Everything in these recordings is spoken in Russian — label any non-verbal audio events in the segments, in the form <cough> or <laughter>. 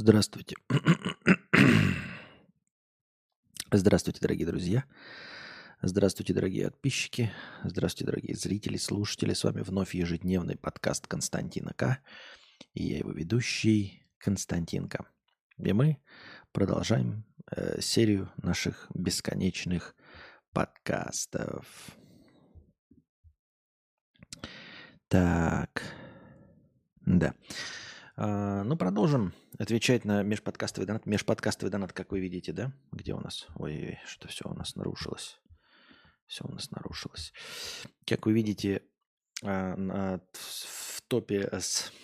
Здравствуйте. <coughs> Здравствуйте, дорогие друзья. Здравствуйте, дорогие подписчики. Здравствуйте, дорогие зрители, слушатели. С вами вновь ежедневный подкаст Константина К. И я его ведущий Константинка. И мы продолжаем э, серию наших бесконечных подкастов. Так. Да. А, ну, продолжим отвечать на межподкастовый донат. Межподкастовый донат, как вы видите, да? Где у нас? Ой, что все у нас нарушилось. Все у нас нарушилось. Как вы видите, а, в топе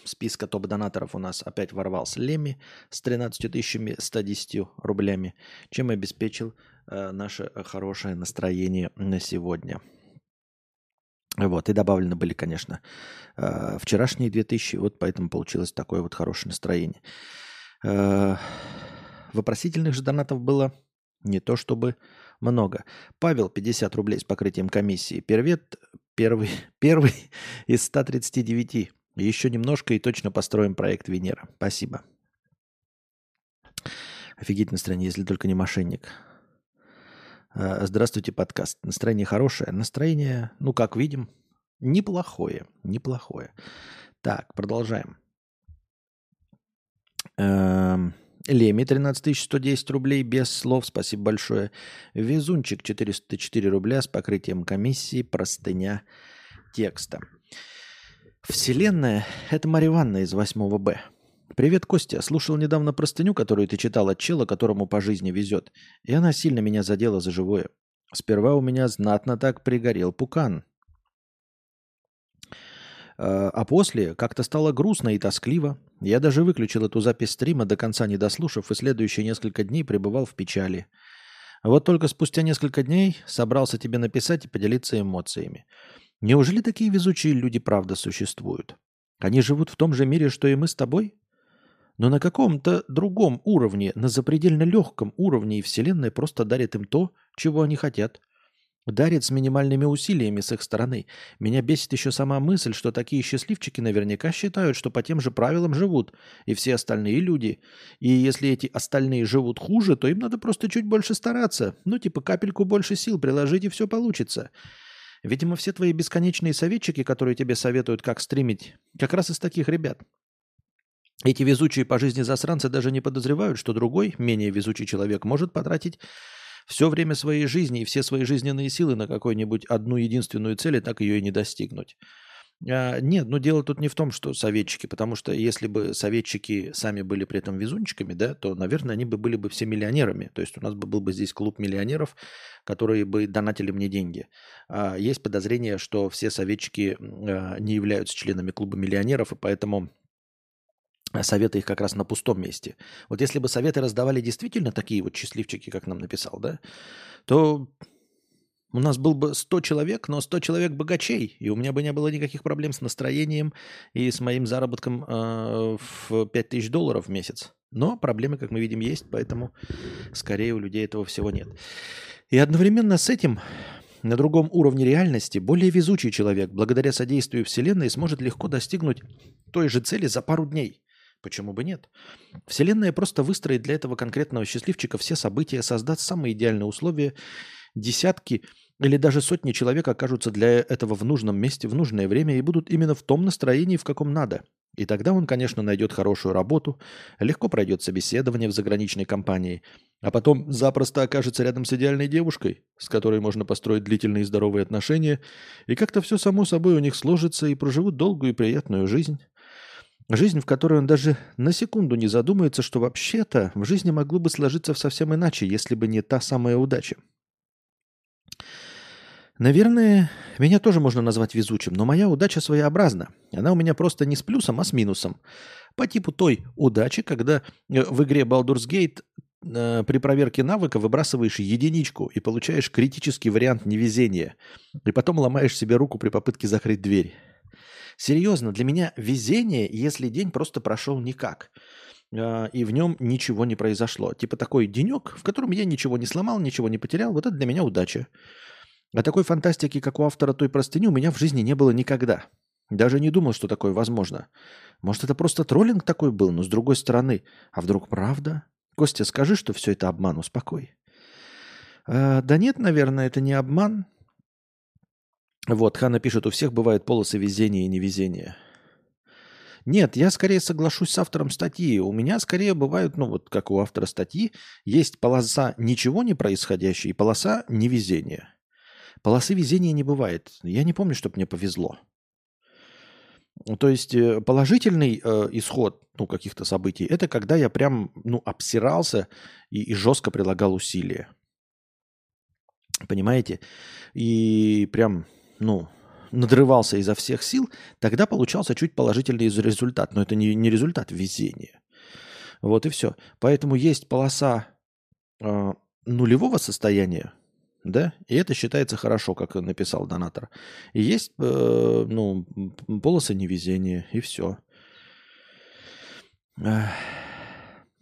списка топ-донаторов у нас опять ворвался Леми с 13 110 рублями, чем обеспечил а, наше хорошее настроение на сегодня – вот, и добавлены были, конечно, э, вчерашние 2000, вот поэтому получилось такое вот хорошее настроение. Э, вопросительных же донатов было не то чтобы много. Павел, 50 рублей с покрытием комиссии. Первет, первый, <laughs> первый из 139. Еще немножко и точно построим проект Венера. Спасибо. Офигительное настроение, если только не мошенник. Э, здравствуйте, подкаст. Настроение хорошее. Настроение, ну, как видим, неплохое. Неплохое. Так, продолжаем. Эм, Леми 13 110 рублей без слов, спасибо большое. Везунчик 404 рубля с покрытием комиссии, простыня текста. Вселенная – это Марья Ивановна из 8 Б. «Привет, Костя. Слушал недавно простыню, которую ты читал от чела, которому по жизни везет. И она сильно меня задела за живое. Сперва у меня знатно так пригорел пукан. А, а после как-то стало грустно и тоскливо. Я даже выключил эту запись стрима, до конца не дослушав, и следующие несколько дней пребывал в печали. Вот только спустя несколько дней собрался тебе написать и поделиться эмоциями. Неужели такие везучие люди правда существуют? Они живут в том же мире, что и мы с тобой? Но на каком-то другом уровне, на запредельно легком уровне, и Вселенная просто дарит им то, чего они хотят. Дарит с минимальными усилиями с их стороны. Меня бесит еще сама мысль, что такие счастливчики наверняка считают, что по тем же правилам живут и все остальные люди. И если эти остальные живут хуже, то им надо просто чуть больше стараться. Ну, типа капельку больше сил приложить, и все получится. Видимо, все твои бесконечные советчики, которые тебе советуют, как стримить, как раз из таких ребят. Эти везучие по жизни засранцы даже не подозревают, что другой, менее везучий человек может потратить все время своей жизни и все свои жизненные силы на какую-нибудь одну единственную цель и так ее и не достигнуть. А, нет, ну дело тут не в том, что советчики, потому что если бы советчики сами были при этом везунчиками, да, то, наверное, они бы были бы все миллионерами. То есть у нас бы был бы здесь клуб миллионеров, которые бы донатили мне деньги. А есть подозрение, что все советчики а, не являются членами клуба миллионеров, и поэтому советы их как раз на пустом месте. Вот если бы советы раздавали действительно такие вот счастливчики, как нам написал, да, то у нас был бы 100 человек, но 100 человек богачей, и у меня бы не было никаких проблем с настроением и с моим заработком э, в 5000 долларов в месяц. Но проблемы, как мы видим, есть, поэтому скорее у людей этого всего нет. И одновременно с этим на другом уровне реальности более везучий человек, благодаря содействию Вселенной, сможет легко достигнуть той же цели за пару дней. Почему бы нет? Вселенная просто выстроит для этого конкретного счастливчика все события, создаст самые идеальные условия. Десятки или даже сотни человек окажутся для этого в нужном месте в нужное время и будут именно в том настроении, в каком надо. И тогда он, конечно, найдет хорошую работу, легко пройдет собеседование в заграничной компании, а потом запросто окажется рядом с идеальной девушкой, с которой можно построить длительные и здоровые отношения, и как-то все само собой у них сложится и проживут долгую и приятную жизнь. Жизнь, в которой он даже на секунду не задумается, что вообще-то в жизни могло бы сложиться совсем иначе, если бы не та самая удача. Наверное, меня тоже можно назвать везучим, но моя удача своеобразна. Она у меня просто не с плюсом, а с минусом. По типу той удачи, когда э, в игре Baldur's Gate э, при проверке навыка выбрасываешь единичку и получаешь критический вариант невезения. И потом ломаешь себе руку при попытке закрыть дверь. Серьезно, для меня везение, если день просто прошел никак, а, и в нем ничего не произошло. Типа такой денек, в котором я ничего не сломал, ничего не потерял, вот это для меня удача. А такой фантастики, как у автора той простыни, у меня в жизни не было никогда. Даже не думал, что такое возможно. Может, это просто троллинг такой был, но с другой стороны, а вдруг правда? Костя, скажи, что все это обман, успокой. А, да нет, наверное, это не обман. Вот, Хана пишет, у всех бывают полосы везения и невезения. Нет, я скорее соглашусь с автором статьи. У меня скорее бывают, ну вот как у автора статьи, есть полоса ничего не происходящего и полоса невезения. Полосы везения не бывает. Я не помню, чтобы мне повезло. То есть э, положительный э, исход ну, каких-то событий, это когда я прям ну, обсирался и, и жестко прилагал усилия. Понимаете? И прям, ну, надрывался изо всех сил, тогда получался чуть положительный результат. Но это не, не результат везения. Вот и все. Поэтому есть полоса э, нулевого состояния, да, и это считается хорошо, как написал донатор. И есть, э, ну, полосы невезения, и все.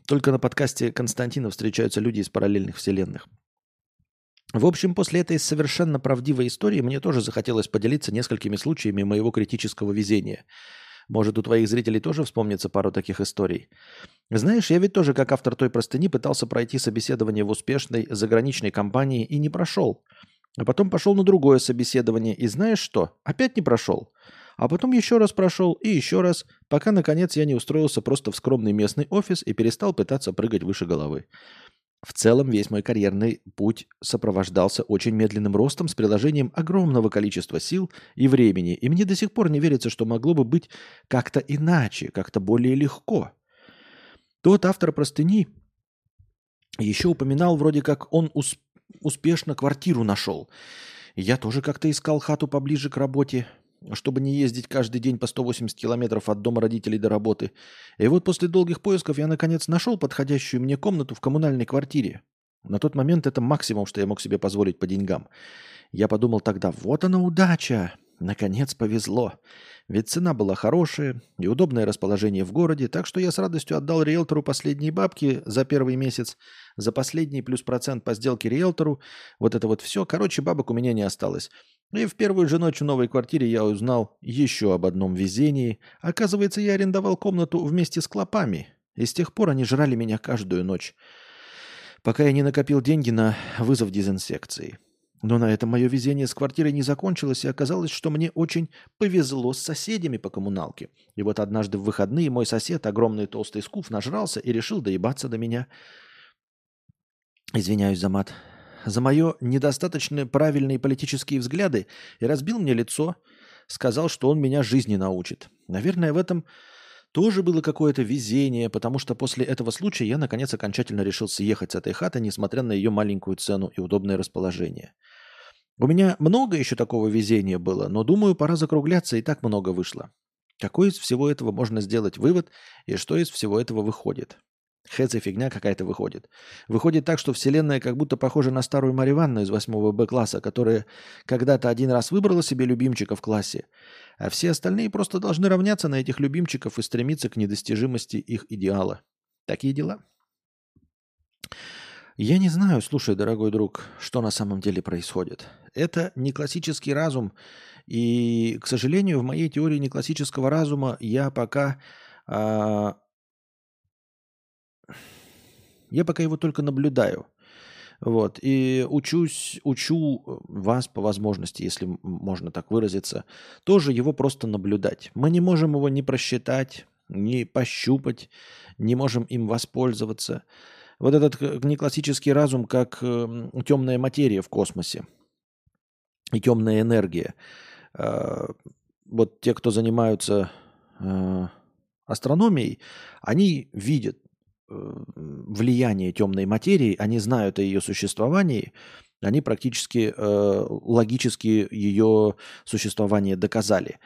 Только на подкасте Константина встречаются люди из параллельных вселенных. В общем, после этой совершенно правдивой истории мне тоже захотелось поделиться несколькими случаями моего критического везения. Может, у твоих зрителей тоже вспомнится пару таких историй. Знаешь, я ведь тоже, как автор той простыни, пытался пройти собеседование в успешной заграничной компании и не прошел. А потом пошел на другое собеседование, и знаешь что? Опять не прошел. А потом еще раз прошел и еще раз, пока, наконец, я не устроился просто в скромный местный офис и перестал пытаться прыгать выше головы. В целом весь мой карьерный путь сопровождался очень медленным ростом с приложением огромного количества сил и времени, и мне до сих пор не верится, что могло бы быть как-то иначе, как-то более легко. Тот автор простыни еще упоминал вроде как он усп- успешно квартиру нашел. Я тоже как-то искал хату поближе к работе, чтобы не ездить каждый день по 180 километров от дома родителей до работы. И вот после долгих поисков я наконец нашел подходящую мне комнату в коммунальной квартире. На тот момент это максимум, что я мог себе позволить по деньгам. Я подумал тогда, вот она удача, наконец повезло. Ведь цена была хорошая и удобное расположение в городе, так что я с радостью отдал риэлтору последние бабки за первый месяц, за последний плюс процент по сделке риэлтору, вот это вот все. Короче, бабок у меня не осталось. И в первую же ночь в новой квартире я узнал еще об одном везении. Оказывается, я арендовал комнату вместе с клопами, и с тех пор они жрали меня каждую ночь, пока я не накопил деньги на вызов дезинсекции. Но на этом мое везение с квартирой не закончилось, и оказалось, что мне очень повезло с соседями по коммуналке. И вот однажды в выходные мой сосед, огромный толстый скуф, нажрался и решил доебаться до меня. Извиняюсь за мат за мое недостаточно правильные политические взгляды и разбил мне лицо, сказал, что он меня жизни научит. Наверное, в этом тоже было какое-то везение, потому что после этого случая я, наконец, окончательно решил съехать с этой хаты, несмотря на ее маленькую цену и удобное расположение. У меня много еще такого везения было, но, думаю, пора закругляться, и так много вышло. Какой из всего этого можно сделать вывод, и что из всего этого выходит? Хэдз фигня какая-то выходит. Выходит так, что Вселенная как будто похожа на старую Марию Ивановну из 8 Б-класса, которая когда-то один раз выбрала себе любимчика в классе, а все остальные просто должны равняться на этих любимчиков и стремиться к недостижимости их идеала. Такие дела. Я не знаю, слушай, дорогой друг, что на самом деле происходит. Это не классический разум, и, к сожалению, в моей теории неклассического разума я пока а, я пока его только наблюдаю. Вот. И учусь, учу вас по возможности, если можно так выразиться, тоже его просто наблюдать. Мы не можем его ни просчитать, ни пощупать, не можем им воспользоваться. Вот этот неклассический разум, как темная материя в космосе и темная энергия. А, вот те, кто занимаются а, астрономией, они видят влияние темной материи, они знают о ее существовании, они практически э, логически ее существование доказали.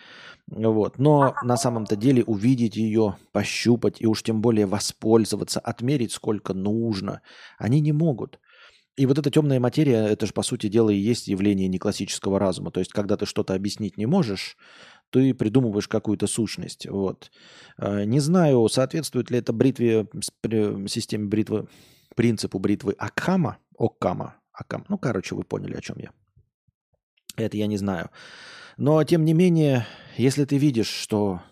Вот. Но на самом-то деле увидеть ее, пощупать и уж тем более воспользоваться, отмерить сколько нужно, они не могут. И вот эта темная материя, это же по сути дела и есть явление неклассического разума. То есть, когда ты что-то объяснить не можешь, ты придумываешь какую-то сущность. Вот. А, не знаю, соответствует ли это бритве, системе бритвы, принципу бритвы Акхама, Оккама, Акам. Ну, короче, вы поняли, о чем я. Это я не знаю. Но, тем не менее, если ты видишь, что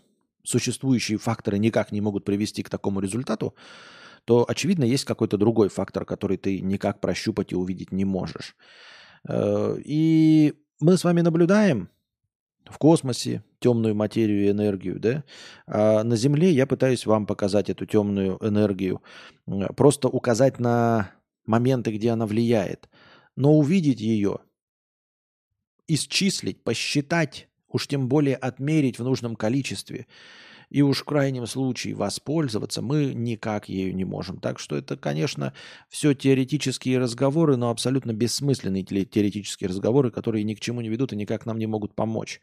существующие факторы никак не могут привести к такому результату, то, очевидно, есть какой-то другой фактор, который ты никак прощупать и увидеть не можешь. Э, и мы с вами наблюдаем в космосе темную материю и энергию, да? А на Земле я пытаюсь вам показать эту темную энергию, просто указать на моменты, где она влияет. Но увидеть ее, исчислить, посчитать, уж тем более отмерить в нужном количестве – и уж в крайнем случае воспользоваться мы никак ею не можем. Так что это, конечно, все теоретические разговоры, но абсолютно бессмысленные теоретические разговоры, которые ни к чему не ведут и никак нам не могут помочь.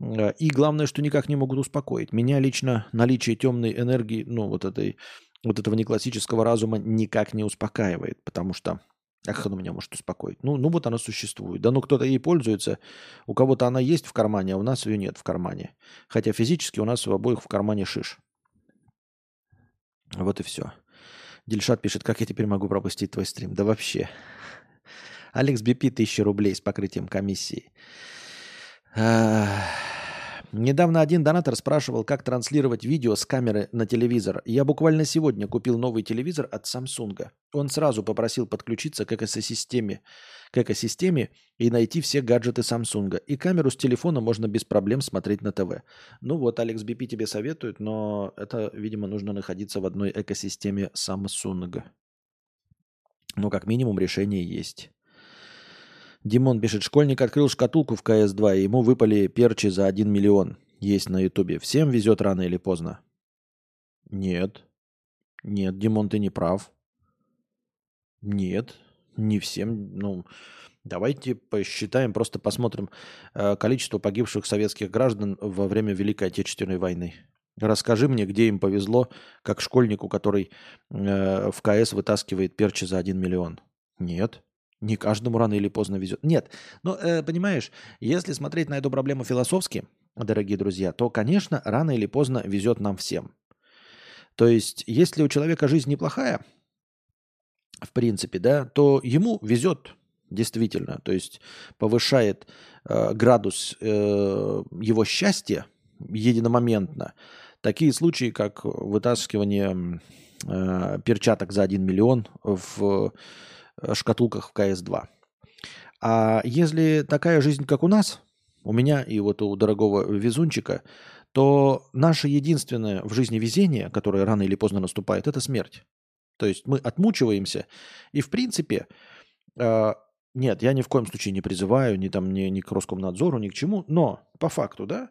Э, и главное, что никак не могут успокоить. Меня лично наличие темной энергии, ну вот этой вот этого неклассического разума никак не успокаивает, потому что а как оно меня может успокоить? Ну, ну вот она существует. Да ну кто-то ей пользуется, у кого-то она есть в кармане, а у нас ее нет в кармане. Хотя физически у нас у обоих в кармане шиш. Вот и все. Дельшат пишет, как я теперь могу пропустить твой стрим? Да вообще. Алекс Бипи, 1000 рублей с покрытием комиссии. Недавно один донатор спрашивал, как транслировать видео с камеры на телевизор. Я буквально сегодня купил новый телевизор от Samsung. Он сразу попросил подключиться к экосистеме, к экосистеме и найти все гаджеты Samsung. И камеру с телефона можно без проблем смотреть на ТВ. Ну вот, Алекс BP тебе советует, но это, видимо, нужно находиться в одной экосистеме Samsung. Но как минимум решение есть. Димон пишет, школьник открыл шкатулку в КС-2, и ему выпали перчи за 1 миллион. Есть на Ютубе. Всем везет рано или поздно? Нет. Нет, Димон, ты не прав. Нет, не всем. Ну, давайте посчитаем, просто посмотрим э, количество погибших советских граждан во время Великой Отечественной войны. Расскажи мне, где им повезло, как школьнику, который э, в КС вытаскивает перчи за 1 миллион. Нет. Не каждому рано или поздно везет. Нет, но э, понимаешь, если смотреть на эту проблему философски, дорогие друзья, то, конечно, рано или поздно везет нам всем. То есть, если у человека жизнь неплохая, в принципе, да, то ему везет действительно. То есть повышает э, градус э, его счастья единомоментно. Такие случаи, как вытаскивание э, перчаток за 1 миллион в шкатулках в КС-2. А если такая жизнь, как у нас, у меня и вот у дорогого везунчика, то наше единственное в жизни везение, которое рано или поздно наступает, это смерть. То есть мы отмучиваемся, и в принципе, э, нет, я ни в коем случае не призываю ни, там, ни, ни к Роскомнадзору, ни к чему, но по факту, да,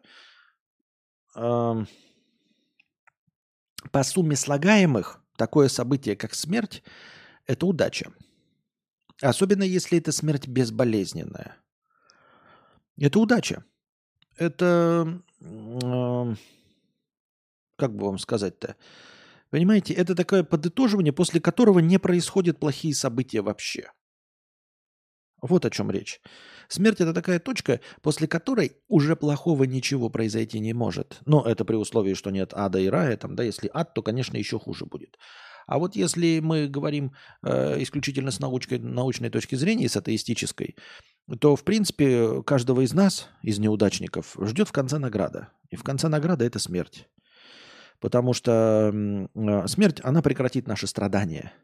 э, по сумме слагаемых такое событие, как смерть, это удача. Особенно если это смерть безболезненная. Это удача. Это, э, как бы вам сказать-то, понимаете, это такое подытоживание, после которого не происходят плохие события вообще. Вот о чем речь. Смерть это такая точка, после которой уже плохого ничего произойти не может. Но это при условии, что нет ада и рая. Там, да, если ад, то, конечно, еще хуже будет. А вот если мы говорим э, исключительно с научкой, научной точки зрения, с атеистической, то, в принципе, каждого из нас, из неудачников, ждет в конце награда. И в конце награда это смерть. Потому что э, смерть, она прекратит наши страдания –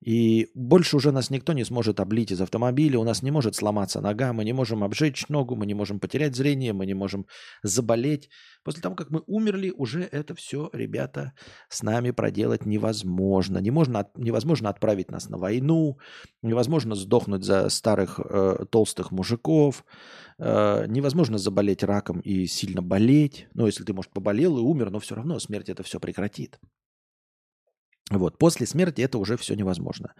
и больше уже нас никто не сможет облить из автомобиля, у нас не может сломаться нога, мы не можем обжечь ногу, мы не можем потерять зрение, мы не можем заболеть. После того, как мы умерли, уже это все, ребята, с нами проделать невозможно. Не можно, невозможно отправить нас на войну, невозможно сдохнуть за старых э, толстых мужиков, э, невозможно заболеть раком и сильно болеть. Ну, если ты, может, поболел и умер, но все равно смерть это все прекратит. Вот. После смерти это уже все невозможно.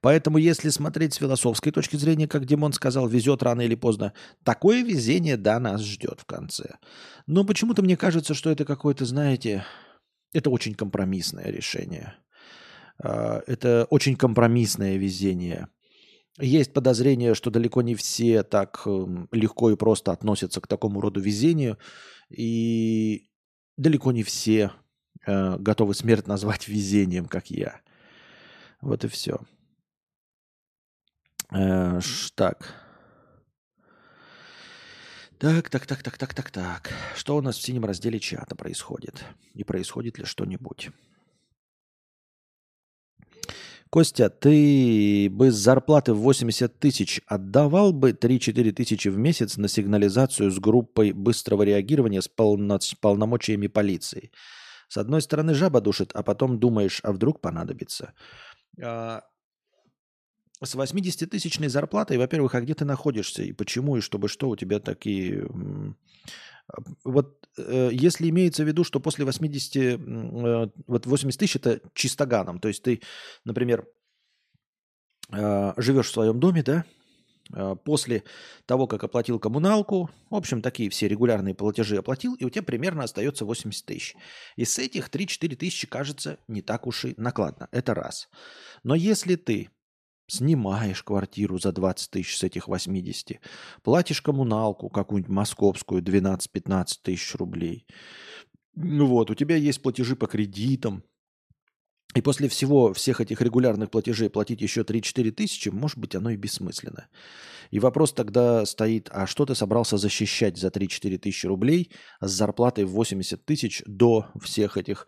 Поэтому, если смотреть с философской точки зрения, как Димон сказал, везет рано или поздно, такое везение, да, нас ждет в конце. Но почему-то мне кажется, что это какое-то, знаете, это очень компромиссное решение. А, это очень компромиссное везение. Есть подозрение, что далеко не все так эм, легко и просто относятся к такому роду везению. И далеко не все э, готовы смерть назвать везением, как я. Вот и все. Э, так. Так, так, так, так, так, так, так. Что у нас в синем разделе чата происходит? И происходит ли что-нибудь? Костя, ты бы с зарплаты в 80 тысяч отдавал бы 3-4 тысячи в месяц на сигнализацию с группой быстрого реагирования с полно- полномочиями полиции? С одной стороны жаба душит, а потом думаешь, а вдруг понадобится. А, с 80-тысячной зарплатой, во-первых, а где ты находишься и почему, и чтобы что у тебя такие... Вот э, если имеется в виду, что после 80, э, вот 80 тысяч это чистоганом, то есть ты, например, э, живешь в своем доме, да, после того, как оплатил коммуналку, в общем, такие все регулярные платежи оплатил, и у тебя примерно остается 80 тысяч. И с этих 3-4 тысячи кажется не так уж и накладно. Это раз. Но если ты снимаешь квартиру за 20 тысяч с этих 80, платишь коммуналку какую-нибудь московскую 12-15 тысяч рублей. Ну вот, у тебя есть платежи по кредитам, и после всего, всех этих регулярных платежей платить еще 3-4 тысячи, может быть, оно и бессмысленно. И вопрос тогда стоит, а что ты собрался защищать за 3-4 тысячи рублей с зарплатой в 80 тысяч до всех этих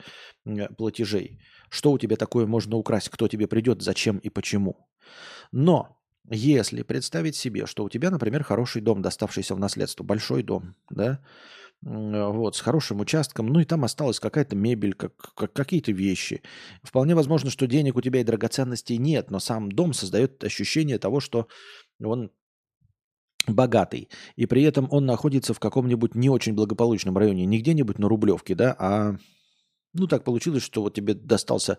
платежей? Что у тебя такое можно украсть? Кто тебе придет? Зачем и почему? Но если представить себе, что у тебя, например, хороший дом, доставшийся в наследство, большой дом, да, вот, с хорошим участком, ну и там осталась какая-то мебель, как, как, какие-то вещи. Вполне возможно, что денег у тебя и драгоценностей нет, но сам дом создает ощущение того, что он богатый. И при этом он находится в каком-нибудь не очень благополучном районе, не где-нибудь на Рублевке, да, а ну так получилось, что вот тебе достался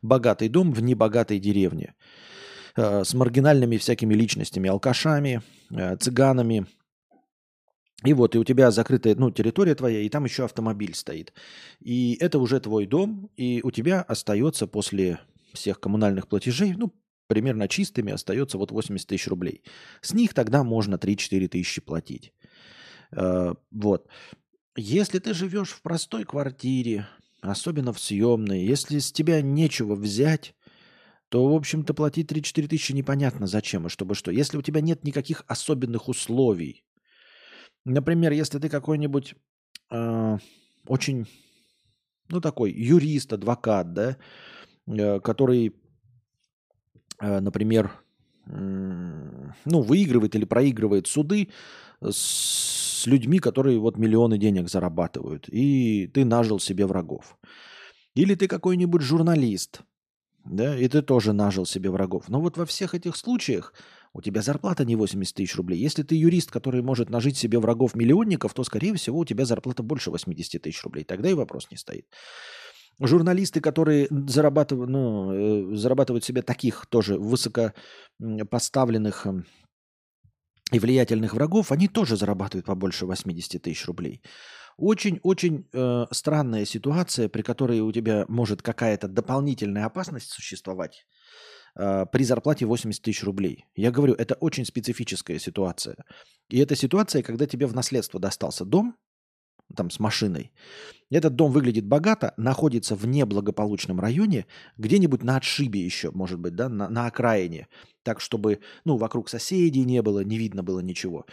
богатый дом в небогатой деревне э, с маргинальными всякими личностями, алкашами, э, цыганами, и вот, и у тебя закрытая ну, территория твоя, и там еще автомобиль стоит. И это уже твой дом, и у тебя остается после всех коммунальных платежей, ну, примерно чистыми остается вот 80 тысяч рублей. С них тогда можно 3-4 тысячи платить. Э, вот. Если ты живешь в простой квартире, особенно в съемной, если с тебя нечего взять, то, в общем-то, платить 3-4 тысячи непонятно зачем и чтобы что. Если у тебя нет никаких особенных условий, Например, если ты какой-нибудь э, очень, ну такой юрист, адвокат, да, э, который, э, например, э, ну выигрывает или проигрывает суды с людьми, которые вот миллионы денег зарабатывают, и ты нажил себе врагов. Или ты какой-нибудь журналист, да, и ты тоже нажил себе врагов. Но вот во всех этих случаях у тебя зарплата не 80 тысяч рублей. Если ты юрист, который может нажить себе врагов-миллионников, то, скорее всего, у тебя зарплата больше 80 тысяч рублей. Тогда и вопрос не стоит. Журналисты, которые зарабатывают, ну, э, зарабатывают себе таких тоже высокопоставленных эм, и влиятельных врагов, они тоже зарабатывают побольше 80 тысяч рублей. Очень-очень э, странная ситуация, при которой у тебя может какая-то дополнительная опасность существовать э, при зарплате 80 тысяч рублей. Я говорю, это очень специфическая ситуация. И это ситуация, когда тебе в наследство достался дом, там с машиной. Этот дом выглядит богато, находится в неблагополучном районе, где-нибудь на отшибе еще, может быть, да, на, на окраине, так чтобы, ну, вокруг соседей не было, не видно было ничего.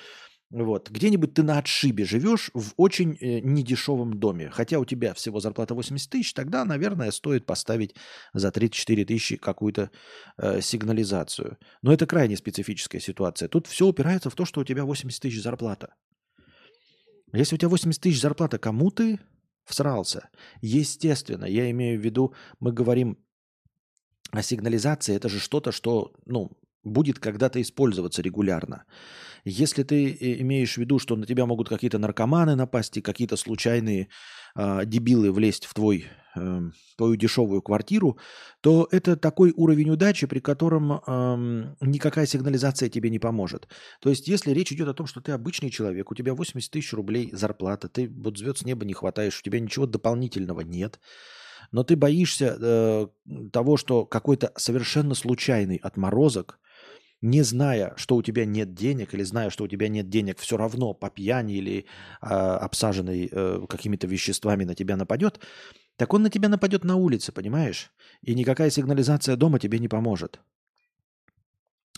Вот. Где-нибудь ты на отшибе живешь в очень э, недешевом доме. Хотя у тебя всего зарплата 80 тысяч, тогда, наверное, стоит поставить за 34 тысячи какую-то э, сигнализацию. Но это крайне специфическая ситуация. Тут все упирается в то, что у тебя 80 тысяч зарплата. Если у тебя 80 тысяч зарплата, кому ты всрался? Естественно, я имею в виду, мы говорим о сигнализации, это же что-то, что, ну, будет когда-то использоваться регулярно. Если ты э, имеешь в виду, что на тебя могут какие-то наркоманы напасть и какие-то случайные э, дебилы влезть в твой, э, твою дешевую квартиру, то это такой уровень удачи, при котором э, никакая сигнализация тебе не поможет. То есть, если речь идет о том, что ты обычный человек, у тебя 80 тысяч рублей зарплата, ты вот звезд с неба не хватаешь, у тебя ничего дополнительного нет, но ты боишься э, того, что какой-то совершенно случайный отморозок не зная, что у тебя нет денег, или зная, что у тебя нет денег, все равно по пьяни или э, обсаженный э, какими-то веществами на тебя нападет, так он на тебя нападет на улице, понимаешь? И никакая сигнализация дома тебе не поможет.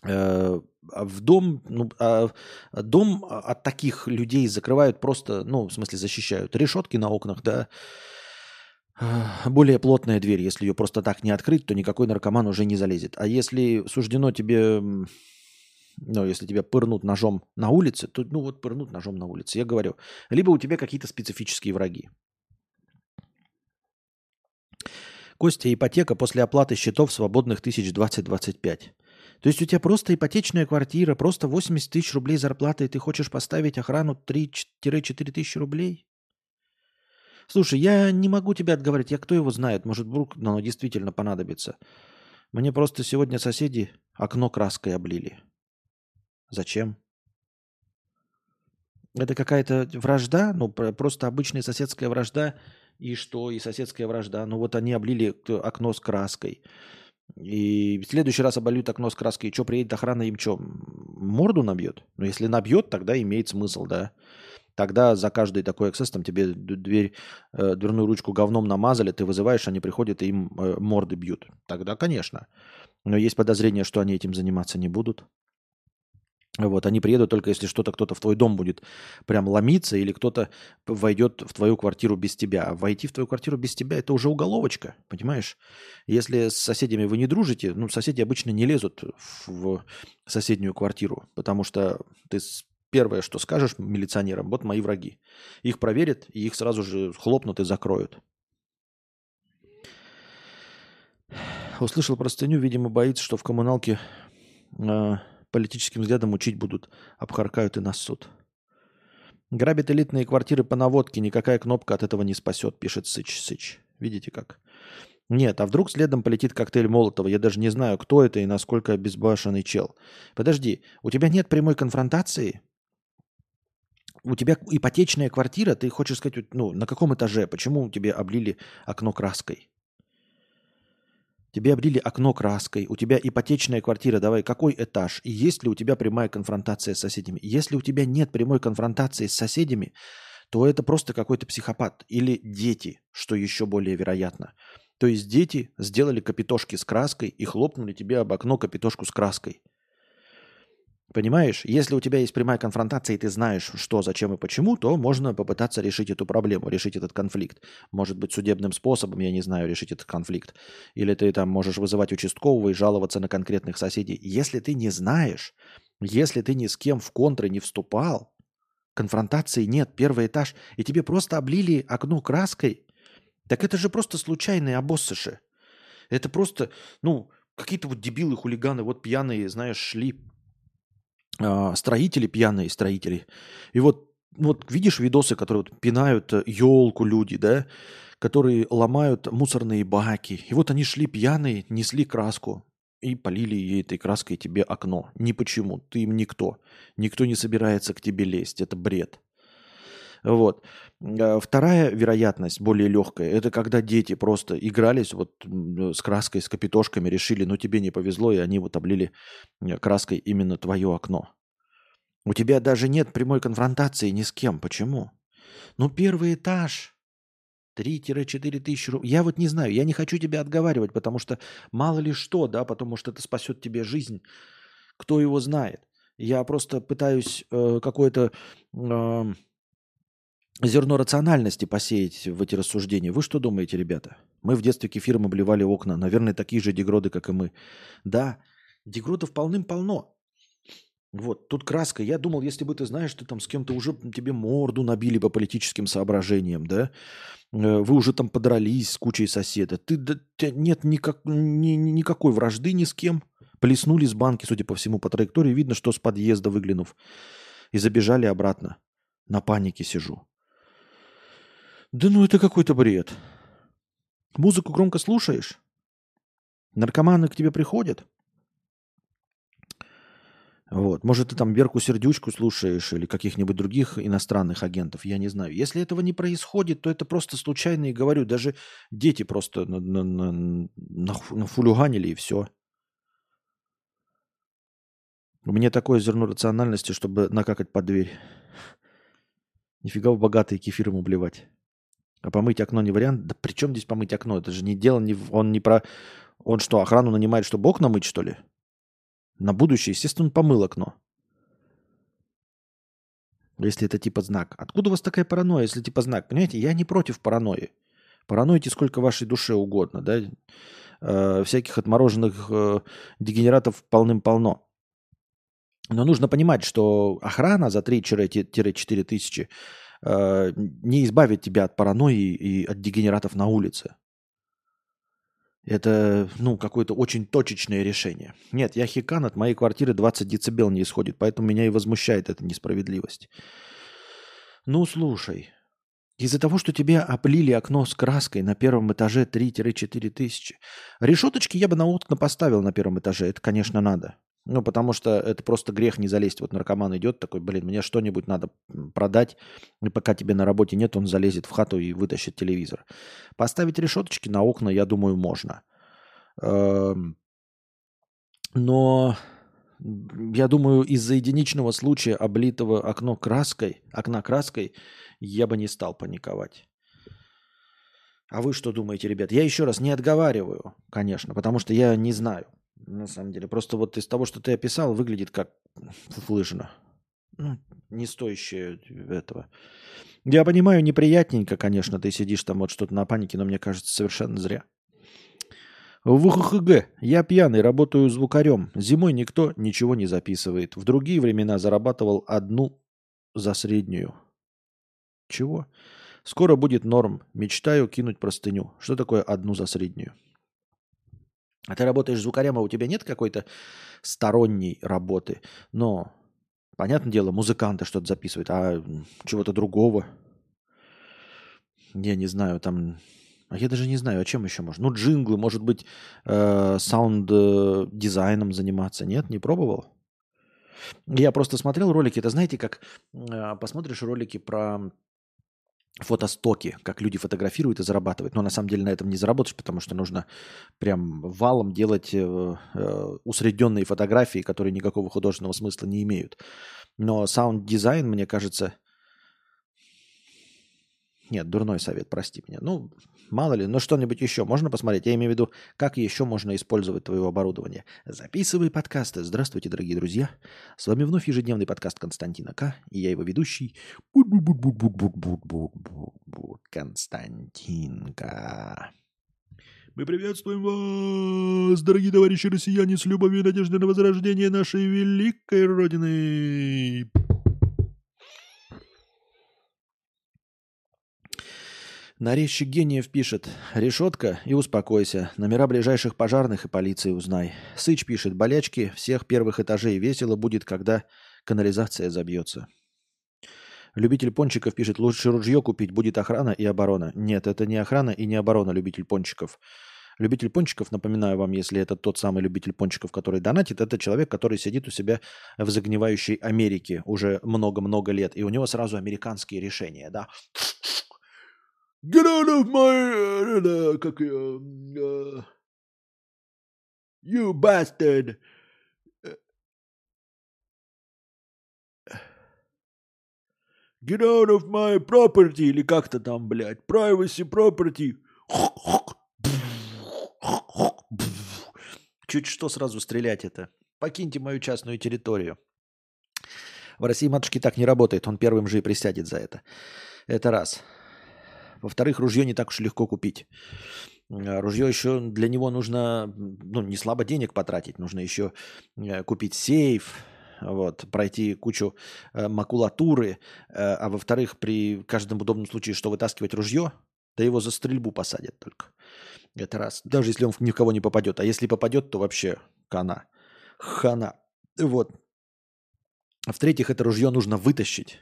Э, а в дом, ну, а, дом от таких людей закрывают просто, ну, в смысле защищают. Решетки на окнах, да, более плотная дверь. Если ее просто так не открыть, то никакой наркоман уже не залезет. А если суждено тебе, ну, если тебя пырнут ножом на улице, то, ну, вот пырнут ножом на улице, я говорю. Либо у тебя какие-то специфические враги. Костя, ипотека после оплаты счетов свободных тысяч 20-25. То есть у тебя просто ипотечная квартира, просто 80 тысяч рублей зарплаты, и ты хочешь поставить охрану 3-4 тысячи рублей? Слушай, я не могу тебя отговорить, я кто его знает, может вдруг оно действительно понадобится. Мне просто сегодня соседи окно краской облили. Зачем? Это какая-то вражда, ну просто обычная соседская вражда, и что, и соседская вражда. Ну вот они облили окно с краской. И в следующий раз обольют окно с краской, и что, приедет охрана, им что, морду набьет? Ну, если набьет, тогда имеет смысл, да. Тогда за каждый такой аксесс там тебе дверь, э, дверную ручку говном намазали, ты вызываешь, они приходят и им э, морды бьют. Тогда, конечно. Но есть подозрение, что они этим заниматься не будут. Вот, они приедут только если что-то кто-то в твой дом будет прям ломиться или кто-то войдет в твою квартиру без тебя. А войти в твою квартиру без тебя это уже уголовочка, понимаешь? Если с соседями вы не дружите, ну, соседи обычно не лезут в соседнюю квартиру, потому что ты первое, что скажешь милиционерам, вот мои враги. Их проверят, и их сразу же хлопнут и закроют. Услышал простыню, видимо, боится, что в коммуналке э, политическим взглядом учить будут, обхаркают и на суд. Грабит элитные квартиры по наводке, никакая кнопка от этого не спасет, пишет Сыч-Сыч. Видите как? Нет, а вдруг следом полетит коктейль Молотова? Я даже не знаю, кто это и насколько безбашенный чел. Подожди, у тебя нет прямой конфронтации? У тебя ипотечная квартира, ты хочешь сказать, ну, на каком этаже? Почему тебе облили окно краской? Тебе облили окно краской, у тебя ипотечная квартира, давай, какой этаж? И есть ли у тебя прямая конфронтация с соседями? Если у тебя нет прямой конфронтации с соседями, то это просто какой-то психопат. Или дети, что еще более вероятно. То есть дети сделали капитошки с краской и хлопнули тебе об окно капитошку с краской. Понимаешь, если у тебя есть прямая конфронтация, и ты знаешь, что, зачем и почему, то можно попытаться решить эту проблему, решить этот конфликт. Может быть, судебным способом, я не знаю, решить этот конфликт. Или ты там можешь вызывать участкового и жаловаться на конкретных соседей. Если ты не знаешь, если ты ни с кем в контры не вступал, конфронтации нет, первый этаж, и тебе просто облили окно краской, так это же просто случайные обоссыши. Это просто, ну, какие-то вот дебилы, хулиганы, вот пьяные, знаешь, шли строители, пьяные строители. И вот, вот видишь видосы, которые вот пинают елку люди, да, которые ломают мусорные баки. И вот они шли пьяные, несли краску и полили ей этой краской тебе окно. Ни почему, ты им никто. Никто не собирается к тебе лезть, это бред. Вот. А, вторая вероятность, более легкая, это когда дети просто игрались вот с краской, с капитошками, решили, ну тебе не повезло, и они вот облили э, краской именно твое окно. У тебя даже нет прямой конфронтации ни с кем. Почему? Ну, первый этаж. 3-4 тысячи рублей. Я вот не знаю, я не хочу тебя отговаривать, потому что мало ли что, да, потому что это спасет тебе жизнь. Кто его знает? Я просто пытаюсь э, какое-то... Э, зерно рациональности посеять в эти рассуждения. Вы что думаете, ребята? Мы в детстве кефиром обливали окна. Наверное, такие же дегроды, как и мы. Да, дегродов полным-полно. Вот, тут краска. Я думал, если бы ты знаешь, что там с кем-то уже тебе морду набили по политическим соображениям, да, э, вы уже там подрались с кучей соседа. Ты, да, нет никак, ни, никакой вражды ни с кем. Плеснули с банки, судя по всему, по траектории. Видно, что с подъезда выглянув. И забежали обратно. На панике сижу. Да ну это какой-то бред. Музыку громко слушаешь? Наркоманы к тебе приходят? Вот. Может, ты там Верку Сердючку слушаешь или каких-нибудь других иностранных агентов, я не знаю. Если этого не происходит, то это просто случайно, и говорю, даже дети просто на, на, на, нафулюганили и все. У меня такое зерно рациональности, чтобы накакать под дверь. Нифига в богатые кефиром убливать. А помыть окно не вариант? Да при чем здесь помыть окно? Это же не дело, не, он не про... Он что, охрану нанимает, чтобы окна мыть, что ли? На будущее, естественно, он помыл окно. Если это типа знак. Откуда у вас такая паранойя, если типа знак? Понимаете, я не против паранойи. Паранойте сколько вашей душе угодно, да? Э, всяких отмороженных э, дегенератов полным-полно. Но нужно понимать, что охрана за 3-4 тысячи э, не избавит тебя от паранойи и от дегенератов на улице. Это, ну, какое-то очень точечное решение. Нет, я хикан, от моей квартиры 20 децибел не исходит, поэтому меня и возмущает эта несправедливость. Ну, слушай, из-за того, что тебе облили окно с краской на первом этаже 3-4 тысячи. Решеточки я бы на окна поставил на первом этаже, это, конечно, надо. Ну, потому что это просто грех не залезть. Вот наркоман идет такой, блин, мне что-нибудь надо продать, и пока тебе на работе нет, он залезет в хату и вытащит телевизор. Поставить решеточки на окна, я думаю, можно. Эм, но я думаю, из-за единичного случая облитого окно краской, окна краской, я бы не стал паниковать. А вы что думаете, ребят? Я еще раз не отговариваю, конечно, потому что я не знаю на самом деле. Просто вот из того, что ты описал, выглядит как фуфлыжина. Ну, не стоящее этого. Я понимаю, неприятненько, конечно, ты сидишь там вот что-то на панике, но мне кажется, совершенно зря. В УХХГ. Я пьяный, работаю звукарем. Зимой никто ничего не записывает. В другие времена зарабатывал одну за среднюю. Чего? Скоро будет норм. Мечтаю кинуть простыню. Что такое одну за среднюю? А ты работаешь звукарем, а у тебя нет какой-то сторонней работы. Но, понятное дело, музыканты что-то записывают, а чего-то другого. Я не знаю, там... А я даже не знаю, а чем еще можно. Ну, джинглы, может быть, э, саунд-дизайном заниматься. Нет, не пробовал? Я просто смотрел ролики. Это знаете, как э, посмотришь ролики про фотостоки, как люди фотографируют и зарабатывают. Но на самом деле на этом не заработаешь, потому что нужно прям валом делать э, э, усредненные фотографии, которые никакого художественного смысла не имеют. Но саунд-дизайн, мне кажется, нет, дурной совет, прости меня. Ну, мало ли, но что-нибудь еще можно посмотреть? Я имею в виду, как еще можно использовать твое оборудование. Записывай подкасты. Здравствуйте, дорогие друзья. С вами вновь ежедневный подкаст Константина К. И я его ведущий Константинка. Мы приветствуем вас, дорогие товарищи россияне, с любовью и надеждой на возрождение нашей великой Родины. Нарезчик гениев пишет «Решетка и успокойся. Номера ближайших пожарных и полиции узнай». Сыч пишет «Болячки всех первых этажей весело будет, когда канализация забьется». Любитель пончиков пишет «Лучше ружье купить, будет охрана и оборона». Нет, это не охрана и не оборона, любитель пончиков. Любитель пончиков, напоминаю вам, если это тот самый любитель пончиков, который донатит, это человек, который сидит у себя в загнивающей Америке уже много-много лет, и у него сразу американские решения, да. Get out of my... Как ее... Uh, you bastard! Get out of my property, или как-то там, блядь, privacy property. Чуть что сразу стрелять это. Покиньте мою частную территорию. В России матушки так не работает, он первым же и присядет за это. Это раз. Во-вторых, ружье не так уж легко купить. А, ружье еще для него нужно, ну, не слабо денег потратить. Нужно еще э, купить сейф, вот, пройти кучу э, макулатуры. Э, а во-вторых, при каждом удобном случае, что вытаскивать ружье, да его за стрельбу посадят только. Это раз. Даже если он ни в кого не попадет. А если попадет, то вообще хана. Хана. Вот. В-третьих, это ружье нужно вытащить.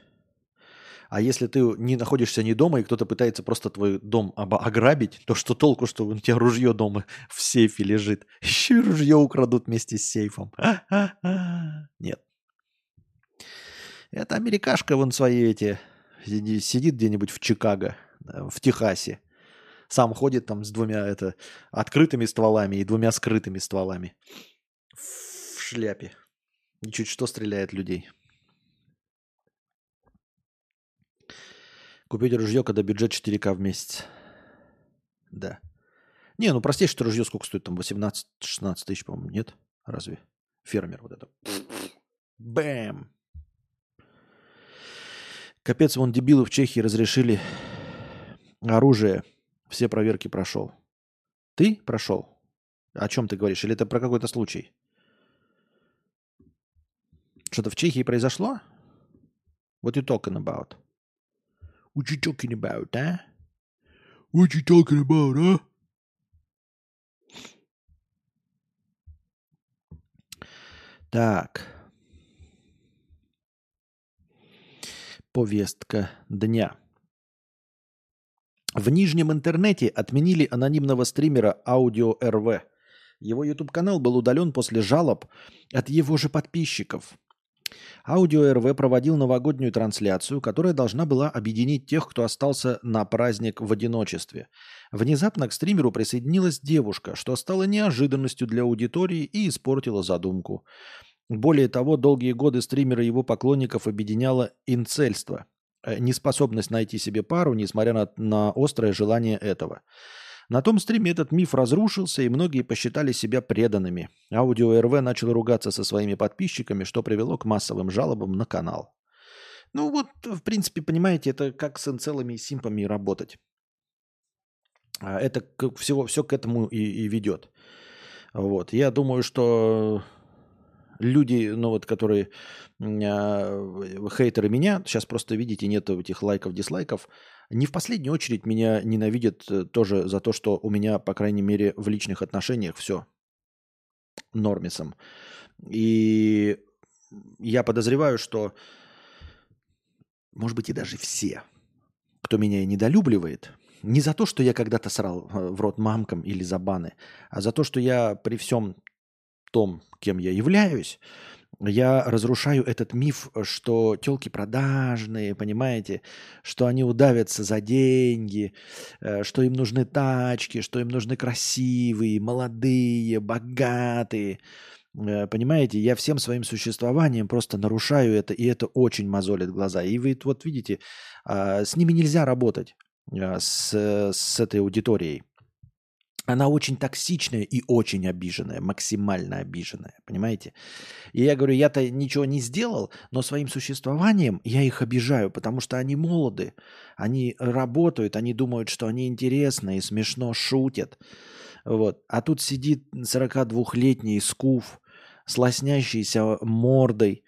А если ты не находишься не дома, и кто-то пытается просто твой дом ограбить, то что толку, что у тебя ружье дома <laughs> в сейфе лежит? <laughs> Еще и ружье украдут вместе с сейфом. <laughs> Нет. Это америкашка вон свои эти сидит где-нибудь в Чикаго, в Техасе. Сам ходит там с двумя это, открытыми стволами и двумя скрытыми стволами. В шляпе. И чуть что стреляет людей. Купить ружье, когда бюджет 4К в месяц. Да. Не, ну простейшее ружье сколько стоит? Там 18-16 тысяч, по-моему, нет? Разве? Фермер вот это. Бэм. Капец, вон дебилу в Чехии разрешили оружие. Все проверки прошел. Ты прошел? О чем ты говоришь? Или это про какой-то случай? Что-то в Чехии произошло? What you talking about? What you talking about, а? What you talking about, а? Так. Повестка дня. В нижнем интернете отменили анонимного стримера Аудио РВ. Его YouTube-канал был удален после жалоб от его же подписчиков. Аудио РВ проводил новогоднюю трансляцию, которая должна была объединить тех, кто остался на праздник в одиночестве. Внезапно к стримеру присоединилась девушка, что стало неожиданностью для аудитории и испортило задумку. Более того, долгие годы стримера и его поклонников объединяло инцельство э, – неспособность найти себе пару, несмотря на, на острое желание этого. На том стриме этот миф разрушился, и многие посчитали себя преданными. Аудио РВ начал ругаться со своими подписчиками, что привело к массовым жалобам на канал. Ну вот, в принципе, понимаете, это как с инцелами и симпами работать. А это всего, все к этому и, и ведет. Вот. Я думаю, что люди, ну вот, которые э, хейтеры меня, сейчас просто видите, нет этих лайков, дизлайков, не в последнюю очередь меня ненавидят э, тоже за то, что у меня, по крайней мере, в личных отношениях все нормисом. И я подозреваю, что, может быть, и даже все, кто меня недолюбливает, не за то, что я когда-то срал э, в рот мамкам или за баны, а за то, что я при всем том, кем я являюсь, я разрушаю этот миф, что телки продажные, понимаете, что они удавятся за деньги, э, что им нужны тачки, что им нужны красивые, молодые, богатые. Э, понимаете, я всем своим существованием просто нарушаю это, и это очень мозолит глаза. И вы вот видите, а, с ними нельзя работать, а, с, с этой аудиторией. Она очень токсичная и очень обиженная, максимально обиженная, понимаете? И я говорю, я-то ничего не сделал, но своим существованием я их обижаю, потому что они молоды, они работают, они думают, что они интересны и смешно шутят. Вот. А тут сидит 42-летний скуф с лоснящейся мордой,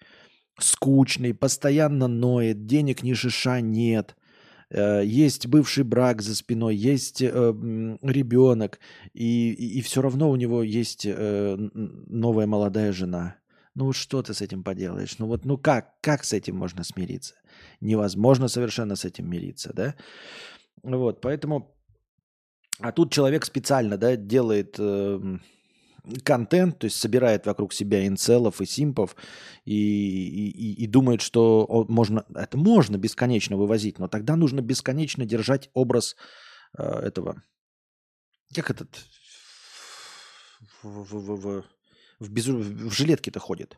скучный, постоянно ноет, денег ни шиша нет – есть бывший брак за спиной, есть э, ребенок, и, и, и все равно у него есть э, новая молодая жена. Ну что ты с этим поделаешь? Ну вот, ну как, как с этим можно смириться? Невозможно совершенно с этим мириться, да? Вот, поэтому, а тут человек специально, да, делает э, контент, то есть собирает вокруг себя инцелов и симпов и, и, и думает, что можно, это можно бесконечно вывозить, но тогда нужно бесконечно держать образ э, этого, как этот, в, в, в, в, без, в жилетке-то ходит.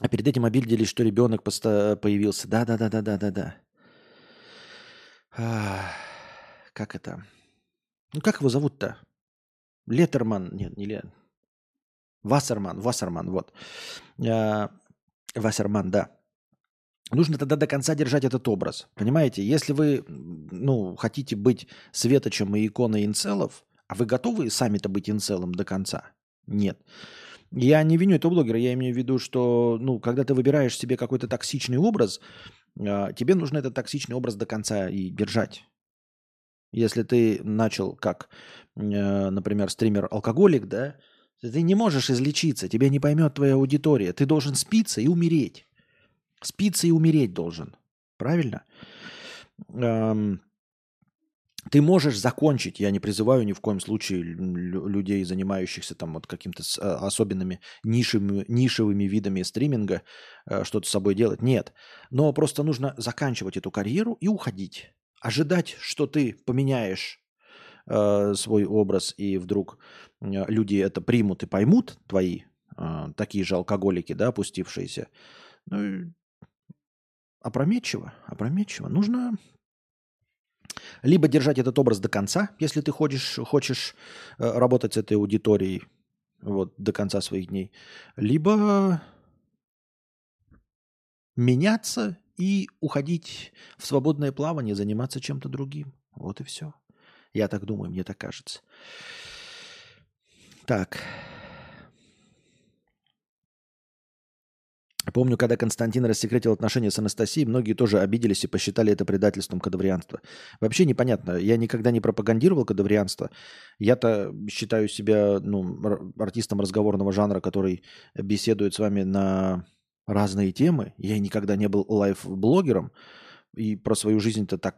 А перед этим обиделись, что ребенок появился. Да, да, да, да, да, да, да. как это? Ну как его зовут-то? Летерман, нет, не Ле... Вассерман, Вассерман, вот. А, Вассерман, да. Нужно тогда до конца держать этот образ. Понимаете, если вы ну, хотите быть светочем и иконой инцелов, а вы готовы сами-то быть инцелом до конца? Нет. Я не виню этого блогера, я имею в виду, что ну, когда ты выбираешь себе какой-то токсичный образ, а, тебе нужно этот токсичный образ до конца и держать. Если ты начал как, э, например, стример-алкоголик, да, ты не можешь излечиться, тебя не поймет твоя аудитория. Ты должен спиться и умереть. Спиться и умереть должен. Правильно? Эм, ты можешь закончить, я не призываю ни в коем случае людей, занимающихся там вот какими-то э, особенными нишевыми, нишевыми видами стриминга, э, что-то с собой делать. Нет. Но просто нужно заканчивать эту карьеру и уходить ожидать, что ты поменяешь э, свой образ, и вдруг э, люди это примут и поймут, твои э, такие же алкоголики, да, опустившиеся, ну, опрометчиво, опрометчиво. Нужно Либо держать этот образ до конца, если ты ходишь, хочешь э, работать с этой аудиторией вот, до конца своих дней. Либо меняться и уходить в свободное плавание, заниматься чем-то другим. Вот и все. Я так думаю, мне так кажется. Так. Помню, когда Константин рассекретил отношения с Анастасией, многие тоже обиделись и посчитали это предательством кадаврианства. Вообще непонятно. Я никогда не пропагандировал кадаврианство. Я-то считаю себя ну, артистом разговорного жанра, который беседует с вами на разные темы. Я никогда не был лайв-блогером. И про свою жизнь-то так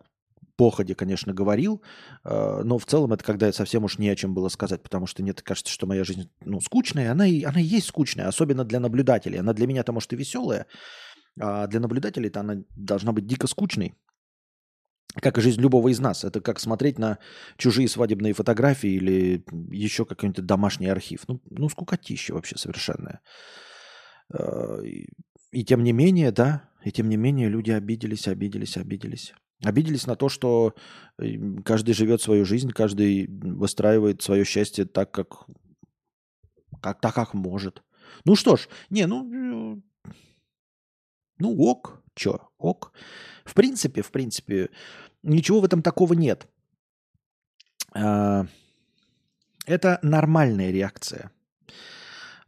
походе, конечно, говорил, э, но в целом это когда совсем уж не о чем было сказать, потому что мне кажется, что моя жизнь ну, скучная, она и, она и есть скучная, особенно для наблюдателей. Она для меня-то, может, и веселая, а для наблюдателей-то она должна быть дико скучной, как и жизнь любого из нас. Это как смотреть на чужие свадебные фотографии или еще какой-нибудь домашний архив. Ну, ну скукотища вообще совершенная. Э, и, тем не менее, да, и тем не менее люди обиделись, обиделись, обиделись. Обиделись на то, что э, каждый живет свою жизнь, каждый выстраивает свое счастье так, как, как, так, как может. Ну что ж, не, ну, э, ну ок, чё, ок. В принципе, в принципе, ничего в этом такого нет. А, это нормальная реакция.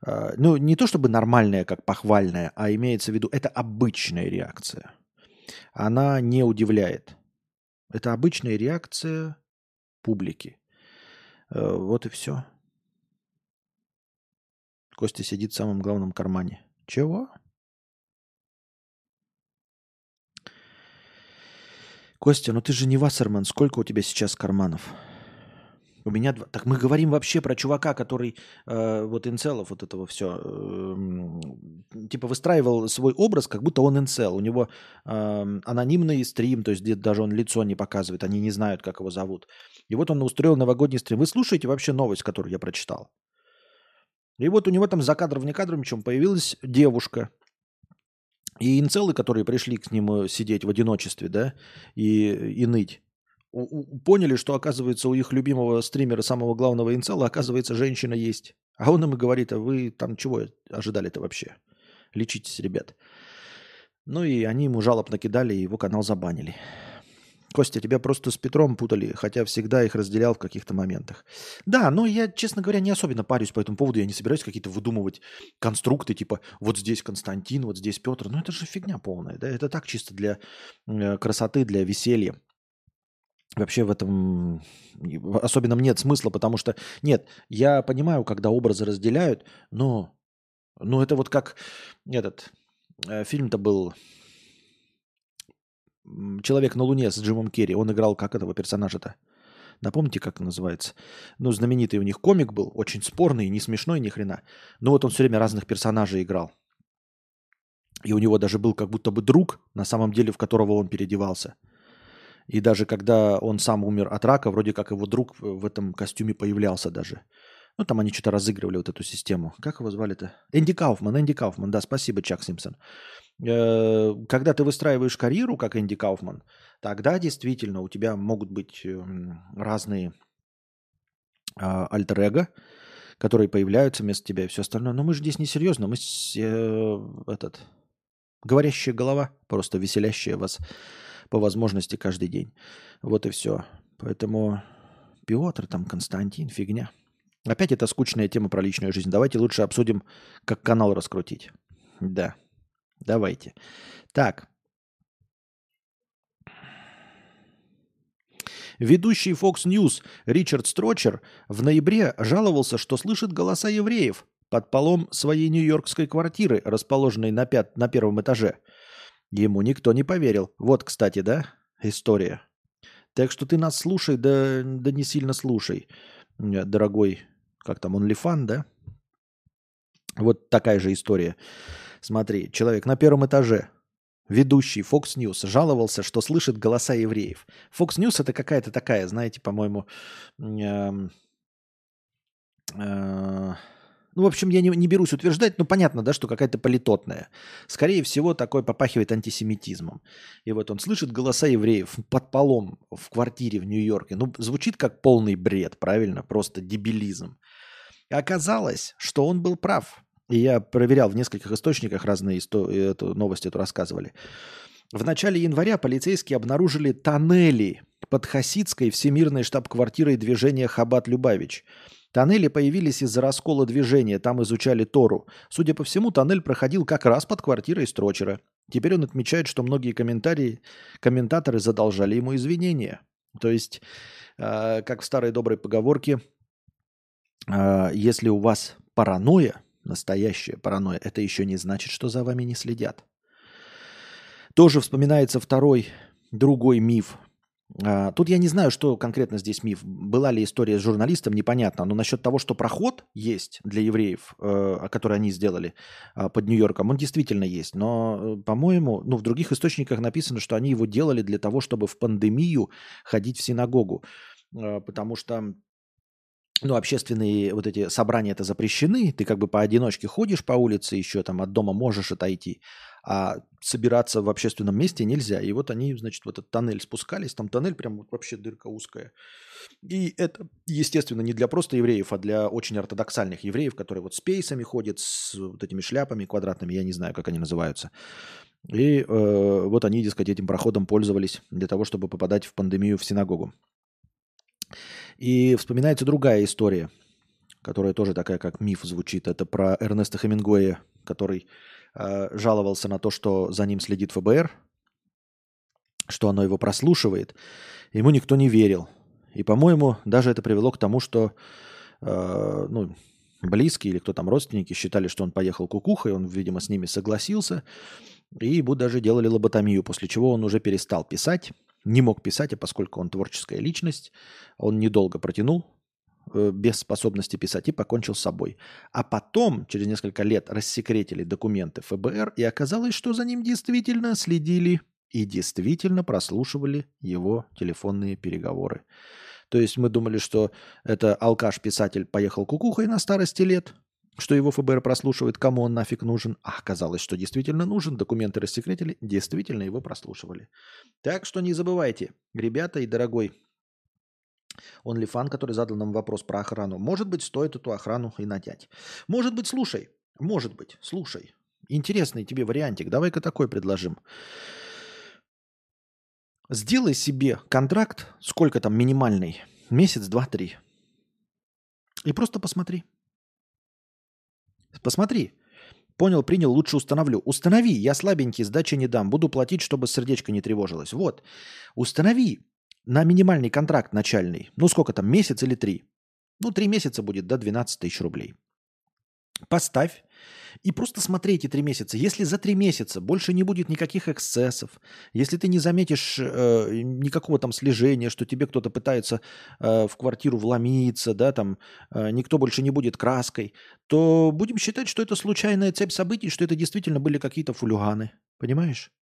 А, ну, не то чтобы нормальная, как похвальная, а имеется в виду, это обычная реакция – она не удивляет. Это обычная реакция публики. Э, вот и все. Костя сидит в самом главном кармане. Чего? Костя, ну ты же не Вассерман. Сколько у тебя сейчас карманов? У меня два. Так мы говорим вообще про чувака, который э, вот инцелов вот этого все, э, типа выстраивал свой образ, как будто он инцел. У него э, анонимный стрим, то есть где даже он лицо не показывает, они не знают, как его зовут. И вот он устроил новогодний стрим. Вы слушаете вообще новость, которую я прочитал? И вот у него там за кадром, не кадром, чем появилась девушка. И инцелы, которые пришли к нему сидеть в одиночестве, да, и, и ныть, поняли, что, оказывается, у их любимого стримера, самого главного инцела, оказывается, женщина есть. А он им и говорит, а вы там чего ожидали-то вообще? Лечитесь, ребят. Ну и они ему жалоб накидали, и его канал забанили. Костя, тебя просто с Петром путали, хотя всегда их разделял в каких-то моментах. Да, но я, честно говоря, не особенно парюсь по этому поводу. Я не собираюсь какие-то выдумывать конструкты, типа вот здесь Константин, вот здесь Петр. Ну это же фигня полная. Да? Это так чисто для э, красоты, для веселья. Вообще в этом особенно нет смысла, потому что нет, я понимаю, когда образы разделяют, но, но это вот как этот э, фильм-то был «Человек на Луне» с Джимом Керри. Он играл как этого персонажа-то? Напомните, как называется? Ну, знаменитый у них комик был, очень спорный, не смешной ни хрена. Но вот он все время разных персонажей играл. И у него даже был как будто бы друг, на самом деле, в которого он переодевался – и даже когда он сам умер от рака, вроде как его друг в этом костюме появлялся даже. Ну, там они что-то разыгрывали вот эту систему. Как его звали-то? Энди Кауфман, Энди Кауфман, да, спасибо, Чак Симпсон. Э, когда ты выстраиваешь карьеру, как Энди Кауфман, тогда действительно у тебя могут быть эм, разные а, альтер которые появляются вместо тебя и все остальное. Но мы же здесь не серьезно, мы э, этот говорящая голова, просто веселящая вас по возможности каждый день. Вот и все. Поэтому Петр, там Константин, фигня. Опять это скучная тема про личную жизнь. Давайте лучше обсудим, как канал раскрутить. Да, давайте. Так. Ведущий Fox News Ричард Строчер в ноябре жаловался, что слышит голоса евреев под полом своей нью-йоркской квартиры, расположенной на, пят... на первом этаже – Ему никто не поверил. Вот, кстати, да, история. Так что ты нас слушай, да, да не сильно слушай, дорогой, как там, он Лифан, да? Вот такая же история. Смотри, человек на первом этаже, ведущий Fox News, жаловался, что слышит голоса евреев. Fox News это какая-то такая, знаете, по-моему, э, э, Ну, в общем, я не, не берусь утверждать, но понятно, да, что какая-то политотная. Скорее всего, такое попахивает антисемитизмом. И вот он слышит голоса евреев под полом в квартире в Нью-Йорке. Ну, звучит как полный бред, правильно? Просто дебилизм. И оказалось, что он был прав. И я проверял в нескольких источниках разные исто- эту новость эту рассказывали. В начале января полицейские обнаружили тоннели под Хасидской всемирной штаб-квартирой движения Хабат-Любавич. Тоннели появились из-за раскола движения, там изучали Тору. Судя по всему, тоннель проходил как раз под квартирой Строчера. Теперь он отмечает, что многие комментарии, комментаторы задолжали ему извинения. То есть, э, как в старой доброй поговорке, э, если у вас паранойя, настоящая паранойя, это еще не значит, что за вами не следят. Тоже вспоминается второй, другой миф. А, тут я не знаю, что конкретно здесь миф. Была ли история с журналистом, непонятно. Но насчет того, что проход есть для евреев, э, который они сделали э, под Нью-Йорком, он действительно есть. Но, э, по-моему, ну, в других источниках написано, что они его делали для того, чтобы в пандемию ходить в синагогу. Э, потому что ну, общественные вот эти собрания это запрещены, ты как бы поодиночке ходишь по улице еще, там от дома можешь отойти, а собираться в общественном месте нельзя. И вот они, значит, в этот тоннель спускались, там тоннель прям вот вообще дырка узкая. И это, естественно, не для просто евреев, а для очень ортодоксальных евреев, которые вот с пейсами ходят, с вот этими шляпами квадратными, я не знаю, как они называются. И э, вот они, дескать, этим проходом пользовались для того, чтобы попадать в пандемию в синагогу. И вспоминается другая история, которая тоже такая, как миф звучит. Это про Эрнеста Хемингуэя, который э, жаловался на то, что за ним следит ФБР, что оно его прослушивает. Ему никто не верил. И, по-моему, даже это привело к тому, что э, ну, близкие или кто там, родственники считали, что он поехал кукухой, он, видимо, с ними согласился, и ему даже делали лоботомию, после чего он уже перестал писать, не мог писать, а поскольку он творческая личность, он недолго протянул без способности писать и покончил с собой. А потом, через несколько лет, рассекретили документы ФБР, и оказалось, что за ним действительно следили и действительно прослушивали его телефонные переговоры. То есть мы думали, что это алкаш-писатель поехал кукухой на старости лет, что его ФБР прослушивает, кому он нафиг нужен. А оказалось, что действительно нужен. Документы рассекретили, действительно его прослушивали. Так что не забывайте, ребята и дорогой OnlyFan, который задал нам вопрос про охрану. Может быть, стоит эту охрану и натять. Может быть, слушай. Может быть, слушай. Интересный тебе вариантик. Давай-ка такой предложим. Сделай себе контракт, сколько там минимальный, месяц, два, три. И просто посмотри. Посмотри. Понял, принял, лучше установлю. Установи, я слабенький, сдачи не дам, буду платить, чтобы сердечко не тревожилось. Вот, установи на минимальный контракт начальный. Ну, сколько там, месяц или три? Ну, три месяца будет до 12 тысяч рублей. Поставь и просто смотри эти три месяца. Если за три месяца больше не будет никаких эксцессов, если ты не заметишь э, никакого там слежения, что тебе кто-то пытается э, в квартиру вломиться, да, там э, никто больше не будет краской, то будем считать, что это случайная цепь событий, что это действительно были какие-то фулюганы. Понимаешь?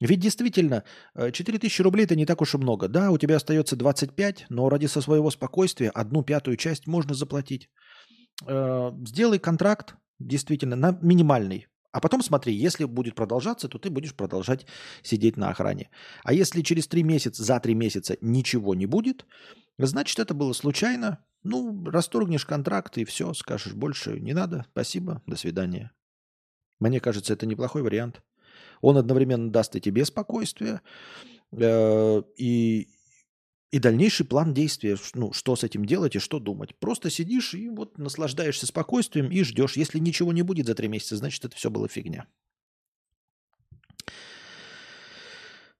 Ведь действительно, 4000 рублей это не так уж и много. Да, у тебя остается 25, но ради со своего спокойствия одну пятую часть можно заплатить. Э, сделай контракт действительно на минимальный. А потом смотри, если будет продолжаться, то ты будешь продолжать сидеть на охране. А если через три месяца, за три месяца ничего не будет, значит, это было случайно. Ну, расторгнешь контракт и все, скажешь, больше не надо, спасибо, до свидания. Мне кажется, это неплохой вариант. Он одновременно даст и тебе спокойствие, э, и, и дальнейший план действия, ну, что с этим делать и что думать. Просто сидишь и вот наслаждаешься спокойствием и ждешь. Если ничего не будет за три месяца, значит, это все было фигня.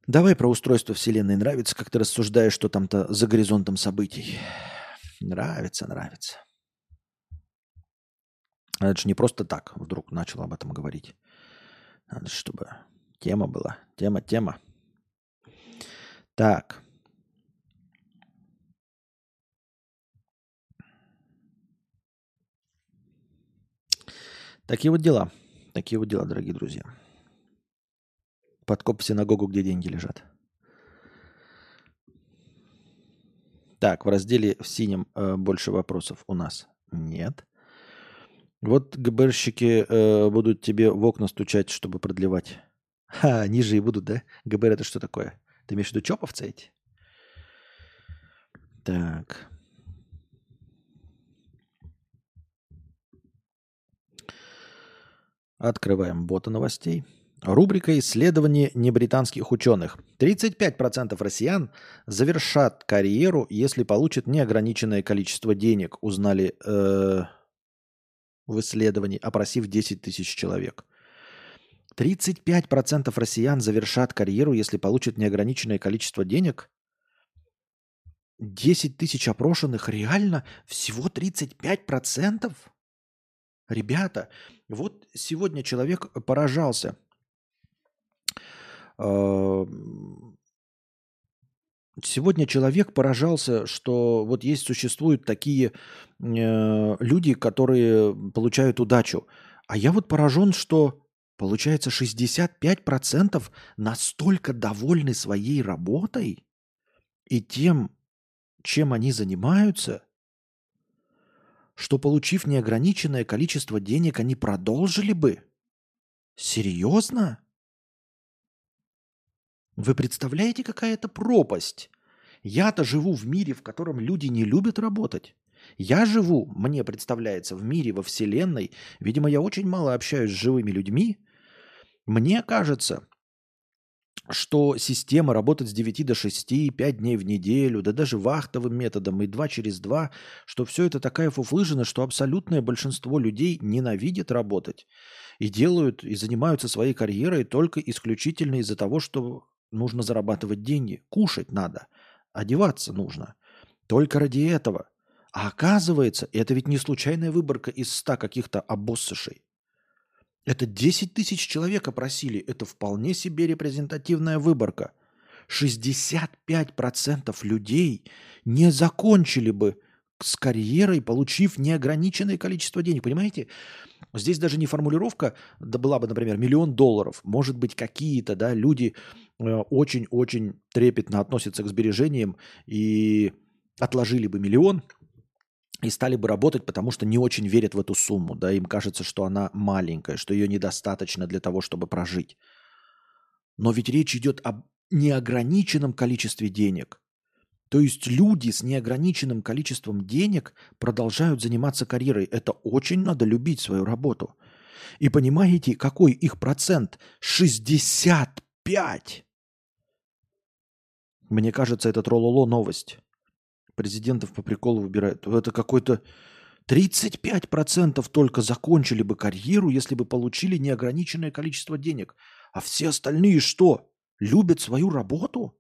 Давай про устройство Вселенной. Нравится, как ты рассуждаешь, что там-то за горизонтом событий. Нравится, нравится. А это же не просто так вдруг начал об этом говорить. Надо, чтобы тема была. Тема, тема. Так. Такие вот дела. Такие вот дела, дорогие друзья. Подкоп в синагогу, где деньги лежат. Так, в разделе в синем э, больше вопросов у нас нет. Вот ГБРщики э, будут тебе в окна стучать, чтобы продлевать. Ха, они же и будут, да? ГБР это что такое? Ты имеешь в виду чоповцы эти? Так. Открываем бота новостей. Рубрика «Исследования небританских ученых». 35% россиян завершат карьеру, если получат неограниченное количество денег, узнали э, в исследовании, опросив 10 тысяч человек. 35% россиян завершат карьеру, если получат неограниченное количество денег. 10 тысяч опрошенных реально всего 35%? Ребята, вот сегодня человек поражался. А, сегодня человек поражался, что вот есть, существуют такие э, люди, которые получают удачу. А я вот поражен, что получается 65% настолько довольны своей работой и тем, чем они занимаются, что получив неограниченное количество денег, они продолжили бы? Серьезно? Вы представляете, какая это пропасть? Я-то живу в мире, в котором люди не любят работать. Я живу, мне представляется, в мире, во Вселенной. Видимо, я очень мало общаюсь с живыми людьми. Мне кажется, что система работать с 9 до 6, 5 дней в неделю, да даже вахтовым методом и 2 через 2, что все это такая фуфлыжина, что абсолютное большинство людей ненавидит работать и делают, и занимаются своей карьерой только исключительно из-за того, что нужно зарабатывать деньги, кушать надо, одеваться нужно. Только ради этого. А оказывается, это ведь не случайная выборка из 100 каких-то обоссышей. Это 10 тысяч человек опросили. Это вполне себе репрезентативная выборка. 65% людей не закончили бы с карьерой, получив неограниченное количество денег. Понимаете? Здесь даже не формулировка, да была бы, например, миллион долларов. Может быть, какие-то да, люди э, очень-очень трепетно относятся к сбережениям и отложили бы миллион – и стали бы работать, потому что не очень верят в эту сумму, да, им кажется, что она маленькая, что ее недостаточно для того, чтобы прожить. Но ведь речь идет об неограниченном количестве денег. То есть люди с неограниченным количеством денег продолжают заниматься карьерой. Это очень надо любить свою работу. И понимаете, какой их процент? 65! Мне кажется, это трололо новость президентов по приколу выбирают. Это какой-то 35% только закончили бы карьеру, если бы получили неограниченное количество денег. А все остальные что? Любят свою работу?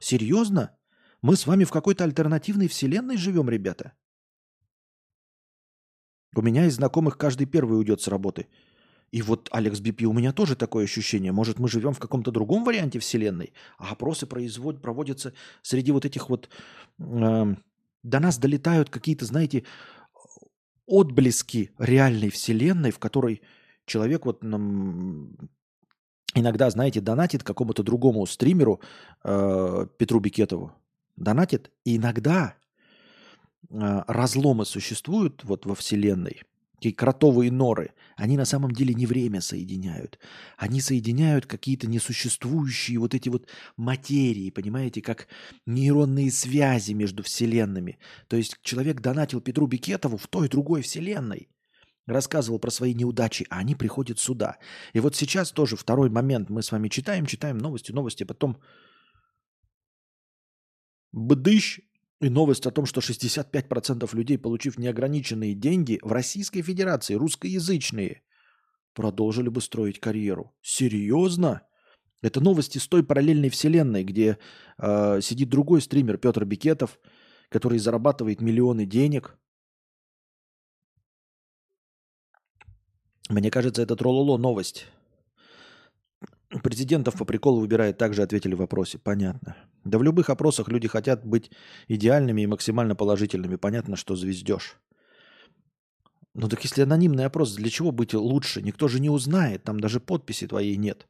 Серьезно? Мы с вами в какой-то альтернативной вселенной живем, ребята? У меня из знакомых каждый первый уйдет с работы. И вот, Алекс Бипи, у меня тоже такое ощущение. Может, мы живем в каком-то другом варианте Вселенной, а опросы производ, проводятся среди вот этих вот... Э, до нас долетают какие-то, знаете, отблески реальной Вселенной, в которой человек вот нам иногда, знаете, донатит какому-то другому стримеру э, Петру Бикетову. Донатит. И иногда э, разломы существуют вот во Вселенной – такие кротовые норы, они на самом деле не время соединяют. Они соединяют какие-то несуществующие вот эти вот материи, понимаете, как нейронные связи между вселенными. То есть человек донатил Петру Бикетову в той другой вселенной, рассказывал про свои неудачи, а они приходят сюда. И вот сейчас тоже второй момент. Мы с вами читаем, читаем новости, новости, потом бдыщ, и новость о том, что 65% людей, получив неограниченные деньги в Российской Федерации, русскоязычные, продолжили бы строить карьеру. Серьезно? Это новости с той параллельной вселенной, где э, сидит другой стример Петр Бикетов, который зарабатывает миллионы денег. Мне кажется, это трололо новость. Президентов по приколу выбирает, также ответили в вопросе. Понятно. Да в любых опросах люди хотят быть идеальными и максимально положительными. Понятно, что звездеж. Ну так если анонимный опрос, для чего быть лучше? Никто же не узнает, там даже подписи твоей нет.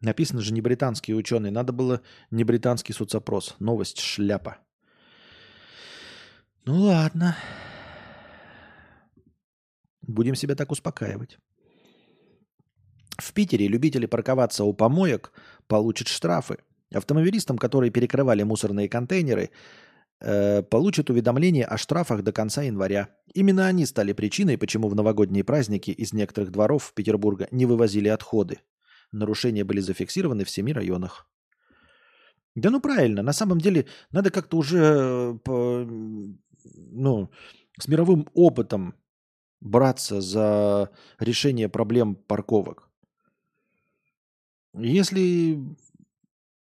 Написано же не британские ученые. Надо было не британский соцопрос. Новость шляпа. Ну ладно. Будем себя так успокаивать. В Питере любители парковаться у помоек получат штрафы. Автомобилистам, которые перекрывали мусорные контейнеры, э, получат уведомление о штрафах до конца января. Именно они стали причиной, почему в новогодние праздники из некоторых дворов Петербурга не вывозили отходы. Нарушения были зафиксированы в семи районах. Да ну правильно, на самом деле надо как-то уже э, по, ну, с мировым опытом браться за решение проблем парковок. Если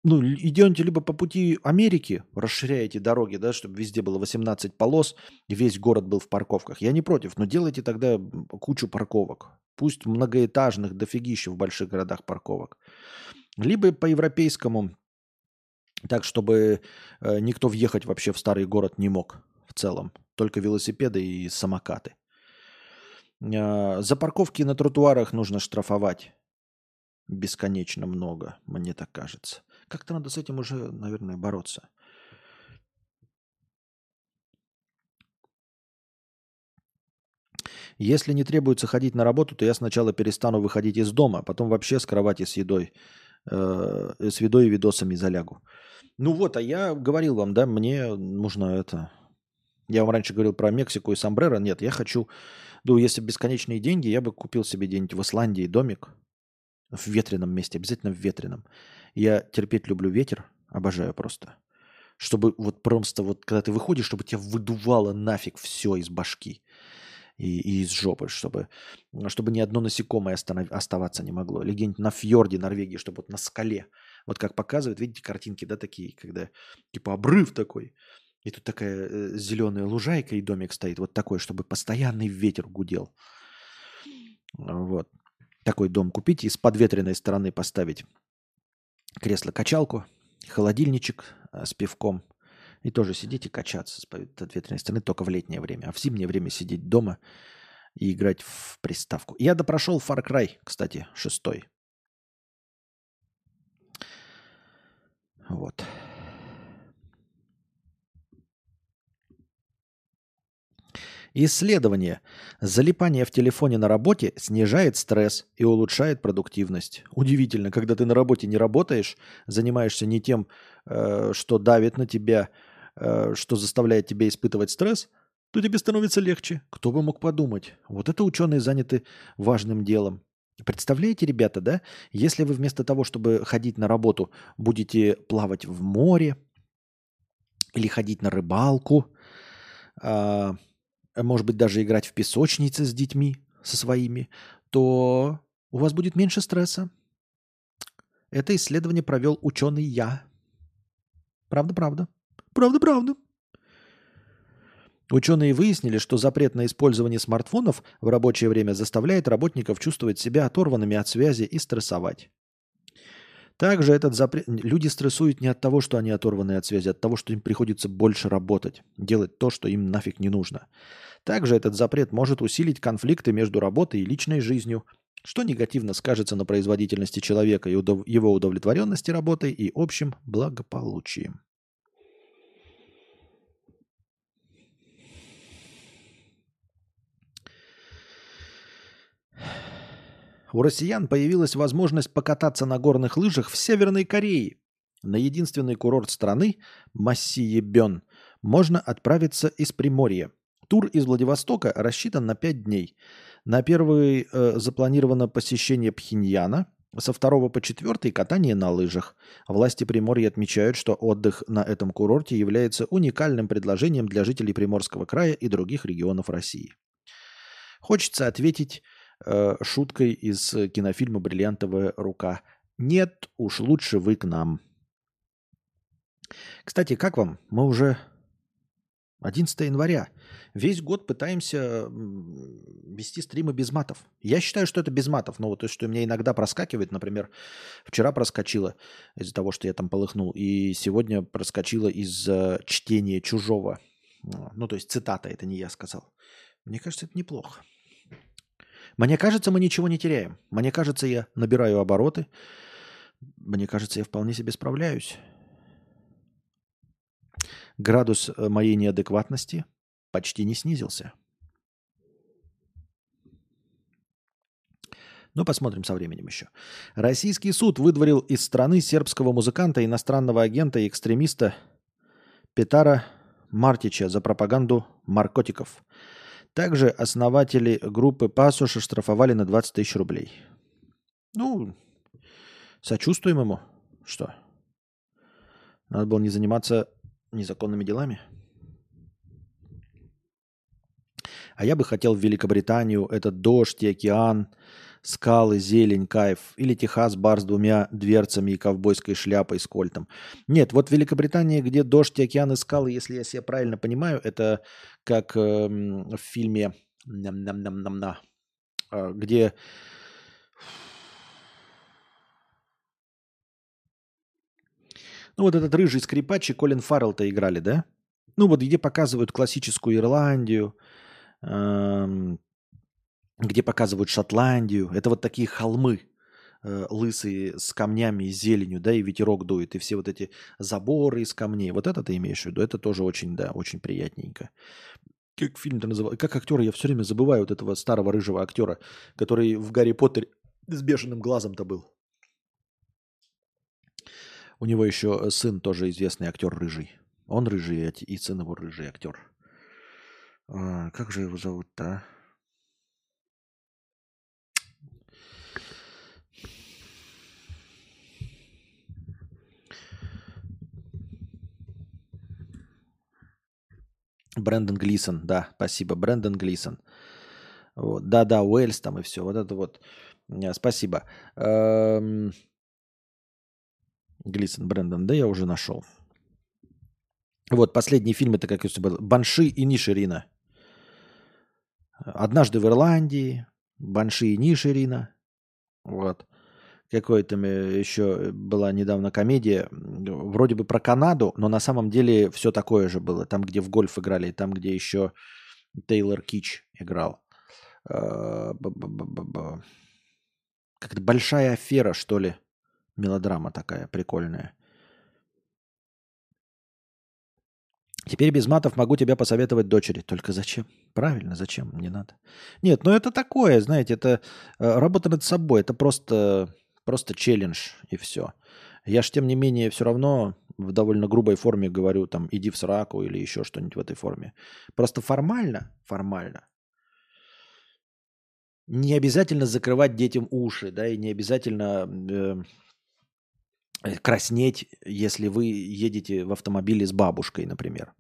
ну, идете либо по пути Америки, расширяете дороги, да, чтобы везде было 18 полос, и весь город был в парковках. Я не против, но делайте тогда кучу парковок. Пусть многоэтажных, дофигища в больших городах парковок. Либо по европейскому, так, чтобы э, никто въехать вообще в старый город не мог в целом. Только велосипеды и самокаты. Э, за парковки на тротуарах нужно штрафовать бесконечно много, мне так кажется. Как-то надо с этим уже, наверное, бороться. Если не требуется ходить на работу, то я сначала перестану выходить из дома, потом вообще с кровати с едой, э, с едой и видосами залягу. Ну вот, а я говорил вам, да, мне нужно это... Я вам раньше говорил про Мексику и Сомбреро. Нет, я хочу... Ну, если бесконечные деньги, я бы купил себе где-нибудь в Исландии домик, в ветреном месте, обязательно в ветреном. Я терпеть люблю ветер, обожаю просто. Чтобы вот просто вот, когда ты выходишь, чтобы тебя выдувало нафиг все из башки и, и из жопы, чтобы, чтобы ни одно насекомое останов, оставаться не могло. Или где-нибудь на фьорде Норвегии, чтобы вот на скале. Вот как показывают, видите, картинки, да, такие, когда типа обрыв такой, и тут такая э, зеленая лужайка и домик стоит, вот такой, чтобы постоянный ветер гудел. Вот такой дом купить и с подветренной стороны поставить кресло-качалку, холодильничек э, с пивком. И тоже сидеть и качаться с подветренной стороны только в летнее время. А в зимнее время сидеть дома и играть в приставку. Я допрошел Far Cry, кстати, шестой. Вот. Исследование. Залипание в телефоне на работе снижает стресс и улучшает продуктивность. Удивительно, когда ты на работе не работаешь, занимаешься не тем, э, что давит на тебя, э, что заставляет тебя испытывать стресс, то тебе становится легче. Кто бы мог подумать? Вот это ученые заняты важным делом. Представляете, ребята, да? Если вы вместо того, чтобы ходить на работу, будете плавать в море или ходить на рыбалку, а, может быть, даже играть в песочнице с детьми, со своими, то у вас будет меньше стресса. Это исследование провел ученый я. Правда-правда. Правда-правда. Ученые выяснили, что запрет на использование смартфонов в рабочее время заставляет работников чувствовать себя оторванными от связи и стрессовать. Также этот запрет... Люди стрессуют не от того, что они оторваны от связи, а от того, что им приходится больше работать, делать то, что им нафиг не нужно. Также этот запрет может усилить конфликты между работой и личной жизнью, что негативно скажется на производительности человека и удов... его удовлетворенности работой и общем благополучии. У россиян появилась возможность покататься на горных лыжах в Северной Корее. На единственный курорт страны, Массиебен, можно отправиться из Приморья – Тур из Владивостока рассчитан на 5 дней. На первый э, запланировано посещение Пхеньяна, со второго по четвертый катание на лыжах. Власти Приморья отмечают, что отдых на этом курорте является уникальным предложением для жителей Приморского края и других регионов России. Хочется ответить э, шуткой из кинофильма «Бриллиантовая рука». Нет, уж лучше вы к нам. Кстати, как вам? Мы уже 11 января. Весь год пытаемся вести стримы без матов. Я считаю, что это без матов. Но вот то, что у меня иногда проскакивает, например, вчера проскочило из-за того, что я там полыхнул, и сегодня проскочило из-за чтения чужого. Ну, то есть цитата, это не я сказал. Мне кажется, это неплохо. Мне кажется, мы ничего не теряем. Мне кажется, я набираю обороты. Мне кажется, я вполне себе справляюсь. Градус э, моей неадекватности почти не снизился. Ну, посмотрим со временем еще. Российский суд выдворил из страны сербского музыканта, иностранного агента и экстремиста Петара Мартича за пропаганду наркотиков. Также основатели группы Пасуша штрафовали на 20 тысяч рублей. Ну, сочувствуем ему. Что? Надо было не заниматься незаконными делами. А я бы хотел в Великобританию, этот дождь и океан, скалы, зелень, кайф. Или Техас, бар с двумя дверцами и ковбойской шляпой с кольтом. Нет, вот в Великобритании, где дождь, океан и скалы, если я себя правильно понимаю, это как э, в фильме «Нам-нам-нам-нам-на», э, где Ну, вот этот рыжий скрипач и Колин Фаррелл-то играли, да? Ну, вот где показывают классическую Ирландию, эм, где показывают Шотландию. Это вот такие холмы э, лысые с камнями и зеленью, да, и ветерок дует, и все вот эти заборы из камней. Вот это ты имеешь в виду? Это тоже очень, да, очень приятненько. Как фильм-то называется? Как актер, я все время забываю вот этого старого рыжего актера, который в Гарри Поттере с бешеным глазом-то был. У него еще э, сын тоже известный актер рыжий. Он рыжий, и сын его рыжий актер. А, как же его зовут-то? А? Брэндон Глисон, да, спасибо, Брэндон Глисон. Вот, да-да, Уэльс там и все, вот это вот. Э, спасибо. Эм... Глисон Брэндон, да, я уже нашел. Вот, последний фильм, это как если был. Банши и Ниширина. Однажды в Ирландии. Банши и Ниширина. Вот. Какой-то еще была недавно комедия, вроде бы про Канаду, но на самом деле все такое же было. Там, где в гольф играли, там, где еще Тейлор Кич играл. А, как-то большая афера, что ли. Мелодрама такая прикольная. Теперь без матов могу тебя посоветовать дочери. Только зачем? Правильно, зачем? Не надо. Нет, ну это такое, знаете, это э, работа над собой. Это просто, просто челлендж и все. Я ж, тем не менее, все равно в довольно грубой форме говорю, там, иди в сраку или еще что-нибудь в этой форме. Просто формально, формально не обязательно закрывать детям уши, да, и не обязательно Э, краснеть, если вы едете в автомобиле с бабушкой, например.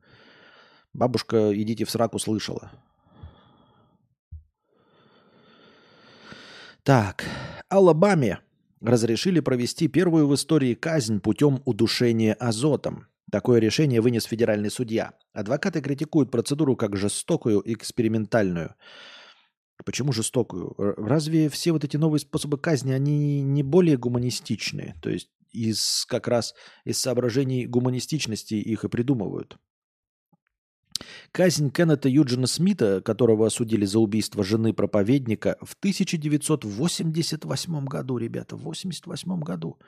Бабушка, идите в сраку, слышала. Так, Алабаме разрешили провести первую в истории казнь путем удушения азотом. Такое решение вынес федеральный судья. Адвокаты критикуют процедуру как жестокую и экспериментальную. Почему жестокую? Разве все вот эти новые способы казни, они не более гуманистичные? То есть из как раз из соображений гуманистичности их и придумывают. Казнь Кеннета Юджина Смита, которого осудили за убийство жены проповедника в 1988 году, ребята, в 1988 году,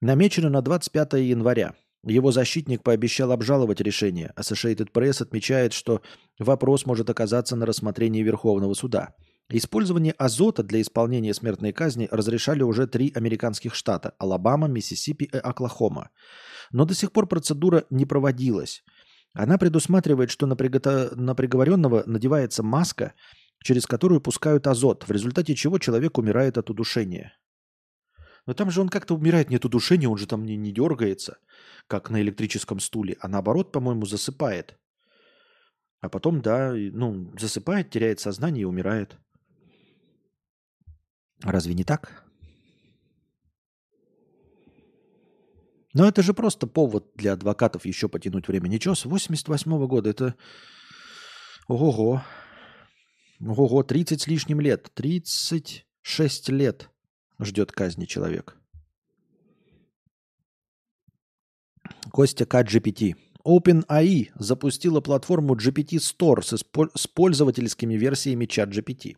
намечена на 25 января. Его защитник пообещал обжаловать решение. Associated Press отмечает, что вопрос может оказаться на рассмотрении Верховного суда – Использование азота для исполнения смертной казни разрешали уже три американских штата – Алабама, Миссисипи и Оклахома. Но до сих пор процедура не проводилась. Она предусматривает, что на, пригото... на приговоренного надевается маска, через которую пускают азот, в результате чего человек умирает от удушения. Но там же он как-то умирает не от удушения, он же там не, не дергается, как на электрическом стуле, а наоборот, по-моему, засыпает. А потом, да, ну, засыпает, теряет сознание и умирает. Разве не так? Но это же просто повод для адвокатов еще потянуть время. Ничего, с 88 -го года это... Ого-го. Ого-го, 30 с лишним лет. 36 лет ждет казни человек. Костя KGPT. OpenAI запустила платформу GPT Store с, испо- с пользовательскими версиями ChatGPT.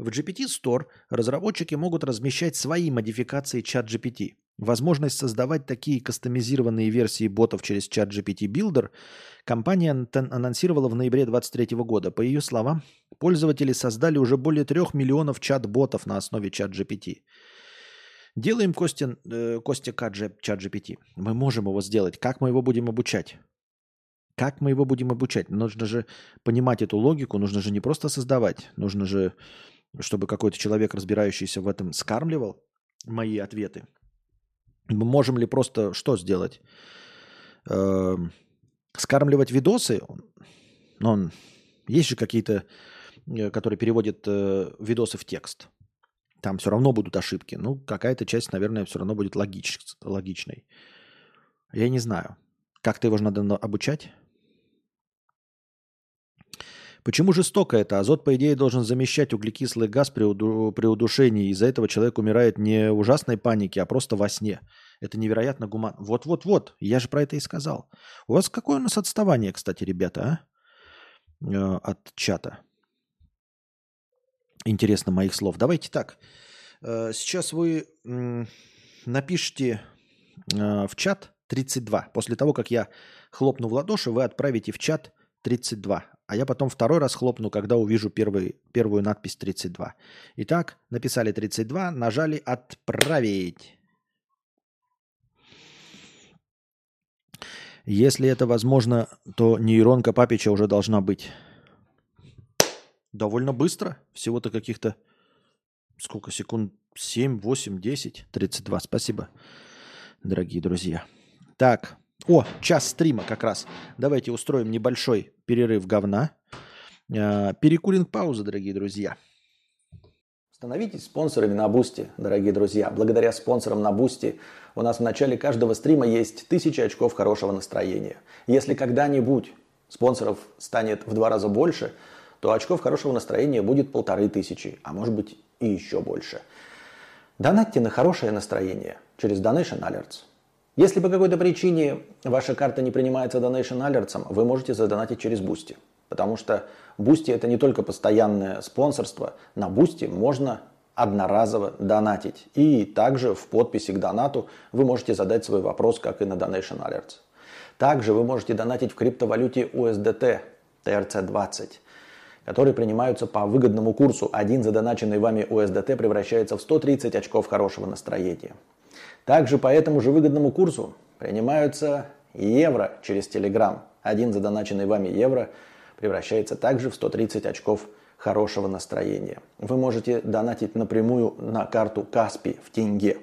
В GPT Store разработчики могут размещать свои модификации чат GPT. Возможность создавать такие кастомизированные версии ботов через чат GPT Builder компания анонсировала в ноябре 2023 года. По ее словам, Пользователи создали уже более трех миллионов чат-ботов на основе чат GPT. Делаем Костя, э, Костя чат GPT. Мы можем его сделать. Как мы его будем обучать? Как мы его будем обучать? Нужно же понимать эту логику, нужно же не просто создавать, нужно же, чтобы какой-то человек, разбирающийся в этом, скармливал мои ответы. Мы можем ли просто что сделать? Э, скармливать видосы? Он, есть же какие-то, э, которые переводят э, видосы в текст. Там все равно будут ошибки. Ну, какая-то часть, наверное, все равно будет логич, логичной. Я не знаю. Как-то его же надо обучать. Почему жестоко это? Азот, по идее, должен замещать углекислый газ при, уду- при удушении. Из-за этого человек умирает не ужасной панике, а просто во сне. Это невероятно гуман. Вот-вот-вот, я же про это и сказал. У вас какое у нас отставание, кстати, ребята, а? Э, от чата? Интересно моих слов. Давайте так. Э, сейчас вы напишите э, в чат 32. После того, как я хлопну в ладоши, вы отправите в чат 32. А я потом второй раз хлопну, когда увижу первый, первую надпись 32. Итак, написали 32, нажали «Отправить». Если это возможно, то нейронка Папича уже должна быть. Довольно быстро. Всего-то каких-то... Сколько секунд? 7, 8, 10, 32. Спасибо, дорогие друзья. Так, о, час стрима как раз. Давайте устроим небольшой перерыв говна. А, перекуринг пауза, дорогие друзья. Становитесь спонсорами на Бусти, дорогие друзья. Благодаря спонсорам на Бусти у нас в начале каждого стрима есть тысячи очков хорошего настроения. Если когда-нибудь спонсоров станет в два раза больше, то очков хорошего настроения будет полторы тысячи, а может быть и еще больше. Донатьте на хорошее настроение через Donation Alerts. Если по какой-то причине ваша карта не принимается Donation Alerts, вы можете задонатить через Boosty. Потому что Boosty это не только постоянное спонсорство. На Boosty можно одноразово донатить. И также в подписи к донату вы можете задать свой вопрос, как и на Donation Alerts. Также вы можете донатить в криптовалюте USDT TRC20, которые принимаются по выгодному курсу. Один задоначенный вами USDT превращается в 130 очков хорошего настроения. Также по этому же выгодному курсу принимаются евро через Telegram. Один задоначенный вами евро превращается также в 130 очков хорошего настроения. Вы можете донатить напрямую на карту Каспи в тенге.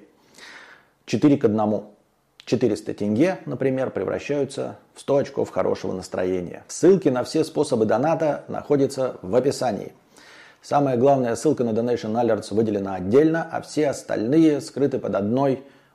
4 к 1. 400 тенге, например, превращаются в 100 очков хорошего настроения. Ссылки на все способы доната находятся в описании. Самая главная ссылка на Donation Alerts выделена отдельно, а все остальные скрыты под одной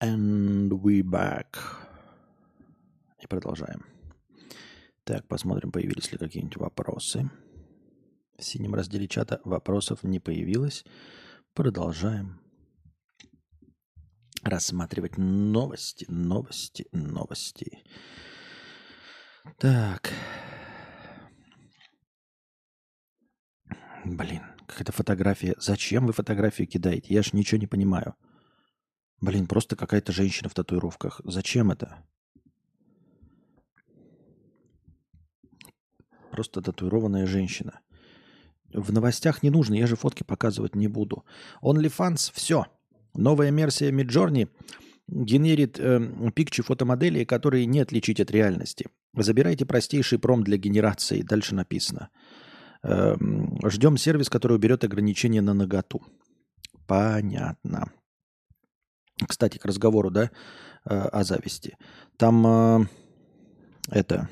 And we back. И продолжаем. Так, посмотрим, появились ли какие-нибудь вопросы. В синем разделе чата вопросов не появилось. Продолжаем рассматривать новости, новости, новости. Так. Блин, какая-то фотография. Зачем вы фотографию кидаете? Я ж ничего не понимаю. Блин, просто какая-то женщина в татуировках. Зачем это? Просто татуированная женщина. В новостях не нужно, я же фотки показывать не буду. OnlyFans – все. Новая версия Midjourney генерит э, пикчи фотомоделей, которые не отличить от реальности. Забирайте простейший пром для генерации. Дальше написано. Э, ждем сервис, который уберет ограничения на наготу. Понятно. Кстати, к разговору, да, э, о зависти. Там э, это,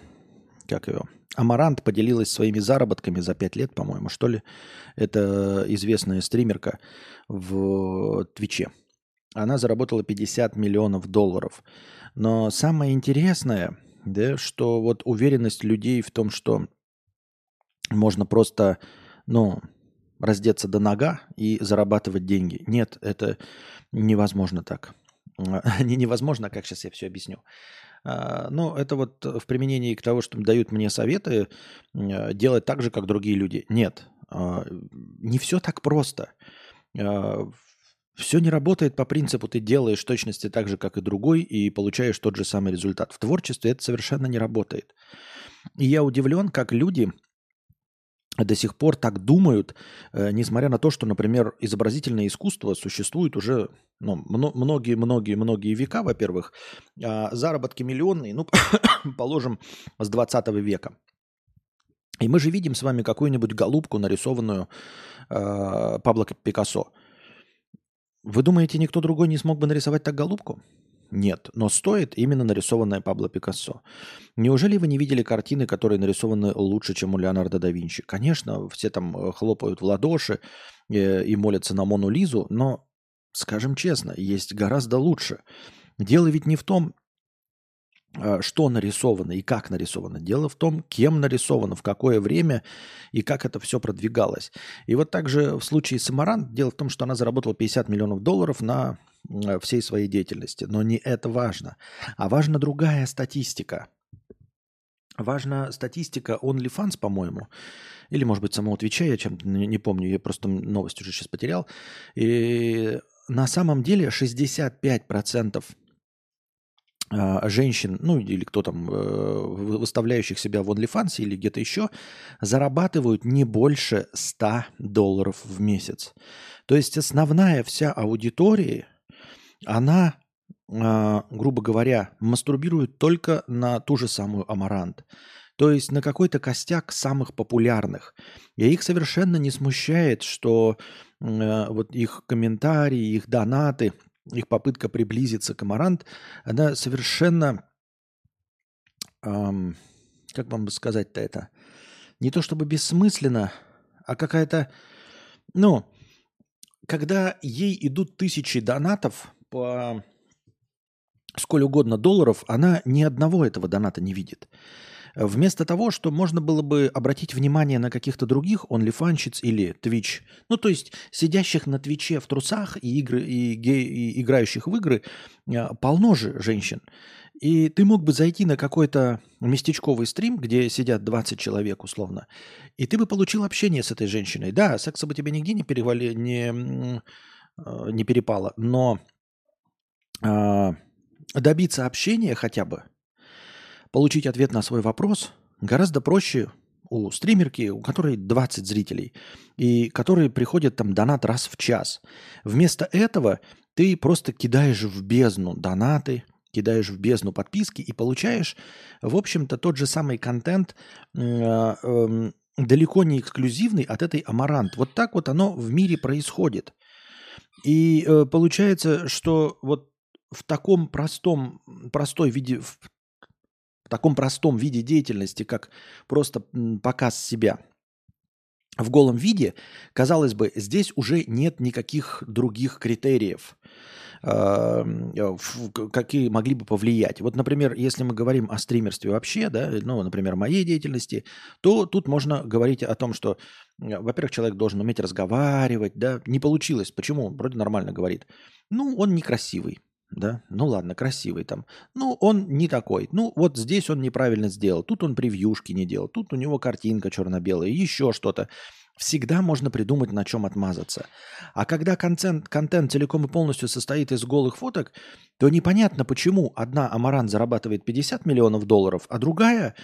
как его, Амарант поделилась своими заработками за 5 лет, по-моему, что ли. Это известная стримерка в Твиче. Она заработала 50 миллионов долларов. Но самое интересное, да, что вот уверенность людей в том, что можно просто, ну, раздеться до нога и зарабатывать деньги. Нет, это невозможно так. <laughs> Не невозможно, как сейчас я все объясню. А, ну, это вот в применении к тому, что дают мне советы делать так же, как другие люди. Нет, а, не все так просто. А, все не работает по принципу ты делаешь точности так же, как и другой, и получаешь тот же самый результат. В творчестве это совершенно не работает. И я удивлен, как люди до сих пор так думают, э, несмотря на то, что, например, изобразительное искусство существует уже многие-многие-многие ну, века, во-первых, а заработки миллионные, ну, <coughs> положим, с 20 века. И мы же видим с вами какую-нибудь голубку, нарисованную э, Пабло Пикассо. Вы думаете, никто другой не смог бы нарисовать так голубку? Нет, но стоит именно нарисованная Пабло Пикассо. Неужели вы не видели картины, которые нарисованы лучше, чем у Леонардо да Винчи? Конечно, все там э, хлопают в ладоши э, и молятся на Мону Лизу, но, скажем честно, есть гораздо лучше. Дело ведь не в том, э, что нарисовано и как нарисовано. Дело в том, кем нарисовано, в какое время и как это все продвигалось. И вот также в случае с Амарант, дело в том, что она заработала 50 миллионов долларов на всей своей деятельности. Но не это важно. А важна другая статистика. Важна статистика OnlyFans, по-моему. Или, может быть, самого Твича, я чем-то не помню, я просто новость уже сейчас потерял. И на самом деле 65% а, женщин, ну или кто там, э, выставляющих себя в OnlyFans или где-то еще, зарабатывают не больше 100 долларов в месяц. То есть основная вся аудитория она, э, грубо говоря, мастурбирует только на ту же самую амарант. То есть на какой-то костяк самых популярных. И их совершенно не смущает, что э, вот их комментарии, их донаты, их попытка приблизиться к амарант, она совершенно, эм, как вам бы сказать-то это, не то чтобы бессмысленно, а какая-то, ну, когда ей идут тысячи донатов, по сколь угодно долларов, она ни одного этого доната не видит. Вместо того, что можно было бы обратить внимание на каких-то других OnlyFanщиц или Twitch, ну то есть сидящих на Твиче в трусах и, игры, и, гей, и играющих в игры, а, полно же женщин. И ты мог бы зайти на какой-то местечковый стрим, где сидят 20 человек условно, и ты бы получил общение с этой женщиной. Да, секса бы тебе нигде не, перевали, не, а, не перепало, но добиться общения хотя бы, получить ответ на свой вопрос гораздо проще у стримерки, у которой 20 зрителей, и которые приходят там донат раз в час. Вместо этого ты просто кидаешь в бездну донаты, кидаешь в бездну подписки и получаешь, в общем-то, тот же самый контент, э, э, далеко не эксклюзивный от этой Амарант. Вот так вот оно в мире происходит. И э, получается, что вот в таком простом, простой виде, в таком простом виде деятельности, как просто показ себя в голом виде, казалось бы, здесь уже нет никаких других критериев, э, какие могли бы повлиять. Вот, например, если мы говорим о стримерстве вообще, да, ну, например, моей деятельности, то тут можно говорить о том, что, во-первых, человек должен уметь разговаривать, да, не получилось. Почему? Вроде нормально говорит. Ну, он некрасивый да, ну ладно, красивый там. Ну, он не такой. Ну, вот здесь он неправильно сделал. Тут он превьюшки не делал. Тут у него картинка черно-белая, еще что-то. Всегда можно придумать, на чем отмазаться. А когда контент, контент целиком и полностью состоит из голых фоток, то непонятно, почему одна Амаран зарабатывает 50 миллионов долларов, а другая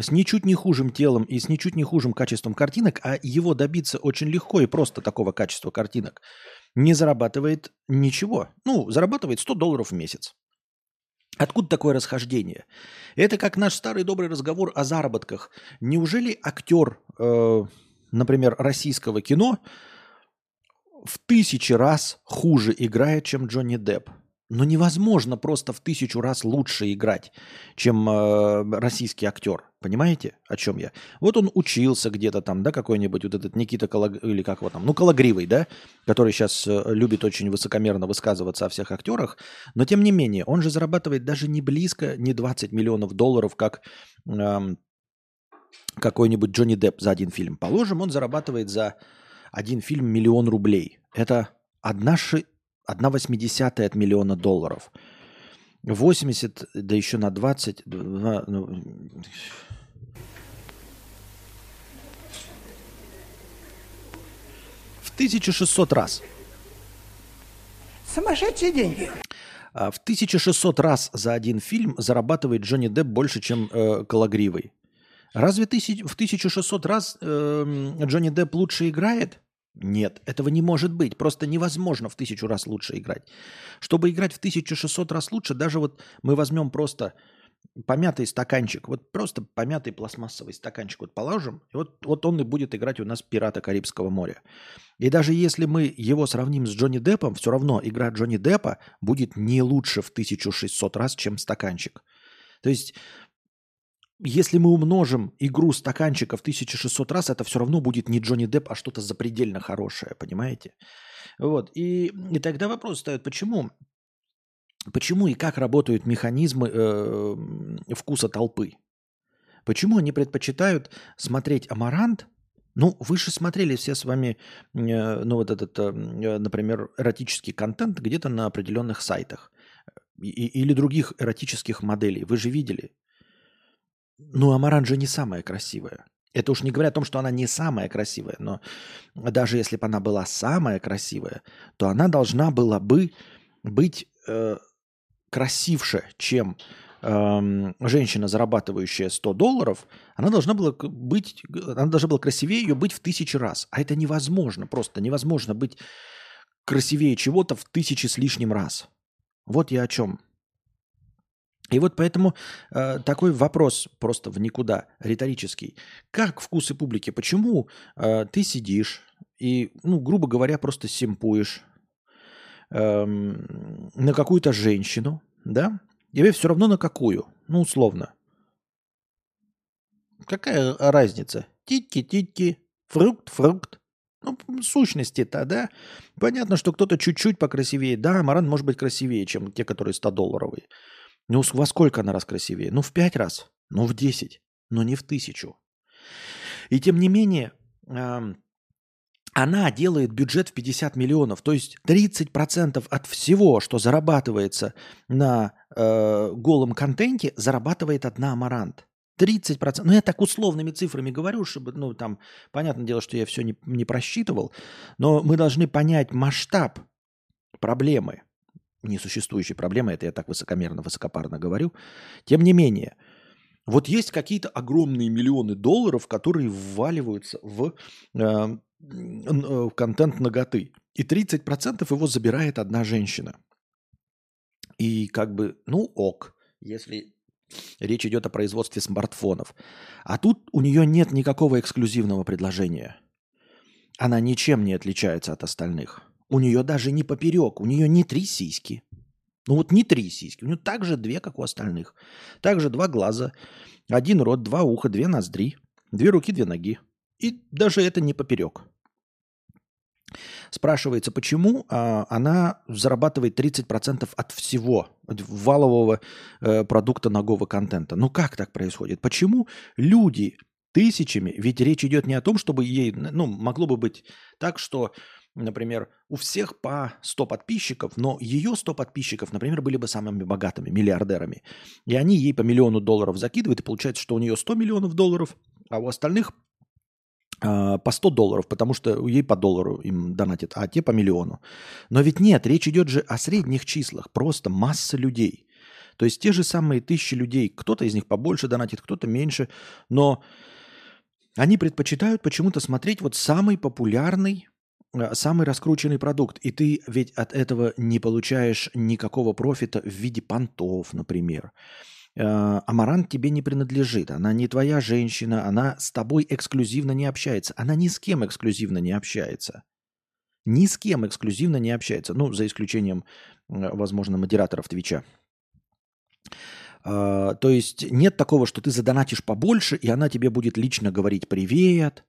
с ничуть не хужим телом и с ничуть не хужим качеством картинок, а его добиться очень легко и просто такого качества картинок, не зарабатывает ничего. Ну, зарабатывает 100 долларов в месяц. Откуда такое расхождение? Это как наш старый добрый разговор о заработках. Неужели актер... Э, например, российского кино в тысячи раз хуже играет, чем Джонни Депп. Но невозможно просто в тысячу раз лучше играть, чем э, российский актер. Понимаете, о чем я? Вот он учился где-то там, да, какой-нибудь вот этот Никита Калаг... или как его там, ну, Калагривый, да, который сейчас э, любит очень высокомерно высказываться о всех актерах, но тем не менее, он же зарабатывает даже не близко, не 20 миллионов долларов, как э, какой-нибудь Джонни Депп за один фильм. Положим, он зарабатывает за один фильм миллион рублей. Это одна, ши... одна восьмидесятая от миллиона долларов. 80, да еще на 20... Ну... В 1600 раз. Сумасшедшие деньги. А в 1600 раз за один фильм зарабатывает Джонни Депп больше, чем э, Калагривый. Разве тысяч, в 1600 раз э, Джонни Депп лучше играет? Нет, этого не может быть. Просто невозможно в тысячу раз лучше играть. Чтобы играть в 1600 раз лучше, даже вот мы возьмем просто помятый стаканчик, вот просто помятый пластмассовый стаканчик вот положим, и вот, вот он и будет играть у нас «Пирата Карибского моря». И даже если мы его сравним с Джонни Деппом, все равно игра Джонни Деппа будет не лучше в 1600 раз, чем стаканчик. То есть если мы умножим игру стаканчика в 1600 раз, это все равно будет не Джонни Депп, а что-то запредельно хорошее, понимаете? Вот. И, и тогда вопрос встает, почему? Почему и как работают механизмы э, вкуса толпы? Почему они предпочитают смотреть «Амарант», ну, вы же смотрели все с вами, э, ну, вот этот, э, например, эротический контент где-то на определенных сайтах и, или других эротических моделей. Вы же видели. Ну, Амаран же не самая красивая. Это уж не говоря о том, что она не самая красивая, но даже если бы она была самая красивая, то она должна была бы быть э, красивше, чем э, женщина, зарабатывающая 100 долларов. Она должна была быть, она должна была красивее ее быть в тысячи раз. А это невозможно, просто невозможно быть красивее чего-то в тысячи с лишним раз. Вот я о чем. И вот поэтому э, такой вопрос просто в никуда, риторический. Как вкусы публики? Почему э, ты сидишь и, ну, грубо говоря, просто симпуешь э, на какую-то женщину, да? Тебе все равно на какую, ну, условно. Какая разница? Титьки-титьки, фрукт-фрукт. Ну, сущности-то, да? Понятно, что кто-то чуть-чуть покрасивее. Да, Маран может быть красивее, чем те, которые 100-долларовые. Ну, во сколько она раз красивее? Ну, в пять раз. Ну, в десять. Но не в тысячу. И тем не менее, она делает бюджет в 50 миллионов. То есть 30% от всего, что зарабатывается на э, голом контенте, зарабатывает одна Амарант. 30%. Ну, я так условными цифрами говорю, чтобы, ну, там, понятное дело, что я все не, не просчитывал, но мы должны понять масштаб проблемы несуществующей проблемы, это я так высокомерно, высокопарно говорю. Тем не менее, вот есть какие-то огромные миллионы долларов, которые вваливаются в, э, э в контент ноготы. И 30% его забирает одна женщина. И как бы, ну ок, если речь идет о производстве смартфонов. А тут у нее нет никакого эксклюзивного предложения. Она ничем не отличается от остальных. У нее даже не поперек, у нее не три сиськи. Ну вот не три сиськи, у нее также две, как у остальных. Также два глаза, один рот, два уха, две ноздри, две руки, две ноги. И даже это не поперек. Спрашивается, почему а, она зарабатывает 30% от всего валового э, продукта ногого контента. Ну как так происходит? Почему люди тысячами, ведь речь идет не о том, чтобы ей, ну, могло бы быть так, что например, у всех по 100 подписчиков, но ее 100 подписчиков, например, были бы самыми богатыми, миллиардерами. И они ей по миллиону долларов закидывают, и получается, что у нее 100 миллионов долларов, а у остальных э, по 100 долларов, потому что ей по доллару им донатят, а те по миллиону. Но ведь нет, речь идет же о средних числах, просто масса людей. То есть те же самые тысячи людей, кто-то из них побольше донатит, кто-то меньше, но они предпочитают почему-то смотреть вот самый популярный, самый раскрученный продукт. И ты ведь от этого не получаешь никакого профита в виде понтов, например. Э, Амарант тебе не принадлежит, она не твоя женщина, она с тобой эксклюзивно не общается, она ни с кем эксклюзивно не общается. Ни с кем эксклюзивно не общается, ну, за исключением, э, возможно, модераторов Твича. То есть нет такого, что ты задонатишь побольше, и она тебе будет лично говорить привет,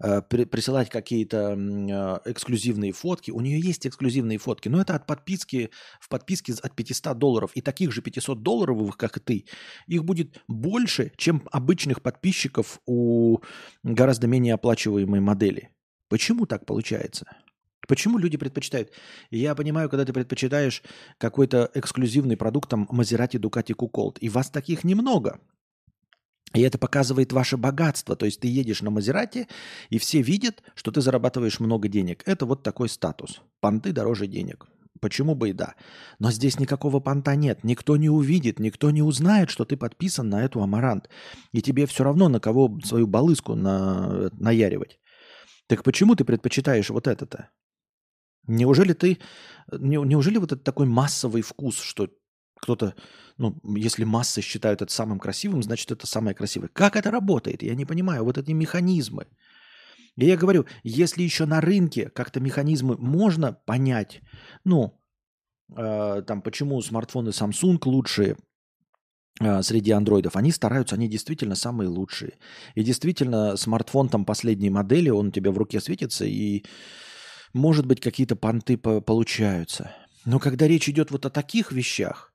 присылать какие-то а, эксклюзивные фотки. У нее есть эксклюзивные фотки, но это от подписки, в подписке от 500 долларов. И таких же 500 долларовых, как и ты, их будет больше, чем обычных подписчиков у гораздо менее оплачиваемой модели. Почему так получается? Почему люди предпочитают? Я понимаю, когда ты предпочитаешь какой-то эксклюзивный продукт, там, Maserati, Ducati, Куколт, и вас таких немного. И это показывает ваше богатство. То есть ты едешь на Мазерате, и все видят, что ты зарабатываешь много денег. Это вот такой статус. Понты дороже денег. Почему бы и да. Но здесь никакого понта нет. Никто не увидит, никто не узнает, что ты подписан на эту амарант. И тебе все равно на кого свою балыску на... наяривать. Так почему ты предпочитаешь вот это-то? Неужели ты, неужели вот это такой массовый вкус, что кто-то, ну, если массы считают это самым красивым, значит, это самое красивое. Как это работает? Я не понимаю. Вот эти механизмы. И я говорю, если еще на рынке как-то механизмы можно понять, ну, э, там, почему смартфоны Samsung лучшие э, среди андроидов, они стараются, они действительно самые лучшие. И действительно, смартфон там последней модели, он у тебя в руке светится, и может быть, какие-то понты по получаются. Но когда речь идет вот о таких вещах,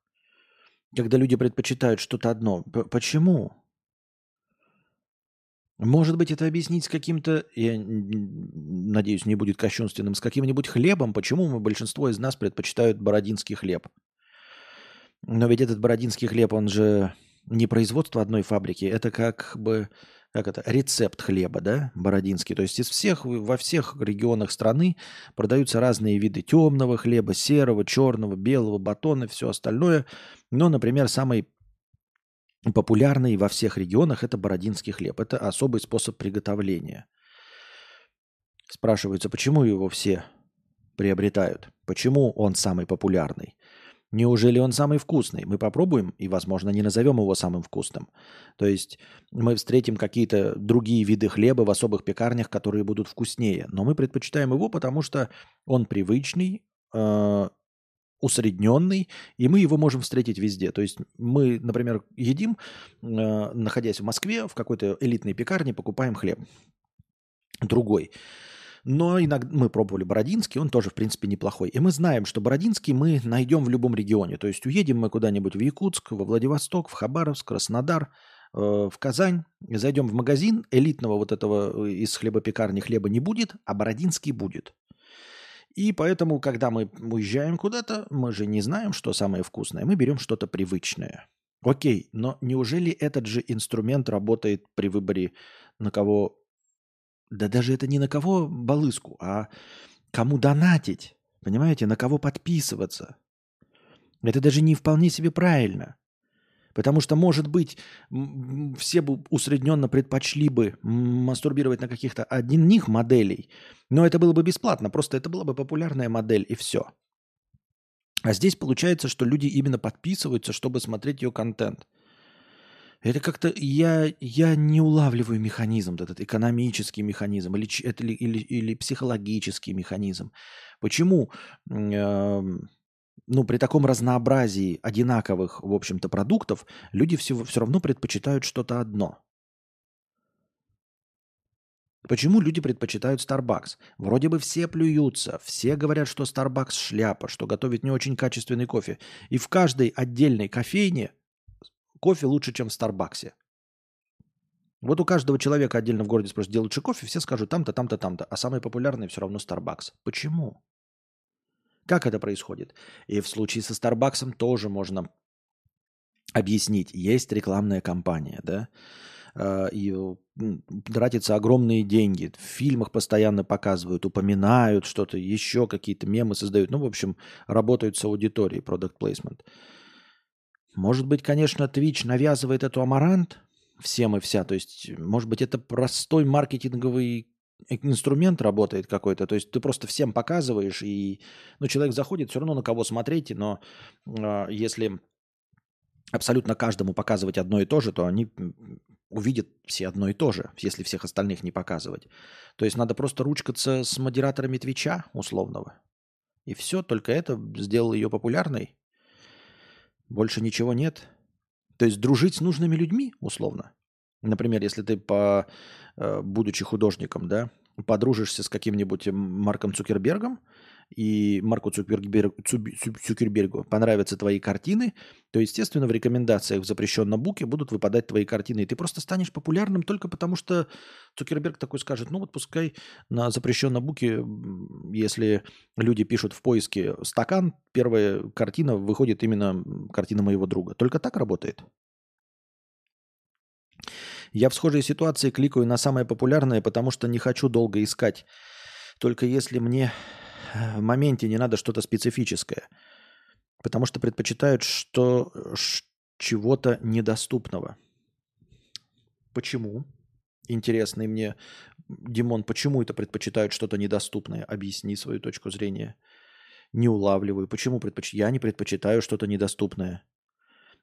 когда люди предпочитают что-то одно, почему? Может быть, это объяснить с каким-то, я надеюсь, не будет кощунственным, с каким-нибудь хлебом, почему мы, большинство из нас предпочитают бородинский хлеб. Но ведь этот бородинский хлеб, он же не производство одной фабрики, это как бы как это, рецепт хлеба, да, бородинский. То есть из всех, во всех регионах страны продаются разные виды темного хлеба, серого, черного, белого, батона, все остальное. Но, например, самый популярный во всех регионах это бородинский хлеб. Это особый способ приготовления. Спрашивается, почему его все приобретают? Почему он самый популярный? Неужели он самый вкусный? Мы попробуем и, возможно, не назовем его самым вкусным. То есть мы встретим какие-то другие виды хлеба в особых пекарнях, которые будут вкуснее. Но мы предпочитаем его, потому что он привычный, э, усредненный, и мы его можем встретить везде. То есть мы, например, едим, э, находясь в Москве, в какой-то элитной пекарне, покупаем хлеб другой. Но иногда мы пробовали Бородинский, он тоже, в принципе, неплохой. И мы знаем, что Бородинский мы найдем в любом регионе. То есть уедем мы куда-нибудь в Якутск, во Владивосток, в Хабаровск, Краснодар, э, в Казань, зайдем в магазин, элитного вот этого э, из хлебопекарни хлеба не будет, а Бородинский будет. И поэтому, когда мы уезжаем куда-то, мы же не знаем, что самое вкусное, мы берем что-то привычное. Окей, но неужели этот же инструмент работает при выборе, на кого да даже это не на кого балыску, а кому донатить. Понимаете, на кого подписываться. Это даже не вполне себе правильно. Потому что, может быть, все бы усредненно предпочли бы мастурбировать на каких-то одних моделей, но это было бы бесплатно, просто это была бы популярная модель и все. А здесь получается, что люди именно подписываются, чтобы смотреть ее контент – это как-то я, я не улавливаю механизм, этот экономический механизм или, это, или, или психологический механизм. Почему э, ну, при таком разнообразии одинаковых, в общем-то, продуктов люди все, все равно предпочитают что-то одно? Почему люди предпочитают Starbucks? Вроде бы все плюются, все говорят, что Starbucks шляпа, что готовит не очень качественный кофе. И в каждой отдельной кофейне кофе лучше, чем в Старбаксе. Вот у каждого человека отдельно в городе спросят, делают лучше кофе, все скажут там-то, там-то, там-то. А самый популярный все равно Starbucks. Почему? Как это происходит? И в случае со Starbucks тоже можно объяснить. Есть рекламная кампания, да, а, и тратятся огромные деньги. В фильмах постоянно показывают, упоминают что-то, еще какие-то мемы создают. Ну, в общем, работают с аудиторией, product placement. Может быть, конечно, Twitch навязывает эту амарант всем и вся. То есть, может быть, это простой маркетинговый инструмент работает какой-то. То есть ты просто всем показываешь, и ну, человек заходит, все равно на кого смотреть, но э, если абсолютно каждому показывать одно и то же, то они увидят все одно и то же, если всех остальных не показывать. То есть надо просто ручкаться с модераторами Твича условного. И все, только это сделало ее популярной. Больше ничего нет. То есть дружить с нужными людьми, условно. Например, если ты, по, э, будучи художником, да, подружишься с каким-нибудь Марком Цукербергом, и Марку Цукерберг, Цукербергу понравятся твои картины, то, естественно, в рекомендациях в запрещенном буке будут выпадать твои картины. И ты просто станешь популярным только потому, что Цукерберг такой скажет, ну вот пускай на запрещенном буке, если люди пишут в поиске «стакан», первая картина выходит именно картина моего друга. Только так работает. Я в схожей ситуации кликаю на самое популярное, потому что не хочу долго искать. Только если мне в моменте не надо что-то специфическое. Потому что предпочитают что, чего-то недоступного. Почему? Интересно мне, Димон, почему это предпочитают что-то недоступное? Объясни свою точку зрения. Не улавливаю. Почему предпоч... Я не предпочитаю что-то недоступное.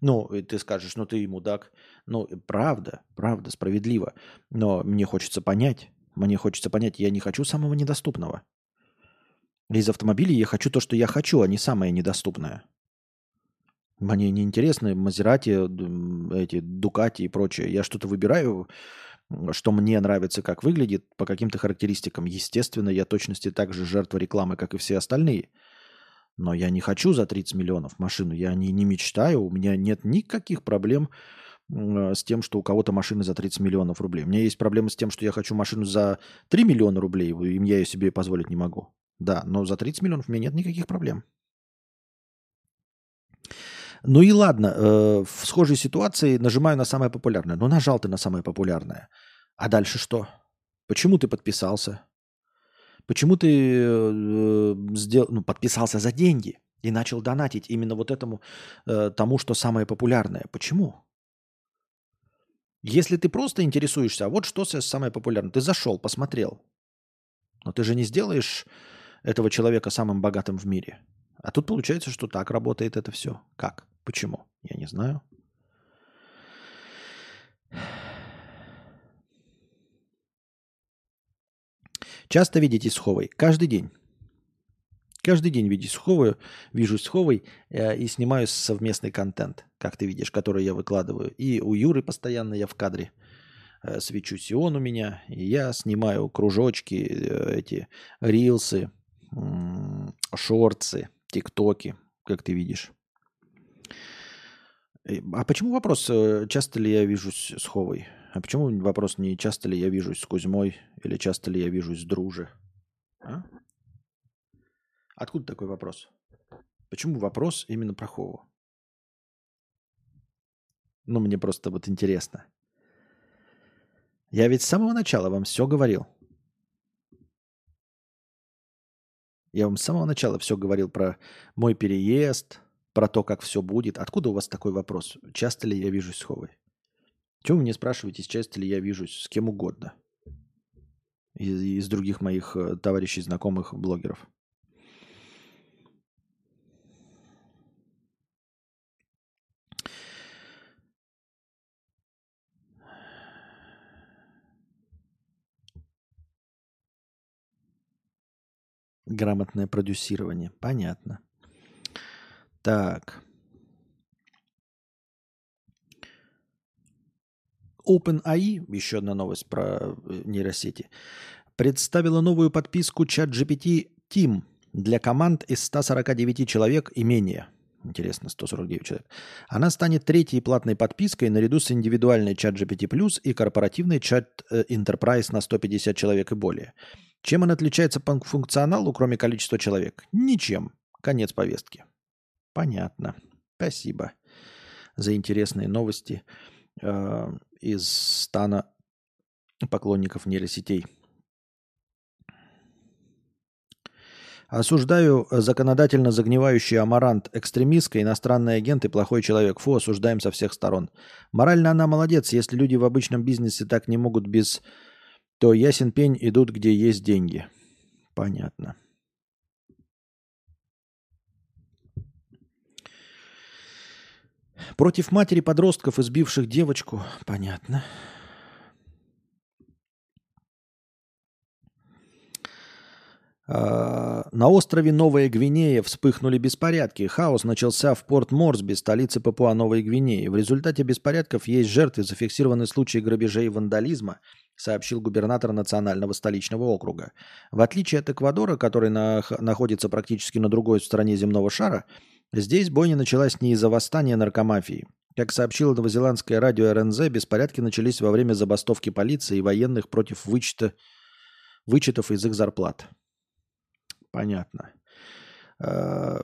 Ну, ты скажешь, ну ты мудак. Ну, правда, правда, справедливо. Но мне хочется понять. Мне хочется понять, я не хочу самого недоступного. Из автомобилей я хочу то, что я хочу, а не самое недоступное. Мне не интересны Мазерати, эти Дукати и прочее. Я что-то выбираю, что мне нравится, как выглядит, по каким-то характеристикам. Естественно, я точности так же жертва рекламы, как и все остальные. Но я не хочу за 30 миллионов машину. Я не, не мечтаю. У меня нет никаких проблем с тем, что у кого-то машина за 30 миллионов рублей. У меня есть проблемы с тем, что я хочу машину за 3 миллиона рублей, и я ее себе позволить не могу. Да, но за 30 миллионов у меня нет никаких проблем. Ну и ладно, э, в схожей ситуации нажимаю на самое популярное. Ну нажал ты на самое популярное. А дальше что? Почему ты подписался? Почему ты э, сделал, ну, подписался за деньги и начал донатить именно вот этому, э, тому, что самое популярное? Почему? Если ты просто интересуешься, а вот что самое популярное, ты зашел, посмотрел, но ты же не сделаешь этого человека самым богатым в мире. А тут получается, что так работает это все. Как? Почему? Я не знаю. Часто видите с Ховой? Каждый день. Каждый день видишь с Ховой, вижу с Ховой э, и снимаю совместный контент, как ты видишь, который я выкладываю. И у Юры постоянно я в кадре э, свечусь, и он у меня. И я снимаю кружочки, э, эти рилсы, шорцы, тиктоки, как ты видишь. А почему вопрос, э, часто ли я вижусь с Ховой? А почему вопрос не часто ли я вижусь с Кузьмой или часто ли я вижусь с Друже? А? Откуда такой вопрос? Почему вопрос именно про Хову? Ну, мне просто вот интересно. Я ведь с самого начала вам все говорил – Я вам с самого начала все говорил про мой переезд, про то, как все будет. Откуда у вас такой вопрос? Часто ли я вижусь с Ховой? Чего вы мне спрашиваете, часто ли я вижусь с кем угодно? Из, из других моих э, товарищей, знакомых, блогеров. Грамотное продюсирование. Понятно. Так. OpenAI, еще одна новость про э, нейросети, представила новую подписку ChatGPT Team для команд из 149 человек и менее. Интересно, 149 человек. Она станет третьей платной подпиской наряду с индивидуальной чат GPT+, и корпоративной чат э, Enterprise на 150 человек и более. Чем она отличается по функционалу, кроме количества человек? Ничем. Конец повестки. Понятно. Спасибо за интересные новости э, из стана поклонников нейросетей. Осуждаю законодательно загнивающий амарант, экстремистка, иностранный агент и плохой человек. Фу, осуждаем со всех сторон. Морально она молодец. Если люди в обычном бизнесе так не могут без... То ясен пень идут, где есть деньги. Понятно. Против матери подростков, избивших девочку. Понятно. На острове Новая Гвинея вспыхнули беспорядки. Хаос начался в порт Морсби, столице Папуа-Новой Гвинеи. В результате беспорядков есть жертвы, зафиксированы случаи грабежей и вандализма, сообщил губернатор национального столичного округа. В отличие от Эквадора, который на, находится практически на другой стороне земного шара, здесь бойня началась не из-за восстания наркомафии. Как сообщило новозеландское радио РНЗ, беспорядки начались во время забастовки полиции и военных против вычета, вычетов из их зарплат. Понятно. Э,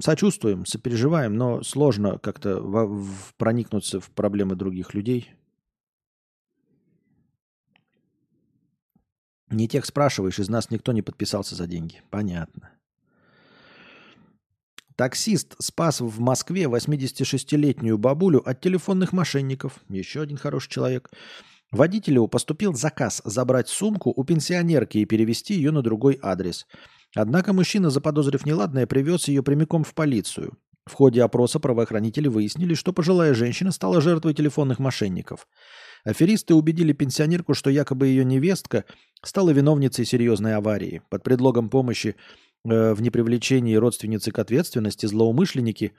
сочувствуем, сопереживаем, но сложно как-то проникнуться в проблемы других людей. Не тех спрашиваешь, из нас никто не подписался за деньги. Понятно. Таксист спас в Москве 86-летнюю бабулю от телефонных мошенников. Еще один хороший человек. Водителю поступил заказ забрать сумку у пенсионерки и перевести ее на другой адрес – Однако мужчина, заподозрив неладное, привез ее прямиком в полицию. В ходе опроса правоохранители выяснили, что пожилая женщина стала жертвой телефонных мошенников. Аферисты убедили пенсионерку, что якобы ее невестка стала виновницей серьезной аварии. Под предлогом помощи э, в непривлечении родственницы к ответственности злоумышленники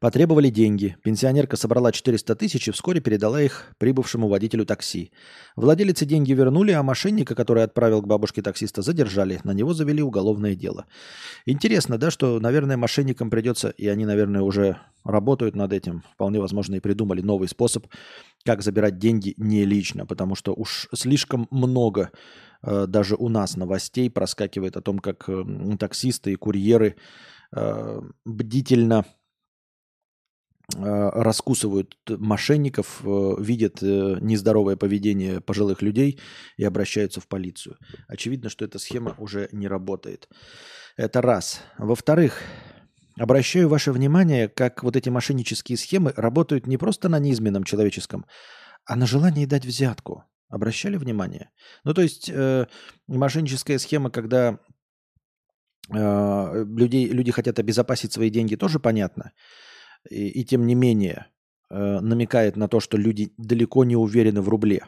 Потребовали деньги. Пенсионерка собрала 400 тысяч и вскоре передала их прибывшему водителю такси. Владелицы деньги вернули, а мошенника, который отправил к бабушке таксиста, задержали. На него завели уголовное дело. Интересно, да, что, наверное, мошенникам придется, и они, наверное, уже работают над этим, вполне возможно, и придумали новый способ, как забирать деньги не лично, потому что уж слишком много э, даже у нас новостей проскакивает о том, как э, таксисты и курьеры э, бдительно раскусывают мошенников, э, видят э, нездоровое поведение пожилых людей и обращаются в полицию. Очевидно, что эта схема уже не работает. Это раз. Во-вторых, обращаю ваше внимание, как вот эти мошеннические схемы работают не просто на неизменном человеческом, а на желании дать взятку. Обращали внимание? Ну, то есть э, мошенническая схема, когда э, людей, люди хотят обезопасить свои деньги, тоже понятно и, и тем не менее э, намекает на то, что люди далеко не уверены в рубле.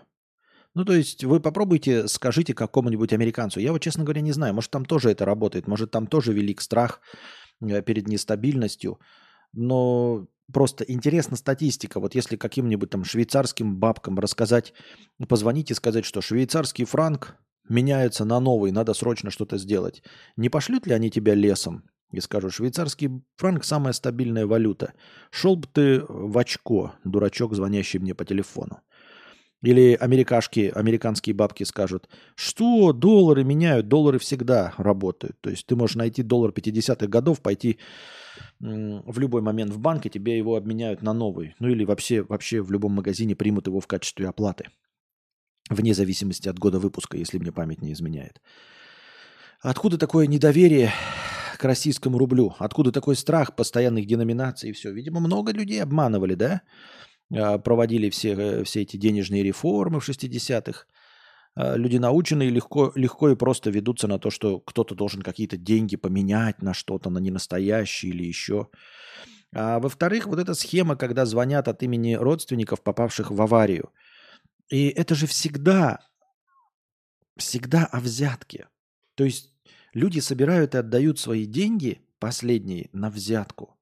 Ну, то есть вы попробуйте, скажите какому-нибудь американцу. Я вот, честно говоря, не знаю. Может, там тоже это работает. Может, там тоже велик страх э, перед нестабильностью. Но просто интересна статистика. Вот если каким-нибудь там швейцарским бабкам рассказать, позвонить и сказать, что швейцарский франк меняется на новый, надо срочно что-то сделать. Не пошлют ли они тебя лесом? И скажу, швейцарский франк – самая стабильная валюта. Шел бы ты в очко, дурачок, звонящий мне по телефону. Или америкашки, американские бабки скажут, что доллары меняют, доллары всегда работают. То есть ты можешь найти доллар 50-х годов, пойти в любой момент в банк, и тебе его обменяют на новый. Ну или вообще, вообще в любом магазине примут его в качестве оплаты. Вне зависимости от года выпуска, если мне память не изменяет. Откуда такое недоверие к российскому рублю? Откуда такой страх постоянных деноминаций и все? Видимо, много людей обманывали, да? А, проводили все, э, все эти денежные реформы в 60-х. А, люди наученные легко, легко и просто ведутся на то, что кто-то должен какие-то деньги поменять на что-то, на ненастоящее или еще. А во-вторых, вот эта схема, когда звонят от имени родственников, попавших в аварию. И это же всегда, всегда о взятке. То есть люди собирают и отдают свои деньги, последние, на взятку.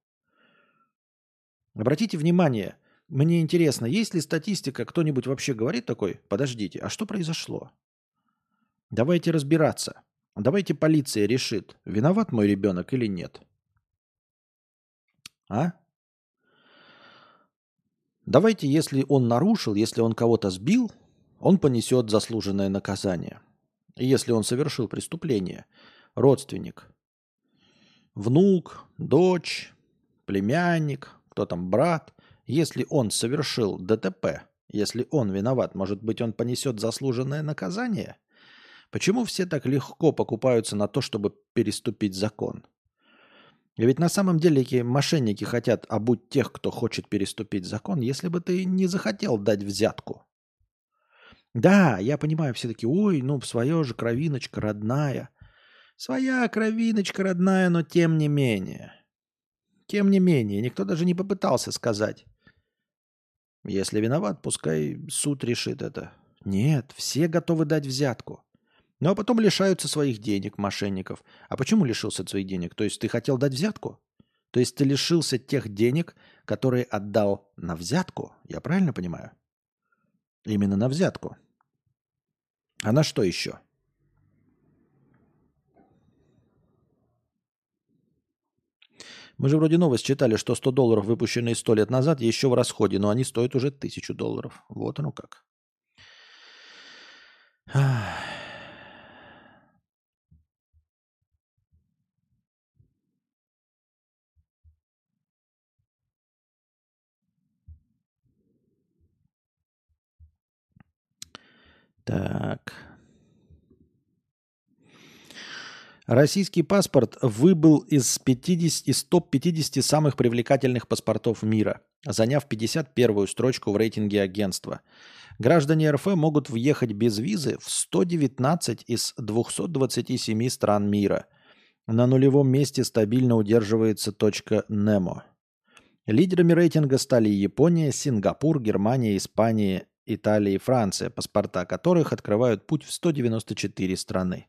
Обратите внимание, мне интересно, есть ли статистика, кто-нибудь вообще говорит такой, подождите, а что произошло? Давайте разбираться. Давайте полиция решит, виноват мой ребенок или нет. А? Давайте, если он нарушил, если он кого-то сбил, он понесет заслуженное наказание. Если он совершил преступление, родственник, внук, дочь, племянник, кто там, брат, если он совершил ДТП, если он виноват, может быть, он понесет заслуженное наказание? Почему все так легко покупаются на то, чтобы переступить закон? И ведь на самом деле эти мошенники хотят обуть тех, кто хочет переступить закон, если бы ты не захотел дать взятку. Да, я понимаю, все таки ой, ну, свое же кровиночка родная. Своя кровиночка родная, но тем не менее. Тем не менее, никто даже не попытался сказать. Если виноват, пускай суд решит это. Нет, все готовы дать взятку. Ну а потом лишаются своих денег, мошенников. А почему лишился своих денег? То есть ты хотел дать взятку? То есть ты лишился тех денег, которые отдал на взятку? Я правильно понимаю? Именно на взятку. А на что еще? Мы же вроде новость читали, что 100 долларов, выпущенные 100 лет назад, еще в расходе, но они стоят уже 1000 долларов. Вот оно как. Так. Российский паспорт выбыл из, 50, из топ-50 самых привлекательных паспортов мира, заняв 51-ю строчку в рейтинге агентства. Граждане РФ могут въехать без визы в 119 из 227 стран мира. На нулевом месте стабильно удерживается точка Немо. Лидерами рейтинга стали Япония, Сингапур, Германия, Испания, Италия и Франция, паспорта которых открывают путь в 194 страны.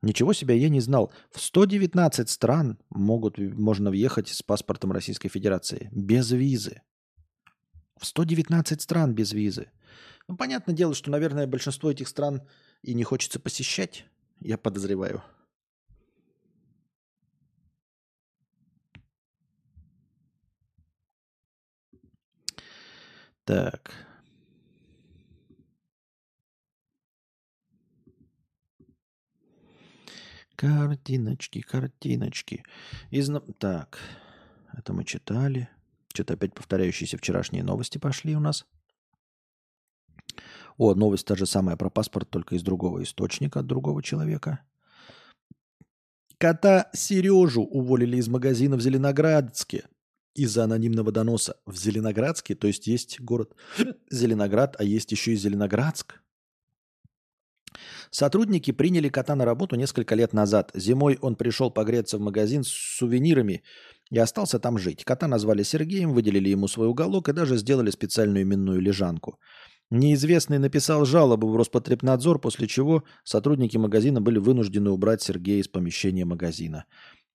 Ничего себе, я не знал. В 119 стран могут, можно въехать с паспортом Российской Федерации без визы. В 119 стран без визы. Ну, понятное дело, что, наверное, большинство этих стран и не хочется посещать, я подозреваю. Так. Картиночки, картиночки. Из... Так, это мы читали. Что-то опять повторяющиеся вчерашние новости пошли у нас. О, новость та же самая про паспорт, только из другого источника, от другого человека. Кота Сережу уволили из магазина в Зеленоградске из-за анонимного доноса. В Зеленоградске, то есть есть город Зеленоград, а есть еще и Зеленоградск. Сотрудники приняли кота на работу несколько лет назад. Зимой он пришел погреться в магазин с сувенирами и остался там жить. Кота назвали Сергеем, выделили ему свой уголок и даже сделали специальную именную лежанку. Неизвестный написал жалобу в Роспотребнадзор, после чего сотрудники магазина были вынуждены убрать Сергея из помещения магазина.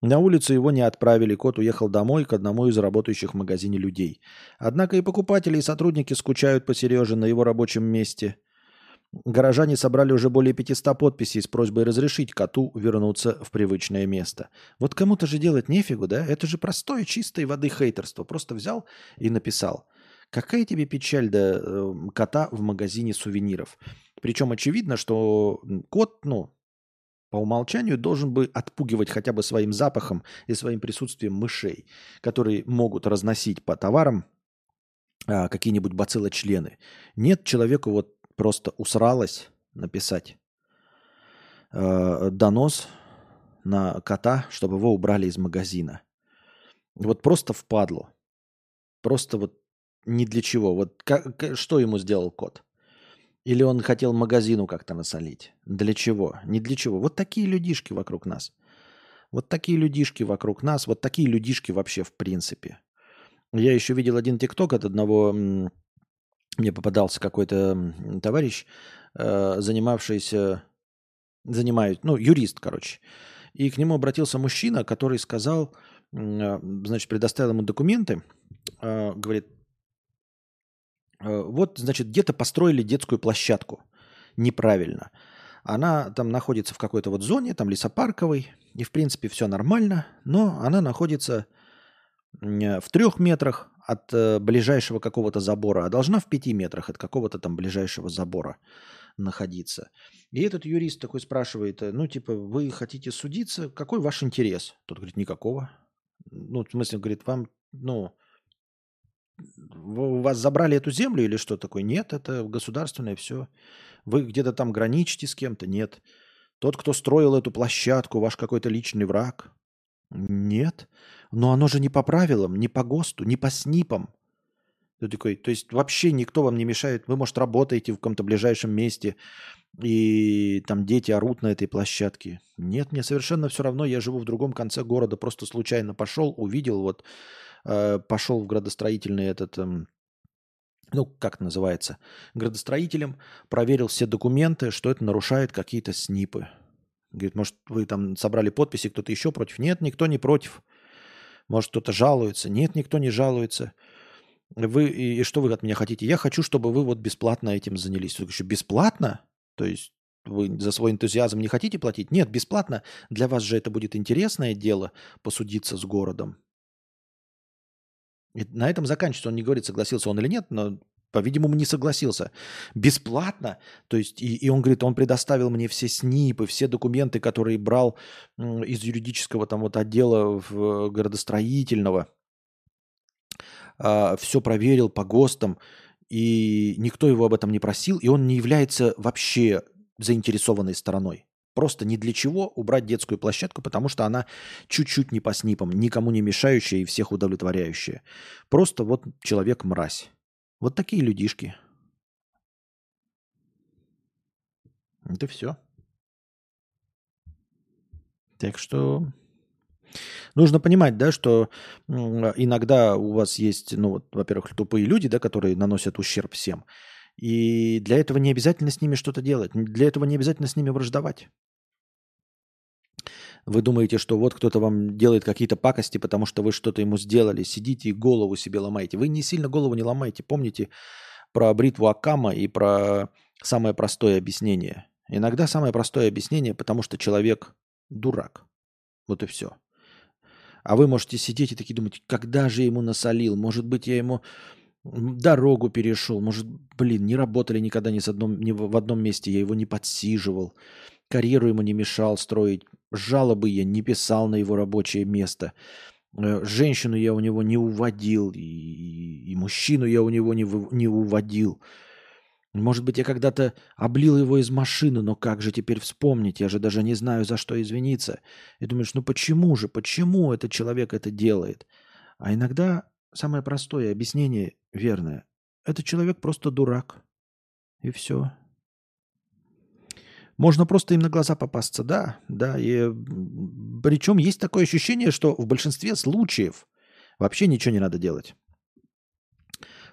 На улицу его не отправили, кот уехал домой к одному из работающих в магазине людей. Однако и покупатели, и сотрудники скучают по Сереже на его рабочем месте – Горожане собрали уже более 500 подписей с просьбой разрешить коту вернуться в привычное место. Вот кому-то же делать нефигу, да? Это же простое, чистой воды хейтерство. Просто взял и написал. Какая тебе печаль да э, кота в магазине сувениров? Причем очевидно, что кот, ну, по умолчанию должен бы отпугивать хотя бы своим запахом и своим присутствием мышей, которые могут разносить по товарам а, какие-нибудь бациллочлены. Нет человеку вот просто усралась написать э, донос на кота, чтобы его убрали из магазина. Вот просто впадло. Просто вот ни для чего. Вот как, что ему сделал кот? Или он хотел магазину как-то насолить? Для чего? Не для чего. Вот такие людишки вокруг нас. Вот такие людишки вокруг нас. Вот такие людишки вообще в принципе. Я еще видел один тикток от одного мне попадался какой-то товарищ, э, занимавшийся, занимает, ну, юрист, короче. И к нему обратился мужчина, который сказал, э, значит, предоставил ему документы, э, говорит, вот, значит, где-то построили детскую площадку неправильно. Она там находится в какой-то вот зоне, там лесопарковой, и в принципе все нормально, но она находится в трех метрах от э, ближайшего какого-то забора, а должна в пяти метрах от какого-то там ближайшего забора находиться. И этот юрист такой спрашивает, э, ну, типа, вы хотите судиться, какой ваш интерес? Тот говорит, никакого. Ну, в смысле, говорит, вам, ну, вас забрали эту землю или что такое? Нет, это государственное все. Вы где-то там граничите с кем-то? Нет. Тот, кто строил эту площадку, ваш какой-то личный враг? Нет. Но оно же не по правилам, не по ГОСТу, не по СНИПам. Ты такой, то есть вообще никто вам не мешает. Вы, может, работаете в каком-то ближайшем месте, и там дети орут на этой площадке. Нет, мне совершенно все равно. Я живу в другом конце города, просто случайно пошел, увидел, вот э, пошел в градостроительный этот, э, ну, как называется, градостроителем, проверил все документы, что это нарушает какие-то СНИПы. Говорит, может, вы там собрали подписи, кто-то еще против? Нет, никто не против. Может, кто-то жалуется? Нет, никто не жалуется. Вы, и, и что вы от меня хотите? Я хочу, чтобы вы вот бесплатно этим занялись. Еще бесплатно? То есть вы за свой энтузиазм не хотите платить? Нет, бесплатно. Для вас же это будет интересное дело посудиться с городом. И на этом заканчивается. Он не говорит, согласился он или нет, но, по-видимому, не согласился. Бесплатно. То есть, и, и он говорит, он предоставил мне все СНИПы, все документы, которые брал из юридического там вот отдела в, городостроительного. А, все проверил по ГОСТам и никто его об этом не просил, и он не является вообще заинтересованной стороной. Просто ни для чего убрать детскую площадку, потому что она чуть-чуть не по снипам, никому не мешающая и всех удовлетворяющая. Просто вот человек мразь. Вот такие людишки. Это все. Так что Нужно понимать, да, что иногда у вас есть, ну, вот, во-первых, тупые люди, да, которые наносят ущерб всем. И для этого не обязательно с ними что-то делать. Для этого не обязательно с ними враждовать. Вы думаете, что вот кто-то вам делает какие-то пакости, потому что вы что-то ему сделали, сидите и голову себе ломаете. Вы не сильно голову не ломаете. Помните про бритву Акама и про самое простое объяснение. Иногда самое простое объяснение, потому что человек дурак. Вот и все. А вы можете сидеть и такие думать, когда же ему насолил? Может быть, я ему дорогу перешел. Может, блин, не работали никогда ни, с одном, ни в одном месте, я его не подсиживал. Карьеру ему не мешал строить. Жалобы я не писал на его рабочее место. Э, женщину я у него не уводил, и, и, мужчину я у него не, не уводил. Может быть, я когда-то облил его из машины, но как же теперь вспомнить? Я же даже не знаю, за что извиниться. И думаешь, ну почему же, почему этот человек это делает? А иногда самое простое объяснение верное. Этот человек просто дурак. И все. Можно просто им на глаза попасться, да, да. И причем есть такое ощущение, что в большинстве случаев вообще ничего не надо делать.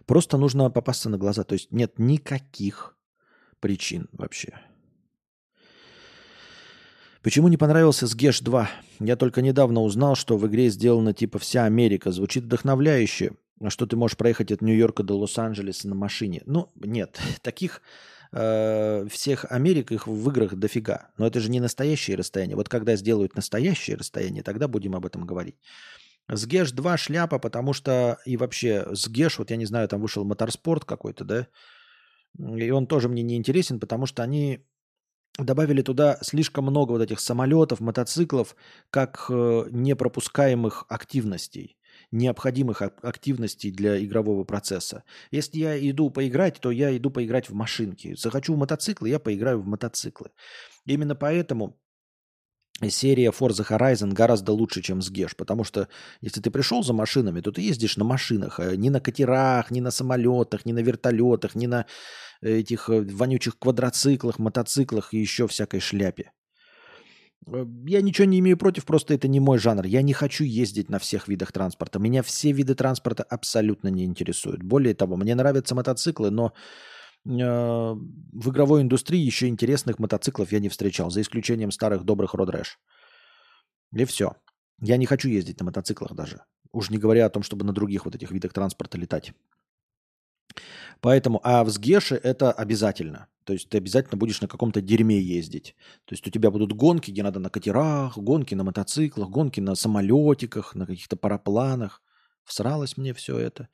Просто нужно попасться на глаза. То есть нет никаких причин вообще. Почему не понравился Сгеш 2? Я только недавно узнал, что в игре сделана типа вся Америка. Звучит вдохновляюще. А что ты можешь проехать от Нью-Йорка до Лос-Анджелеса на машине? Ну, нет. <laughs> Таких э, всех Америк их в играх дофига. Но это же не настоящее расстояние. Вот когда сделают настоящее расстояние, тогда будем об этом говорить. Сгеш 2 шляпа, потому что и вообще Сгеш, вот я не знаю, там вышел моторспорт какой-то, да, и он тоже мне не интересен, потому что они добавили туда слишком много вот этих самолетов, мотоциклов, как э, непропускаемых активностей, необходимых активностей для игрового процесса. Если я иду поиграть, то я иду поиграть в машинки. Захочу в мотоциклы, я поиграю в мотоциклы. Именно поэтому серия Forza Horizon гораздо лучше, чем Сгеш, потому что если ты пришел за машинами, то ты ездишь на машинах, а не на катерах, не на самолетах, не на вертолетах, не на этих э, вонючих квадроциклах, мотоциклах и еще всякой шляпе. Э, я ничего не имею против, просто это не мой жанр. Я не хочу ездить на всех видах транспорта. Меня все виды транспорта абсолютно не интересуют. Более того, мне нравятся мотоциклы, но Э, в игровой индустрии еще интересных мотоциклов я не встречал, за исключением старых добрых Rash. И все. Я не хочу ездить на мотоциклах даже. Уж не говоря о том, чтобы на других вот этих видах транспорта летать. Поэтому, а в Сгеше это обязательно. То есть ты обязательно будешь на каком-то дерьме ездить. То есть у тебя будут гонки, где надо на катерах, гонки на мотоциклах, гонки на самолетиках, на каких-то парапланах. Всралось мне все это.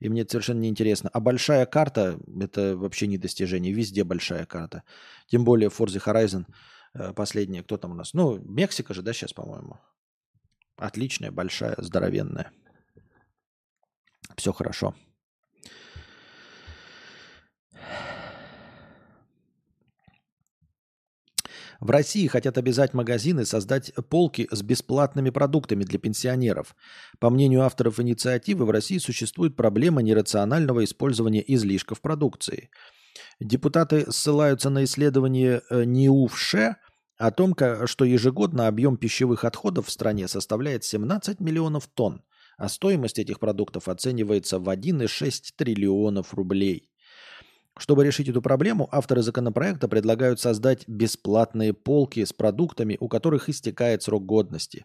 И мне это совершенно неинтересно. А большая карта – это вообще не достижение. Везде большая карта. Тем более Forza Horizon э, последняя. Кто там у нас? Ну, Мексика же, да, сейчас, по-моему. Отличная, большая, здоровенная. Все хорошо. В России хотят обязать магазины создать полки с бесплатными продуктами для пенсионеров. По мнению авторов инициативы, в России существует проблема нерационального использования излишков продукции. Депутаты ссылаются на исследование э, НИУФШЕ о том, что ежегодно объем пищевых отходов в стране составляет 17 миллионов тонн, а стоимость этих продуктов оценивается в 1,6 триллионов рублей. Чтобы решить эту проблему, авторы законопроекта предлагают создать бесплатные полки с продуктами, у которых истекает срок годности.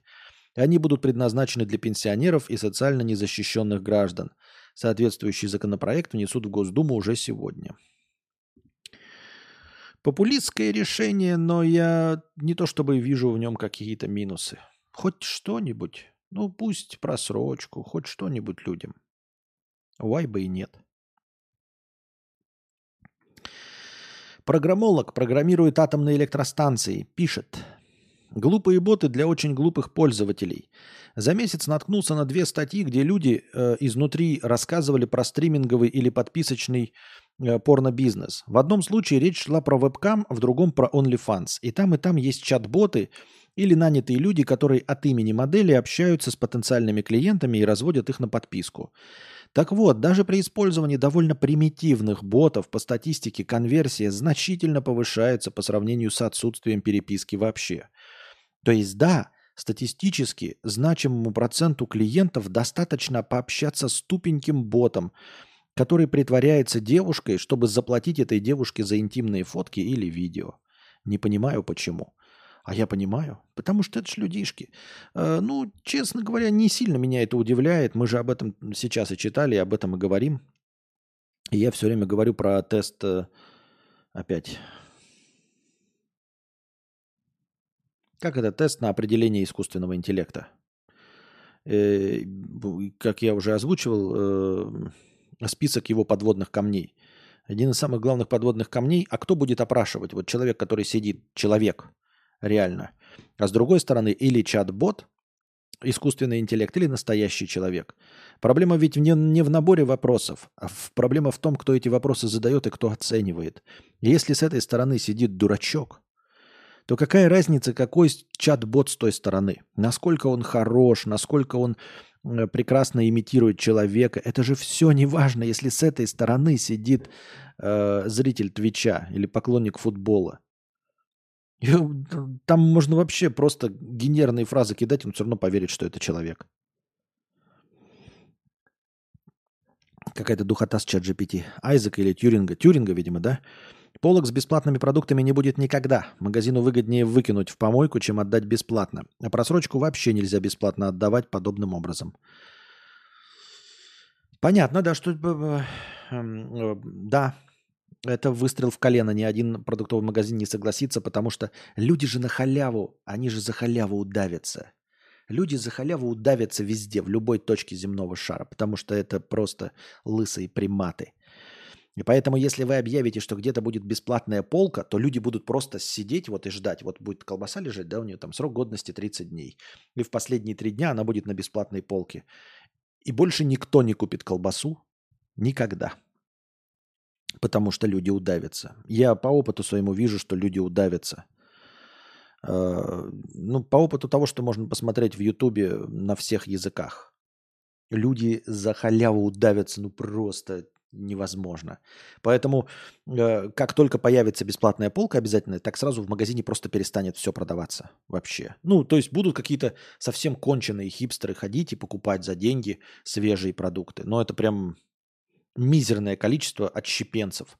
Они будут предназначены для пенсионеров и социально незащищенных граждан. Соответствующий законопроект внесут в Госдуму уже сегодня. Популистское решение, но я не то чтобы вижу в нем какие-то минусы. Хоть что-нибудь. Ну, пусть просрочку, хоть что-нибудь людям. Вай бы и нет. Программолог программирует атомные электростанции. Пишет. Глупые боты для очень глупых пользователей. За месяц наткнулся на две статьи, где люди э, изнутри рассказывали про стриминговый или подписочный э, порно-бизнес. В одном случае речь шла про вебкам, в другом про OnlyFans. И там, и там есть чат-боты или нанятые люди, которые от имени модели общаются с потенциальными клиентами и разводят их на подписку. Так вот, даже при использовании довольно примитивных ботов по статистике конверсия значительно повышается по сравнению с отсутствием переписки вообще. То есть да, статистически значимому проценту клиентов достаточно пообщаться с тупеньким ботом, который притворяется девушкой, чтобы заплатить этой девушке за интимные фотки или видео. Не понимаю почему. А я понимаю, потому что это ж людишки. Э, ну, честно говоря, не сильно меня это удивляет. Мы же об этом сейчас и читали, и об этом и говорим. И я все время говорю про тест э, опять. Как это тест на определение искусственного интеллекта? Э, как я уже озвучивал, список его подводных камней. Один из самых главных подводных камней, а кто будет опрашивать? Вот человек, который сидит, человек – реально. А с другой стороны, или чат-бот, искусственный интеллект, или настоящий человек. Проблема ведь не, не в наборе вопросов, а в, проблема в том, кто эти вопросы задает и кто оценивает. если с этой стороны сидит дурачок, то какая разница, какой чат-бот с той стороны? Насколько он хорош, насколько он э, прекрасно имитирует человека. Это же все не важно, если с этой стороны сидит э, зритель Твича или поклонник футбола. <laughs> Там можно вообще просто генерные фразы кидать, он все равно поверит, что это человек. Какая-то духота с чат GPT. Айзека или Тюринга. Тюринга, видимо, да? Полок с бесплатными продуктами не будет никогда. Магазину выгоднее выкинуть в помойку, чем отдать бесплатно. А просрочку вообще нельзя бесплатно отдавать подобным образом. Понятно, да, что... Э, э, да, это выстрел в колено. Ни один продуктовый магазин не согласится, потому что люди же на халяву, они же за халяву удавятся. Люди за халяву удавятся везде, в любой точке земного шара, потому что это просто лысые приматы. И поэтому, если вы объявите, что где-то будет бесплатная полка, то люди будут просто сидеть вот и ждать. Вот будет колбаса лежать, да, у нее там срок годности 30 дней. И в последние три дня она будет на бесплатной полке. И больше никто не купит колбасу никогда потому что люди удавятся. Я по опыту своему вижу, что люди удавятся. Э, ну, по опыту того, что можно посмотреть в Ютубе на всех языках. Люди за халяву удавятся, ну просто невозможно. Поэтому, э, как только появится бесплатная полка обязательно, так сразу в магазине просто перестанет все продаваться вообще. Ну, то есть будут какие-то совсем конченые хипстеры ходить и покупать за деньги свежие продукты. Но это прям мизерное количество отщепенцев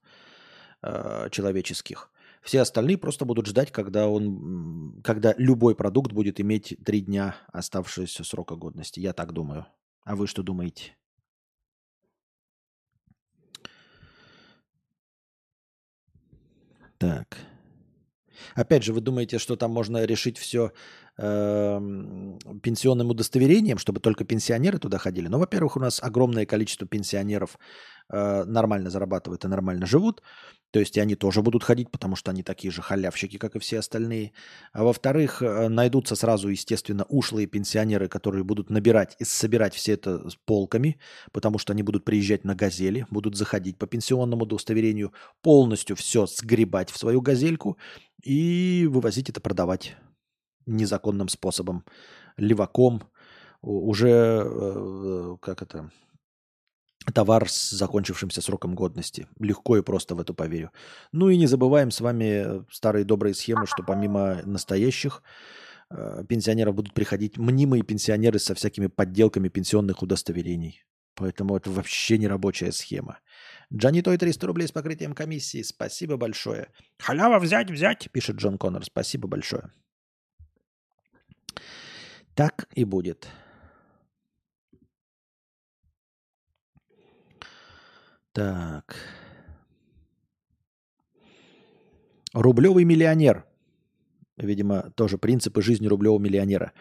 э, человеческих. Все остальные просто будут ждать, когда, он, когда любой продукт будет иметь три дня оставшегося срока годности. Я так думаю. А вы что думаете? Так. Опять же, вы думаете, что там можно решить все пенсионным удостоверением, чтобы только пенсионеры туда ходили. Но, во-первых, у нас огромное количество пенсионеров э, нормально зарабатывают и нормально живут. То есть и они тоже будут ходить, потому что они такие же халявщики, как и все остальные. А во-вторых, э, найдутся сразу, естественно, ушлые пенсионеры, которые будут набирать и собирать все это с полками, потому что они будут приезжать на газели, будут заходить по пенсионному удостоверению, полностью все сгребать в свою газельку и вывозить это продавать незаконным способом, леваком, уже, э, как это, товар с закончившимся сроком годности. Легко и просто в это поверю. Ну и не забываем с вами старые добрые схемы, что помимо настоящих э, пенсионеров будут приходить мнимые пенсионеры со всякими подделками пенсионных удостоверений. Поэтому это вообще не рабочая схема. Джанитой 300 рублей с покрытием комиссии. Спасибо большое. Халява взять, взять, пишет Джон Коннор. Спасибо большое. Так и будет. Так. Рублевый миллионер. Видимо, тоже принципы жизни рублевого миллионера.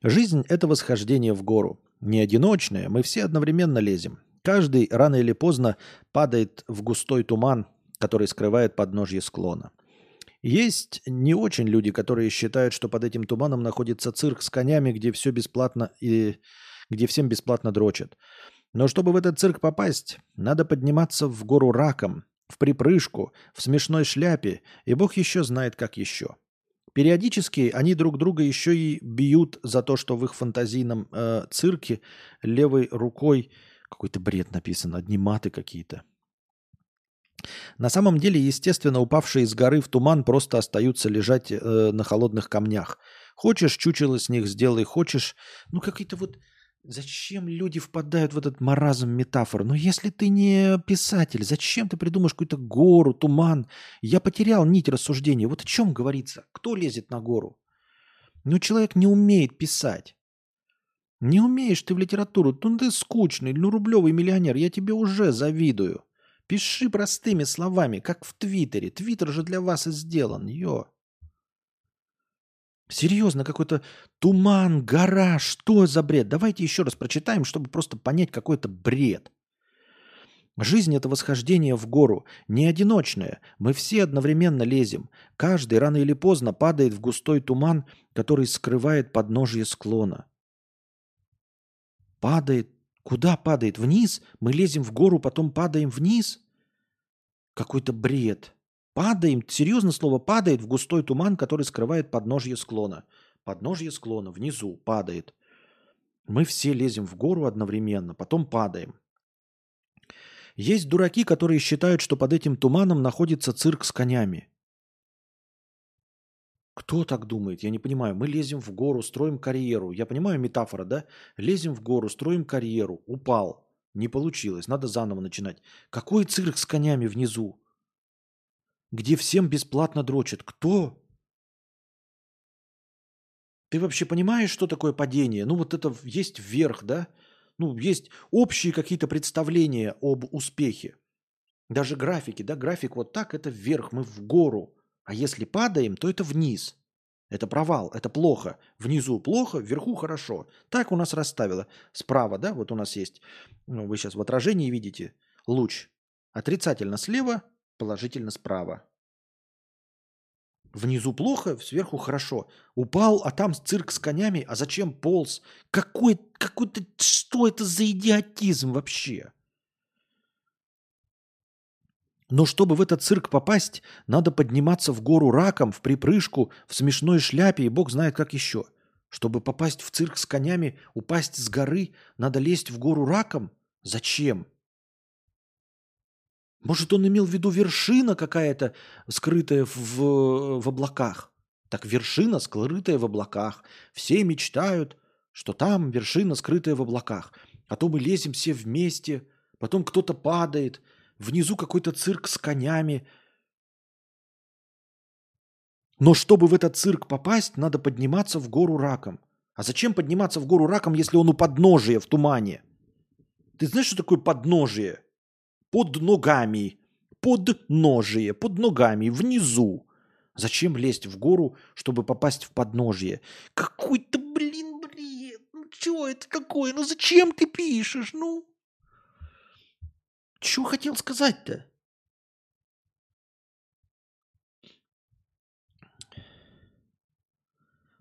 Жизнь – это восхождение в гору. Не одиночное, мы все одновременно лезем. Каждый рано или поздно падает в густой туман, который скрывает подножье склона. Есть не очень люди, которые считают, что под этим туманом находится цирк с конями, где все бесплатно и где всем бесплатно дрочат. Но чтобы в этот цирк попасть, надо подниматься в гору раком, в припрыжку, в смешной шляпе, и бог еще знает, как еще. Периодически они друг друга еще и бьют за то, что в их фантазийном э, цирке левой рукой какой-то бред написан, одни маты какие-то. На самом деле, естественно, упавшие с горы в туман просто остаются лежать э, на холодных камнях. Хочешь, чучело с них сделай, хочешь, ну какие-то вот Зачем люди впадают в этот маразм метафор? Но если ты не писатель, зачем ты придумаешь какую-то гору, туман? Я потерял нить рассуждения. Вот о чем говорится? Кто лезет на гору? Ну, человек не умеет писать. Не умеешь ты в литературу. Ну, ты скучный, ну, рублевый миллионер. Я тебе уже завидую. Пиши простыми словами, как в Твиттере. Твиттер же для вас и сделан. Йо. Серьезно, какой-то туман, гора, что за бред? Давайте еще раз прочитаем, чтобы просто понять какой-то бред. Жизнь – это восхождение в гору, не одиночное. Мы все одновременно лезем. Каждый рано или поздно падает в густой туман, который скрывает подножье склона. Падает. Куда падает? Вниз? Мы лезем в гору, потом падаем вниз? Какой-то бред. Падаем, серьезно слово падает в густой туман, который скрывает подножье склона. Подножье склона внизу падает. Мы все лезем в гору одновременно, потом падаем. Есть дураки, которые считают, что под этим туманом находится цирк с конями. Кто так думает? Я не понимаю. Мы лезем в гору, строим карьеру. Я понимаю метафора, да? Лезем в гору, строим карьеру. Упал. Не получилось. Надо заново начинать. Какой цирк с конями внизу? где всем бесплатно дрочат. Кто? Ты вообще понимаешь, что такое падение? Ну вот это есть вверх, да? Ну, есть общие какие-то представления об успехе. Даже графики, да, график вот так, это вверх, мы в гору. А если падаем, то это вниз. Это провал, это плохо. Внизу плохо, вверху хорошо. Так у нас расставило. Справа, да, вот у нас есть, ну, вы сейчас в отражении видите луч. Отрицательно слева, положительно справа. Внизу плохо, сверху хорошо. Упал, а там цирк с конями. А зачем полз? Какой, какой-то... Что это за идиотизм вообще? Но чтобы в этот цирк попасть, надо подниматься в гору раком, в припрыжку, в смешной шляпе и бог знает как еще. Чтобы попасть в цирк с конями, упасть с горы, надо лезть в гору раком? Зачем? Может, он имел в виду вершина какая-то, скрытая в, в облаках? Так вершина, скрытая в облаках. Все мечтают, что там вершина, скрытая в облаках. А то мы лезем все вместе, потом кто-то падает, внизу какой-то цирк с конями. Но чтобы в этот цирк попасть, надо подниматься в гору раком. А зачем подниматься в гору раком, если он у подножия в тумане? Ты знаешь, что такое подножие? под ногами, под ножие, под ногами, внизу. Зачем лезть в гору, чтобы попасть в подножье? Какой-то, блин, блин. Ну что это такое? Ну зачем ты пишешь? Ну? Что хотел сказать-то?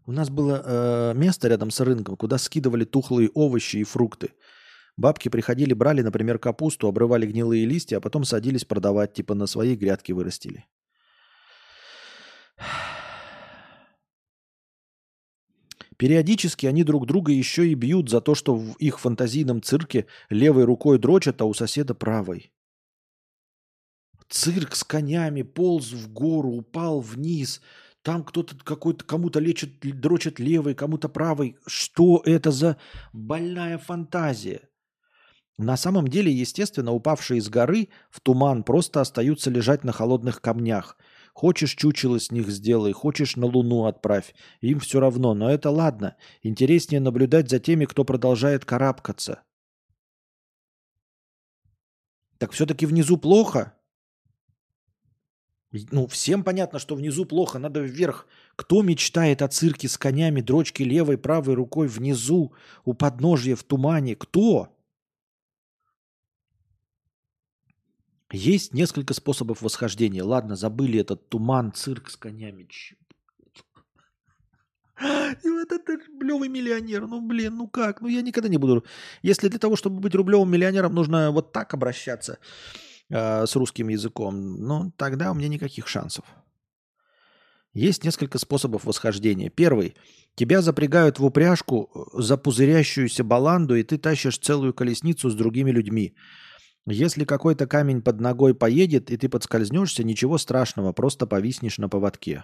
У нас было э, место рядом с рынком, куда скидывали тухлые овощи и фрукты. Бабки приходили, брали, например, капусту, обрывали гнилые листья, а потом садились продавать, типа на своей грядке вырастили. Периодически они друг друга еще и бьют за то, что в их фантазийном цирке левой рукой дрочат, а у соседа правой. Цирк с конями полз в гору, упал вниз. Там кто-то какой-то кому-то лечит, дрочит левой, кому-то правой. Что это за больная фантазия? На самом деле, естественно, упавшие с горы в туман просто остаются лежать на холодных камнях. Хочешь чучело с них сделай, хочешь на Луну отправь. Им все равно, но это ладно. Интереснее наблюдать за теми, кто продолжает карабкаться. Так все-таки внизу плохо? Ну, всем понятно, что внизу плохо, надо вверх. Кто мечтает о цирке с конями, дрочки левой, правой рукой внизу, у подножья, в тумане? Кто? Есть несколько способов восхождения. Ладно, забыли этот туман, цирк с конями. И вот это рублевый миллионер. Ну, блин, ну как? Ну, я никогда не буду... Если для того, чтобы быть рублевым миллионером, нужно вот так обращаться э, с русским языком, ну, тогда у меня никаких шансов. Есть несколько способов восхождения. Первый. Тебя запрягают в упряжку э, за пузырящуюся баланду, и ты тащишь целую колесницу с другими людьми. Если какой-то камень под ногой поедет, и ты подскользнешься, ничего страшного, просто повиснешь на поводке.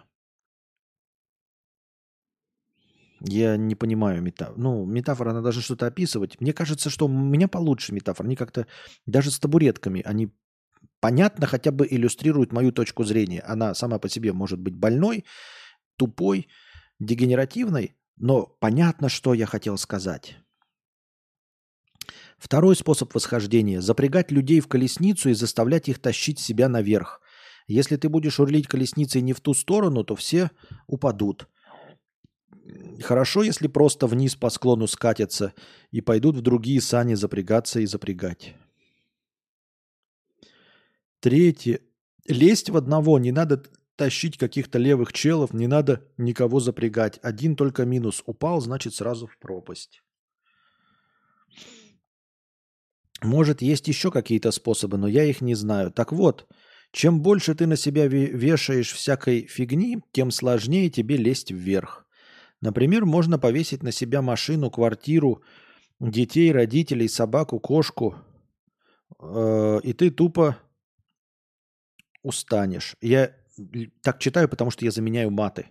Я не понимаю метафор. Ну, метафора, она даже что-то описывать. Мне кажется, что у меня получше метафор. Они как-то, даже с табуретками, они понятно хотя бы иллюстрируют мою точку зрения. Она сама по себе может быть больной, тупой, дегенеративной, но понятно, что я хотел сказать. Второй способ восхождения – запрягать людей в колесницу и заставлять их тащить себя наверх. Если ты будешь урлить колесницей не в ту сторону, то все упадут. Хорошо, если просто вниз по склону скатятся и пойдут в другие сани запрягаться и запрягать. Третье. Лезть в одного, не надо тащить каких-то левых челов, не надо никого запрягать. Один только минус. Упал, значит сразу в пропасть. Может, есть еще какие-то способы, но я их не знаю. Так вот, чем больше ты на себя вешаешь всякой фигни, тем сложнее тебе лезть вверх. Например, можно повесить на себя машину, квартиру, детей, родителей, собаку, кошку, э, и ты тупо устанешь. Я так читаю, потому что я заменяю маты.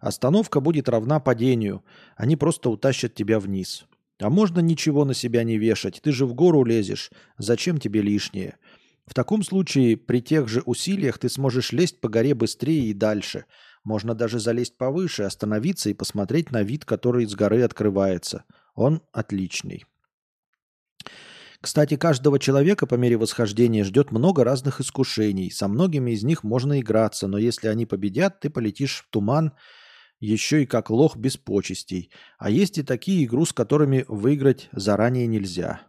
Остановка будет равна падению. Они просто утащат тебя вниз. А можно ничего на себя не вешать, ты же в гору лезешь, зачем тебе лишнее? В таком случае при тех же усилиях ты сможешь лезть по горе быстрее и дальше. Можно даже залезть повыше, остановиться и посмотреть на вид, который с горы открывается. Он отличный. Кстати, каждого человека по мере восхождения ждет много разных искушений. Со многими из них можно играться, но если они победят, ты полетишь в туман – еще и как лох без почестей. А есть и такие игру, с которыми выиграть заранее нельзя.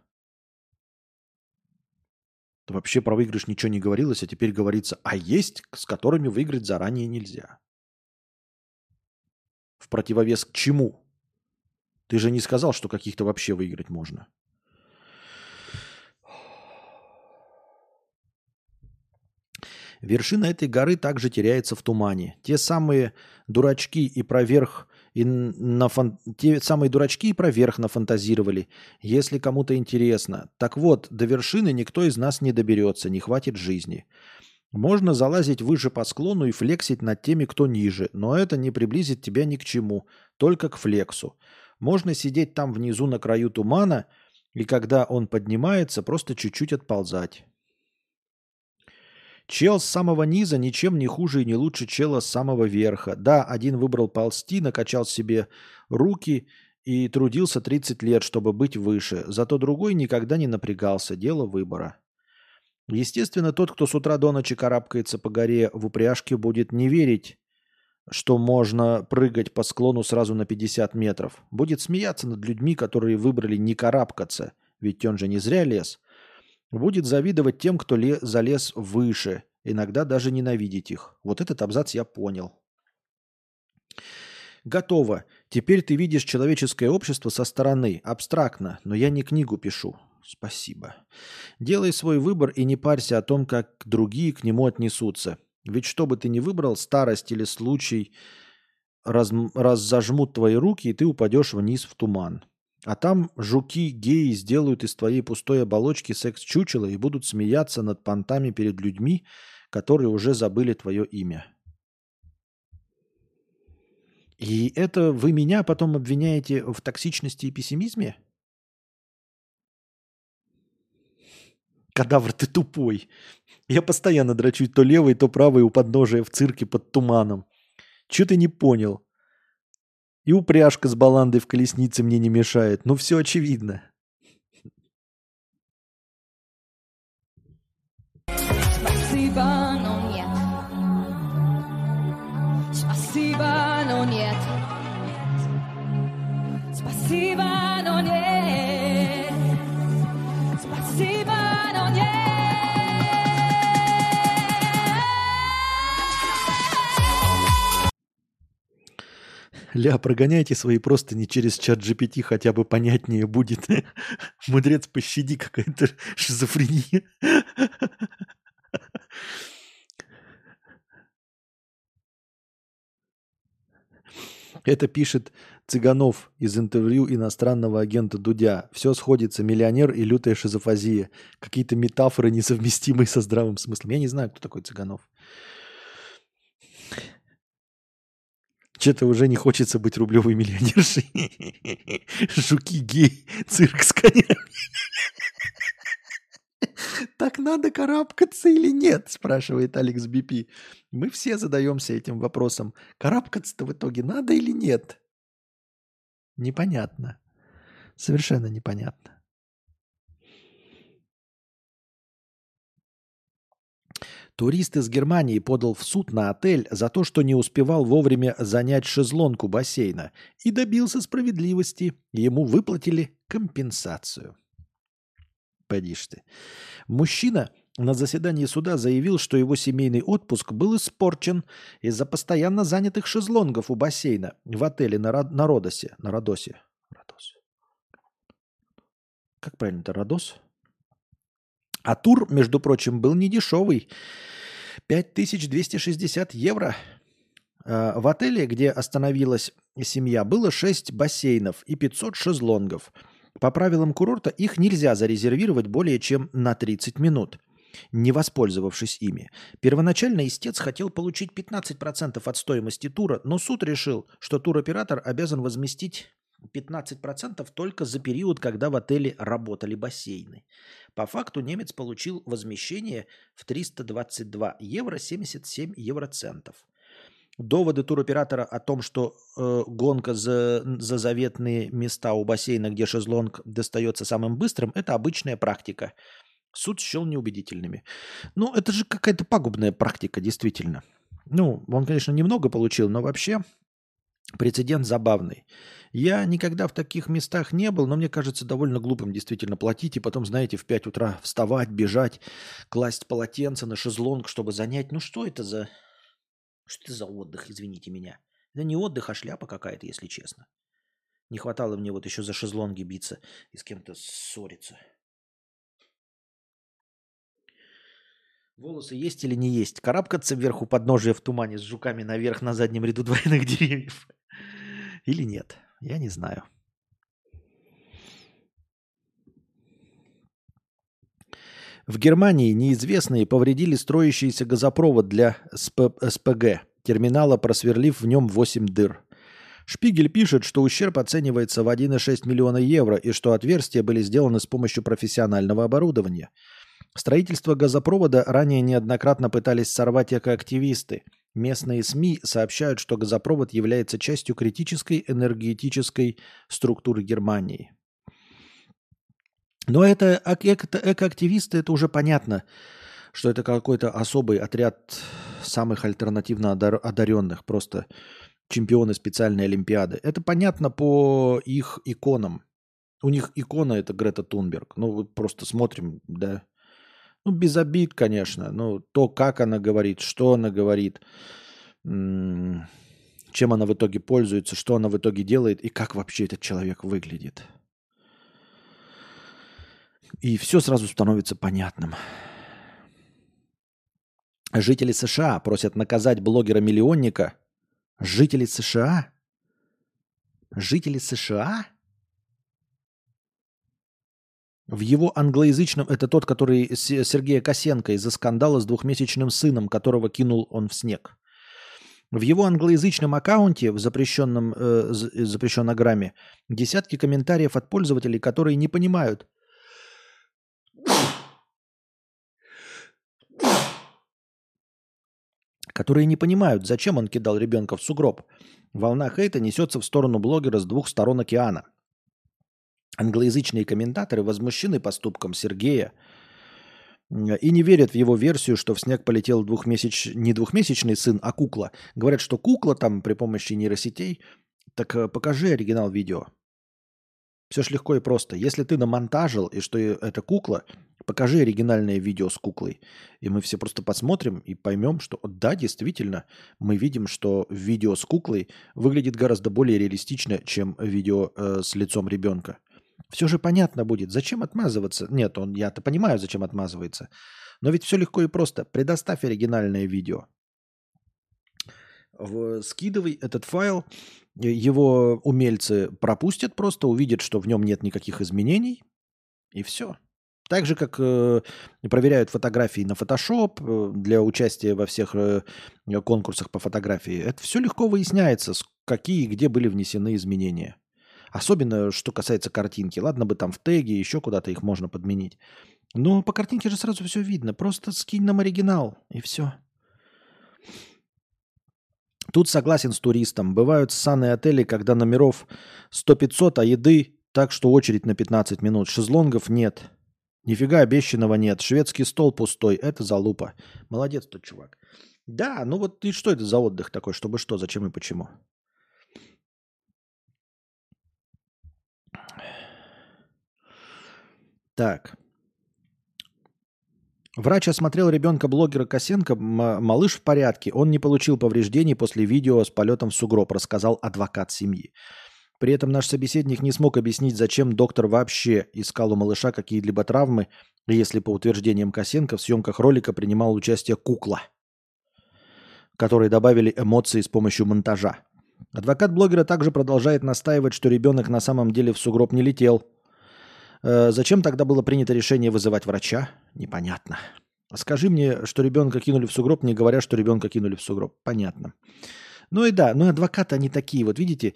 Вообще про выигрыш ничего не говорилось, а теперь говорится, а есть, с которыми выиграть заранее нельзя. В противовес к чему? Ты же не сказал, что каких-то вообще выиграть можно. Вершина этой горы также теряется в тумане. Те самые дурачки и проверх и на фан... те самые дурачки и проверх нафантазировали, если кому-то интересно. Так вот, до вершины никто из нас не доберется, не хватит жизни. Можно залазить выше по склону и флексить над теми, кто ниже, но это не приблизит тебя ни к чему, только к флексу. Можно сидеть там внизу на краю тумана, и когда он поднимается, просто чуть-чуть отползать. Чел с самого низа ничем не хуже и не лучше чела с самого верха. Да, один выбрал ползти, накачал себе руки и трудился 30 лет, чтобы быть выше. Зато другой никогда не напрягался. Дело выбора. Естественно, тот, кто с утра до ночи карабкается по горе в упряжке, будет не верить, что можно прыгать по склону сразу на 50 метров. Будет смеяться над людьми, которые выбрали не карабкаться, ведь он же не зря лез. Будет завидовать тем, кто ле- залез выше, иногда даже ненавидеть их. Вот этот абзац я понял. Готово. Теперь ты видишь человеческое общество со стороны, абстрактно, но я не книгу пишу. Спасибо. Делай свой выбор и не парься о том, как другие к нему отнесутся. Ведь что бы ты ни выбрал, старость или случай раз, раз зажмут твои руки, и ты упадешь вниз в туман. А там жуки-геи сделают из твоей пустой оболочки секс-чучело и будут смеяться над понтами перед людьми, которые уже забыли твое имя. И это вы меня потом обвиняете в токсичности и пессимизме? Кадавр, ты тупой. Я постоянно драчусь то левой, то правой у подножия в цирке под туманом. Че ты не понял? И упряжка с баландой в колеснице мне не мешает. Ну, все очевидно. Спасибо, но нет. Спасибо, но нет. Спасибо, но нет. Ля, прогоняйте свои просто не через чат GPT, хотя бы понятнее будет. <laughs> Мудрец, пощади, какая-то шизофрения. Это пишет Цыганов из интервью иностранного агента Дудя. Все сходится, миллионер и лютая шизофазия. Какие-то метафоры, несовместимые со здравым смыслом. Я не знаю, кто такой Цыганов. Что-то уже не хочется быть рублевой миллионершей. Жуки гей, цирк с конями. Так надо карабкаться или нет, спрашивает Алекс Бипи. Мы все задаемся этим вопросом. Карабкаться-то в итоге надо или нет? Непонятно. Совершенно непонятно. Турист из Германии подал в суд на отель за то, что не успевал вовремя занять шезлонг у бассейна и добился справедливости. Ему выплатили компенсацию. Поди ты. Мужчина на заседании суда заявил, что его семейный отпуск был испорчен из-за постоянно занятых шезлонгов у бассейна в отеле на, Ро- на Родосе. На Родосе. Родос. Как правильно это? Родос? А тур, между прочим, был не дешевый. 5260 евро. А, В отеле, где остановилась семья, было 6 бассейнов и 500 шезлонгов. По правилам курорта их нельзя зарезервировать более чем на 30 минут, не воспользовавшись ими. Первоначально истец хотел получить 15% от стоимости тура, но суд решил, что туроператор обязан возместить 15% только за период, когда в отеле работали бассейны. По факту немец получил возмещение в 322 евро 77 евроцентов. Доводы туроператора о том, что э, гонка за, за заветные места у бассейна, где шезлонг достается самым быстрым, это обычная практика. Суд счел неубедительными. Ну, это же какая-то пагубная практика, действительно. Ну, он, конечно, немного получил, но вообще прецедент забавный. Я никогда в таких местах не был, но мне кажется довольно глупым действительно платить и потом, знаете, в 5 утра вставать, бежать, класть полотенце на шезлонг, чтобы занять. Ну что это за... Что это за отдых, извините меня? Это не отдых, а шляпа какая-то, если честно. Не хватало мне вот еще за шезлонги биться и с кем-то ссориться. Волосы есть или не есть? Карабкаться вверху подножия в тумане с жуками наверх на заднем ряду <laughs> двойных деревьев? Или нет? Я не знаю. В Германии неизвестные повредили строящийся газопровод для СП- СПГ, терминала, просверлив в нем 8 дыр. Шпигель пишет, что ущерб оценивается в 1,6 миллиона евро и что отверстия были сделаны с помощью профессионального оборудования. Строительство газопровода ранее неоднократно пытались сорвать экоактивисты. Местные СМИ сообщают, что газопровод является частью критической энергетической структуры Германии. Но это эко- эко- экоактивисты, это уже понятно. что это какой-то особый отряд самых альтернативно одар- одаренных, просто чемпионы специальной олимпиады. Это понятно по их иконам. У них икона это Грета Тунберг. Ну, просто смотрим, да. Ну, без обид, конечно. Но то, как она говорит, что она говорит, чем она в итоге пользуется, что она в итоге делает и как вообще этот человек выглядит. И все сразу становится понятным. Жители США просят наказать блогера-миллионника. Жители США? Жители США? В его англоязычном... Это тот, который Сергея Косенко из-за скандала с двухмесячным сыном, которого кинул он в снег. В его англоязычном аккаунте в запрещенном, э, э, запрещеннограмме десятки комментариев от пользователей, которые не понимают, которые не понимают, зачем он кидал ребенка в сугроб. Волна хейта несется в сторону блогера с двух сторон океана. Англоязычные комментаторы возмущены поступком Сергея и не верят в его версию, что в снег полетел двухмесяч... не двухмесячный сын, а кукла. Говорят, что кукла там при помощи нейросетей. Так э, покажи оригинал видео. Все ж легко и просто. Если ты намонтажил, и что это кукла, покажи оригинальное видео с куклой. И мы все просто посмотрим и поймем, что да, действительно, мы видим, что видео с куклой выглядит гораздо более реалистично, чем видео э, с лицом ребенка. Все же понятно будет, зачем отмазываться. Нет, он, я-то понимаю, зачем отмазывается. Но ведь все легко и просто. Предоставь оригинальное видео. В- скидывай этот файл, его умельцы пропустят просто, увидят, что в нем нет никаких изменений, и все. Так же, как э, проверяют фотографии на Photoshop э, для участия во всех э, конкурсах по фотографии. Это все легко выясняется, какие и где были внесены изменения. Особенно, что касается картинки. Ладно бы там в теге, еще куда-то их можно подменить. Но по картинке же сразу все видно. Просто скинь нам оригинал, и все. Тут согласен с туристом. Бывают ссаные отели, когда номеров 100-500, а еды так, что очередь на 15 минут. Шезлонгов нет. Нифига обещанного нет. Шведский стол пустой. Это залупа. Молодец тот чувак. Да, ну вот и что это за отдых такой? Чтобы что, зачем и почему? Так. Врач осмотрел ребенка блогера Косенко. М- малыш в порядке. Он не получил повреждений после видео с полетом в сугроб, рассказал адвокат семьи. При этом наш собеседник не смог объяснить, зачем доктор вообще искал у малыша какие-либо травмы, если по утверждениям Косенко в съемках ролика принимал участие кукла, которые добавили эмоции с помощью монтажа. Адвокат блогера также продолжает настаивать, что ребенок на самом деле в сугроб не летел. Э, Зачем тогда было принято решение вызывать врача? Непонятно. Скажи мне, что ребенка кинули в сугроб, не говоря, что ребенка кинули в сугроб. Понятно. Ну и да, ну адвокаты они такие. Вот видите,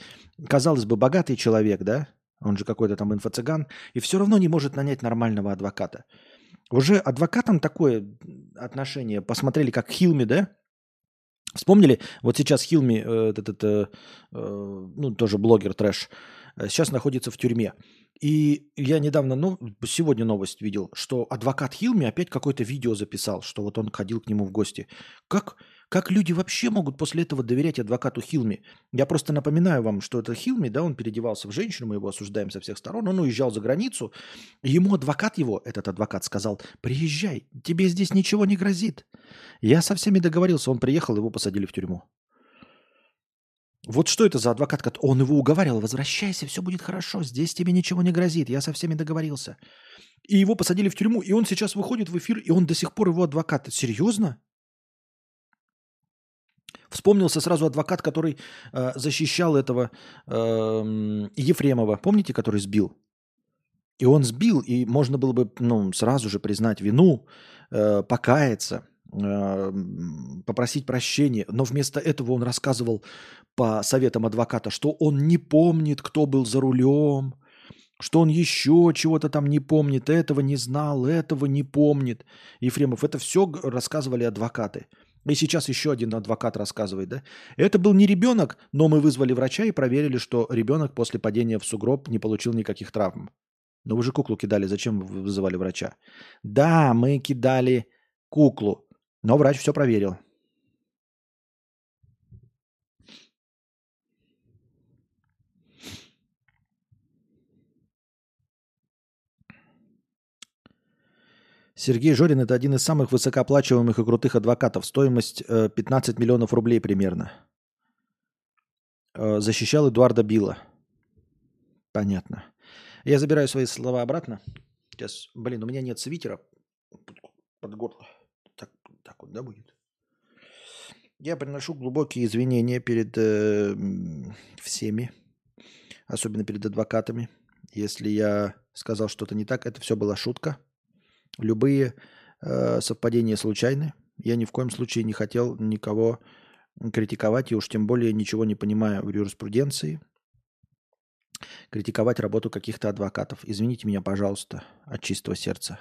казалось бы, богатый человек, да? Он же какой-то там инфо-цыган. И все равно не может нанять нормального адвоката. Уже адвокатам такое отношение. Посмотрели, как Хилми, да? Вспомнили? Вот сейчас Хилми, э, этот, э, э, ну, тоже блогер трэш, сейчас находится в тюрьме. И я недавно, ну, сегодня новость видел, что адвокат Хилми опять какое-то видео записал, что вот он ходил к нему в гости. Как, как люди вообще могут после этого доверять адвокату Хилми? Я просто напоминаю вам, что это Хилми, да, он переодевался в женщину, мы его осуждаем со всех сторон, он уезжал за границу, ему адвокат его, этот адвокат сказал, приезжай, тебе здесь ничего не грозит. Я со всеми договорился, он приехал, его посадили в тюрьму. Вот что это за адвокат? Он его уговаривал, возвращайся, все будет хорошо, здесь тебе ничего не грозит, я со всеми договорился. И его посадили в тюрьму, и он сейчас выходит в эфир, и он до сих пор его адвокат. Серьезно? Вспомнился сразу адвокат, который э, защищал этого эм, Ефремова, помните, который сбил? И он сбил, и можно было бы ну, сразу же признать вину, э, покаяться, э, попросить прощения. Но вместо этого он рассказывал по советам адвоката, что он не помнит, кто был за рулем, что он еще чего-то там не помнит, этого не знал, этого не помнит. Ефремов, это все рассказывали адвокаты. И сейчас еще один адвокат рассказывает, да? Это был не ребенок, но мы вызвали врача и проверили, что ребенок после падения в сугроб не получил никаких травм. Но вы же куклу кидали, зачем вы вызывали врача? Да, мы кидали куклу. Но врач все проверил. Сергей Жорин – это один из самых высокооплачиваемых и крутых адвокатов. Стоимость э, 15 миллионов рублей примерно. Э, защищал Эдуарда Билла. Понятно. Я забираю свои слова обратно. Сейчас, блин, у меня нет свитера под горло. Так, вот, да, будет? Я приношу глубокие извинения перед э, всеми, особенно перед адвокатами. Если я сказал что-то не так, это все была шутка. Любые э, совпадения случайны. Я ни в коем случае не хотел никого критиковать, и уж тем более ничего не понимая в юриспруденции, критиковать работу каких-то адвокатов. Извините меня, пожалуйста, от чистого сердца.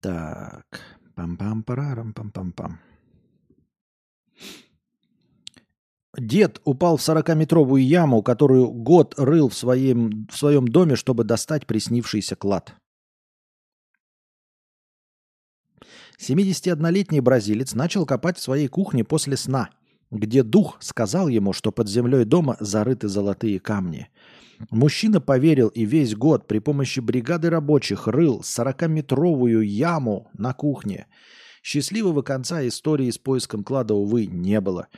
Так. Пам-пам-парарам, пам-пам-пам. Дед упал в 40-метровую яму, которую год рыл в своем, в своем доме, чтобы достать приснившийся клад. 71-летний бразилец начал копать в своей кухне после сна, где дух сказал ему, что под землей дома зарыты золотые камни. Мужчина поверил и весь год при помощи бригады рабочих рыл 40-метровую яму на кухне. Счастливого конца истории с поиском клада, увы, не было.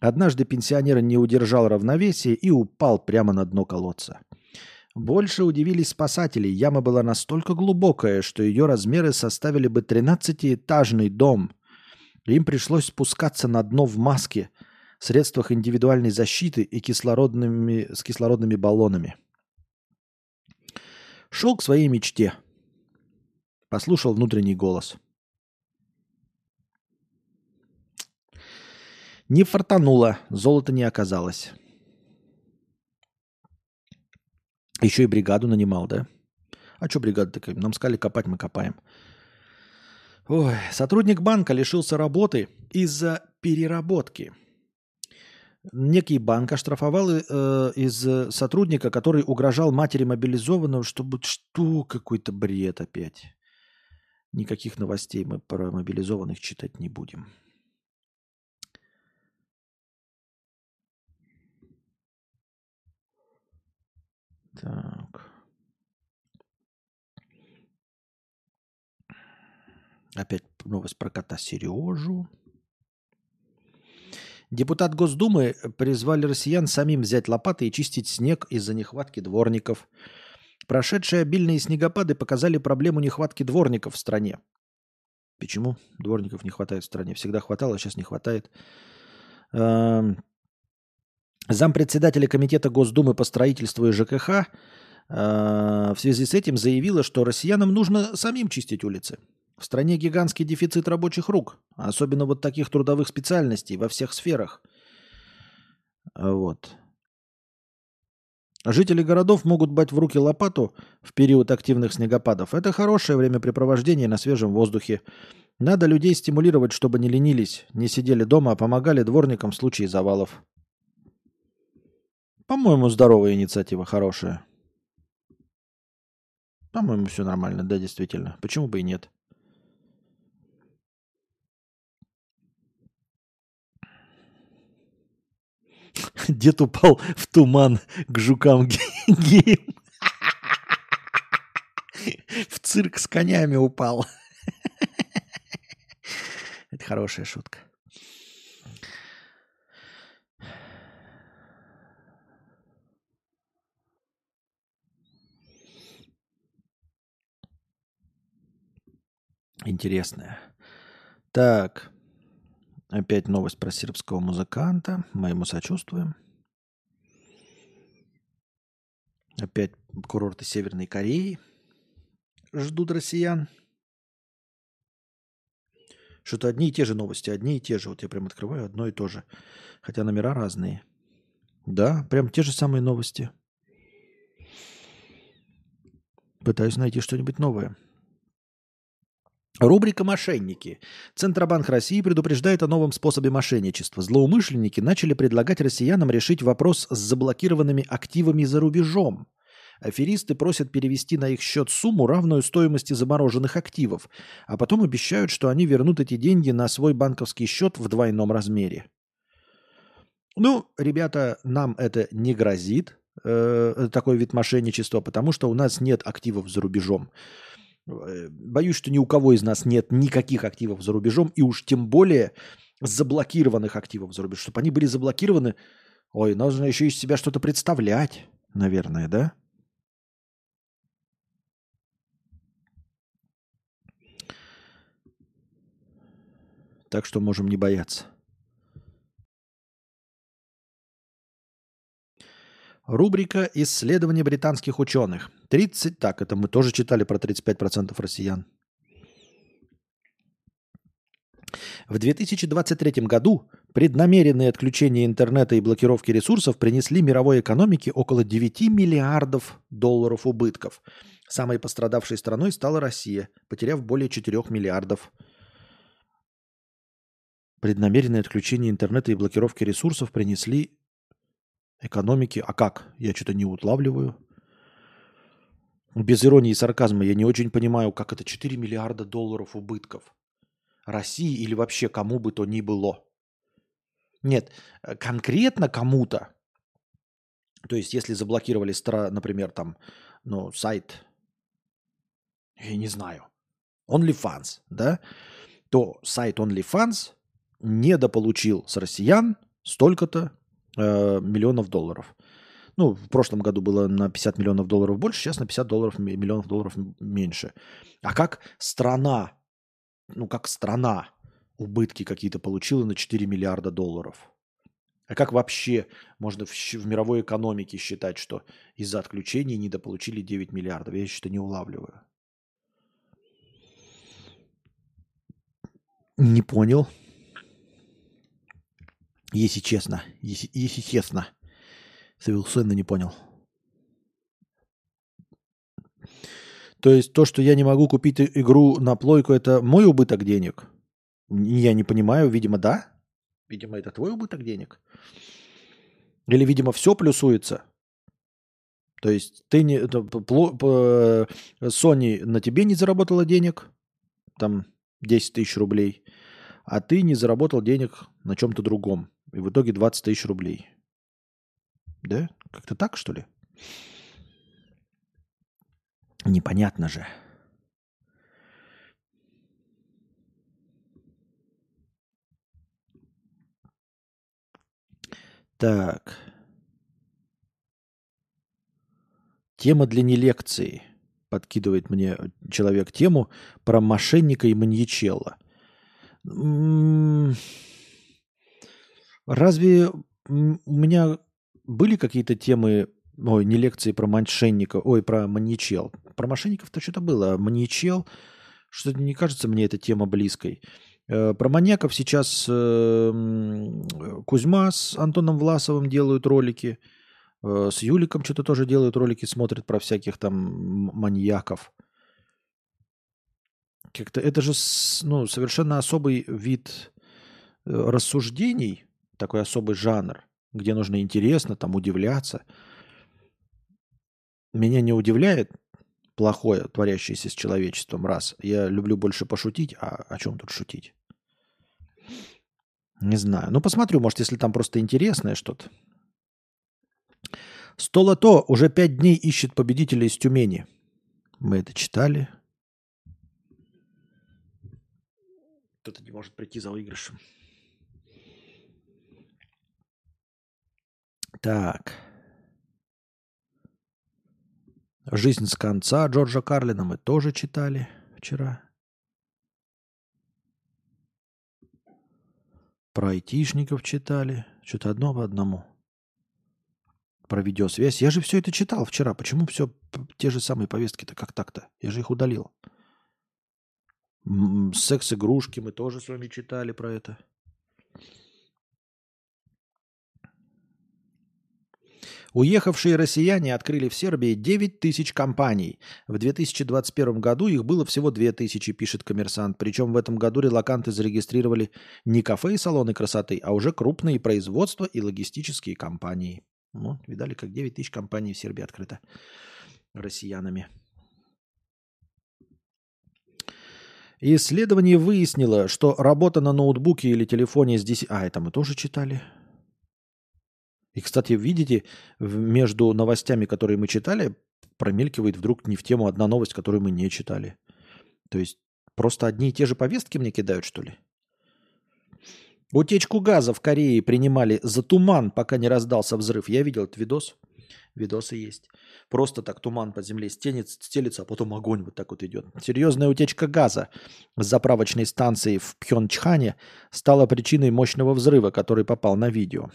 Однажды пенсионер не удержал равновесия и упал прямо на дно колодца. Больше удивились спасатели. Яма была настолько глубокая, что ее размеры составили бы 13-этажный дом. Им пришлось спускаться на дно в маске, средствах индивидуальной защиты и кислородными, с кислородными баллонами. Шел к своей мечте. Послушал внутренний голос. Не фартануло, золота не оказалось. Еще и бригаду нанимал, да? А что бригада такая? Нам сказали копать, мы копаем. Ой, сотрудник банка лишился работы из-за переработки. Некий банк оштрафовал э, из сотрудника, который угрожал матери мобилизованного, чтобы что какой-то бред опять. Никаких новостей мы про мобилизованных читать не будем. Так. Опять новость про кота Сережу. Депутат Госдумы призвали россиян самим взять лопаты и чистить снег из-за нехватки дворников. Прошедшие обильные снегопады показали проблему нехватки дворников в стране. Почему дворников не хватает в стране? Всегда хватало, а сейчас не хватает. Эм, Зампредседателя Комитета Госдумы по строительству и ЖКХ э, в связи с этим заявила, что россиянам нужно самим чистить улицы. В стране гигантский дефицит рабочих рук, особенно вот таких трудовых специальностей во всех сферах. Вот. Жители городов могут брать в руки лопату в период активных снегопадов. Это хорошее времяпрепровождение на свежем воздухе. Надо людей стимулировать, чтобы не ленились, не сидели дома, а помогали дворникам в случае завалов. По-моему, здоровая инициатива, хорошая. По-моему, все нормально, да, действительно. Почему бы и нет? <laughs> Дед упал в туман к жукам <laughs> геям. В цирк с конями упал. <laughs> Это хорошая шутка. Интересная. Так. Опять новость про сербского музыканта. Мы ему сочувствуем. Опять курорты Северной Кореи ждут россиян. Что-то одни и те же новости, одни и те же. Вот я прям открываю одно и то же. Хотя номера разные. Да, прям те же самые новости. Пытаюсь найти что-нибудь новое. Рубрика «Мошенники». Центробанк России предупреждает о новом способе мошенничества. Злоумышленники начали предлагать россиянам решить вопрос с заблокированными активами за рубежом. Аферисты просят перевести на их счет сумму, равную стоимости замороженных активов, а потом обещают, что они вернут эти деньги на свой банковский счет в двойном размере. Ну, ребята, нам это не грозит, э, такой вид мошенничества, потому что у нас нет активов за рубежом. Э, Боюсь, что ни у кого из нас нет никаких активов за рубежом, и уж тем более заблокированных активов за рубежом. Чтобы они были заблокированы, ой, нужно еще из себя что-то представлять, наверное, да? Так что можем не бояться. Рубрика «Исследования британских ученых». 30, так, это мы тоже читали про 35% россиян. В 2023 году преднамеренные отключения интернета и блокировки ресурсов принесли мировой экономике около 9 миллиардов долларов убытков. Самой пострадавшей страной стала Россия, потеряв более 4 миллиардов. Преднамеренные отключения интернета и блокировки ресурсов принесли экономике. А как? Я что-то не утлавливаю. Без иронии и сарказма я не очень понимаю, как это 4 миллиарда долларов убытков. России или вообще кому бы то ни было. Нет, э, конкретно кому-то. То есть, если заблокировали, например, там, ну, сайт, я не знаю, OnlyFans, да, то сайт OnlyFans недополучил с россиян столько-то э, миллионов долларов. Ну, в прошлом году было на 50 миллионов долларов больше, сейчас на 50 долларов, миллионов долларов меньше. А как страна, ну как страна убытки какие-то получила на 4 миллиарда долларов? А как вообще можно в, в мировой экономике считать, что из-за отключений недополучили 9 миллиардов? Я что-то не улавливаю. Не понял. Если честно. Если, если честно. Совершенно не понял. То есть то, что я не могу купить игру на плойку, это мой убыток денег? Я не понимаю. Видимо, да. Видимо, это твой убыток денег. Или, видимо, все плюсуется. То есть ты не... Это, Sony на тебе не заработала денег. Там 10 тысяч рублей. А ты не заработал денег на чем-то другом. И в итоге 20 тысяч рублей. Да? Как-то так, что ли? Непонятно же. Так. Тема для не лекции. Подкидывает мне человек тему про мошенника и маньячелла. М-м- Разве у меня были какие-то темы, ой, не лекции про мошенника, ой, про маньячел. Про мошенников-то что-то было, а маньячел, что-то не кажется мне эта тема близкой. Э, про маньяков сейчас э, Кузьма с Антоном Власовым делают ролики, э, с Юликом что-то тоже делают ролики, смотрят про всяких там маньяков. Как-то это же ну, совершенно особый вид рассуждений, такой особый жанр, где нужно интересно, там удивляться. Меня не удивляет плохое, творящееся с человечеством, раз. Я люблю больше пошутить, а о чем тут шутить? Не знаю. Ну, посмотрю, может, если там просто интересное что-то. Столото уже пять дней ищет победителя из Тюмени. Мы это читали. Кто-то не может прийти за выигрышем. Так. «Жизнь с конца» Джорджа Карлина мы тоже читали вчера. Про айтишников читали. Что-то одно по одному. Про видеосвязь. Я же все это читал вчера. Почему все те же самые повестки-то? Как так-то? Я же их удалил. Секс-игрушки мы тоже с вами читали про это. Уехавшие россияне открыли в Сербии 9 тысяч компаний. В 2021 году их было всего 2 тысячи, пишет коммерсант. Причем в этом году релаканты зарегистрировали не кафе и салоны красоты, а уже крупные производства и логистические компании. Вот, видали, как 9 тысяч компаний в Сербии открыто. россиянами. Исследование выяснило, что работа на ноутбуке или телефоне с 10... А, это мы тоже читали. И, кстати, видите, между новостями, которые мы читали, промелькивает вдруг не в тему одна новость, которую мы не читали. То есть просто одни и те же повестки мне кидают, что ли? Утечку газа в Корее принимали за туман, пока не раздался взрыв. Я видел этот видос. Видосы есть. Просто так туман по земле стенется, стелится, а потом огонь вот так вот идет. Серьезная утечка газа с заправочной станции в Пхенчхане стала причиной мощного взрыва, который попал на видео.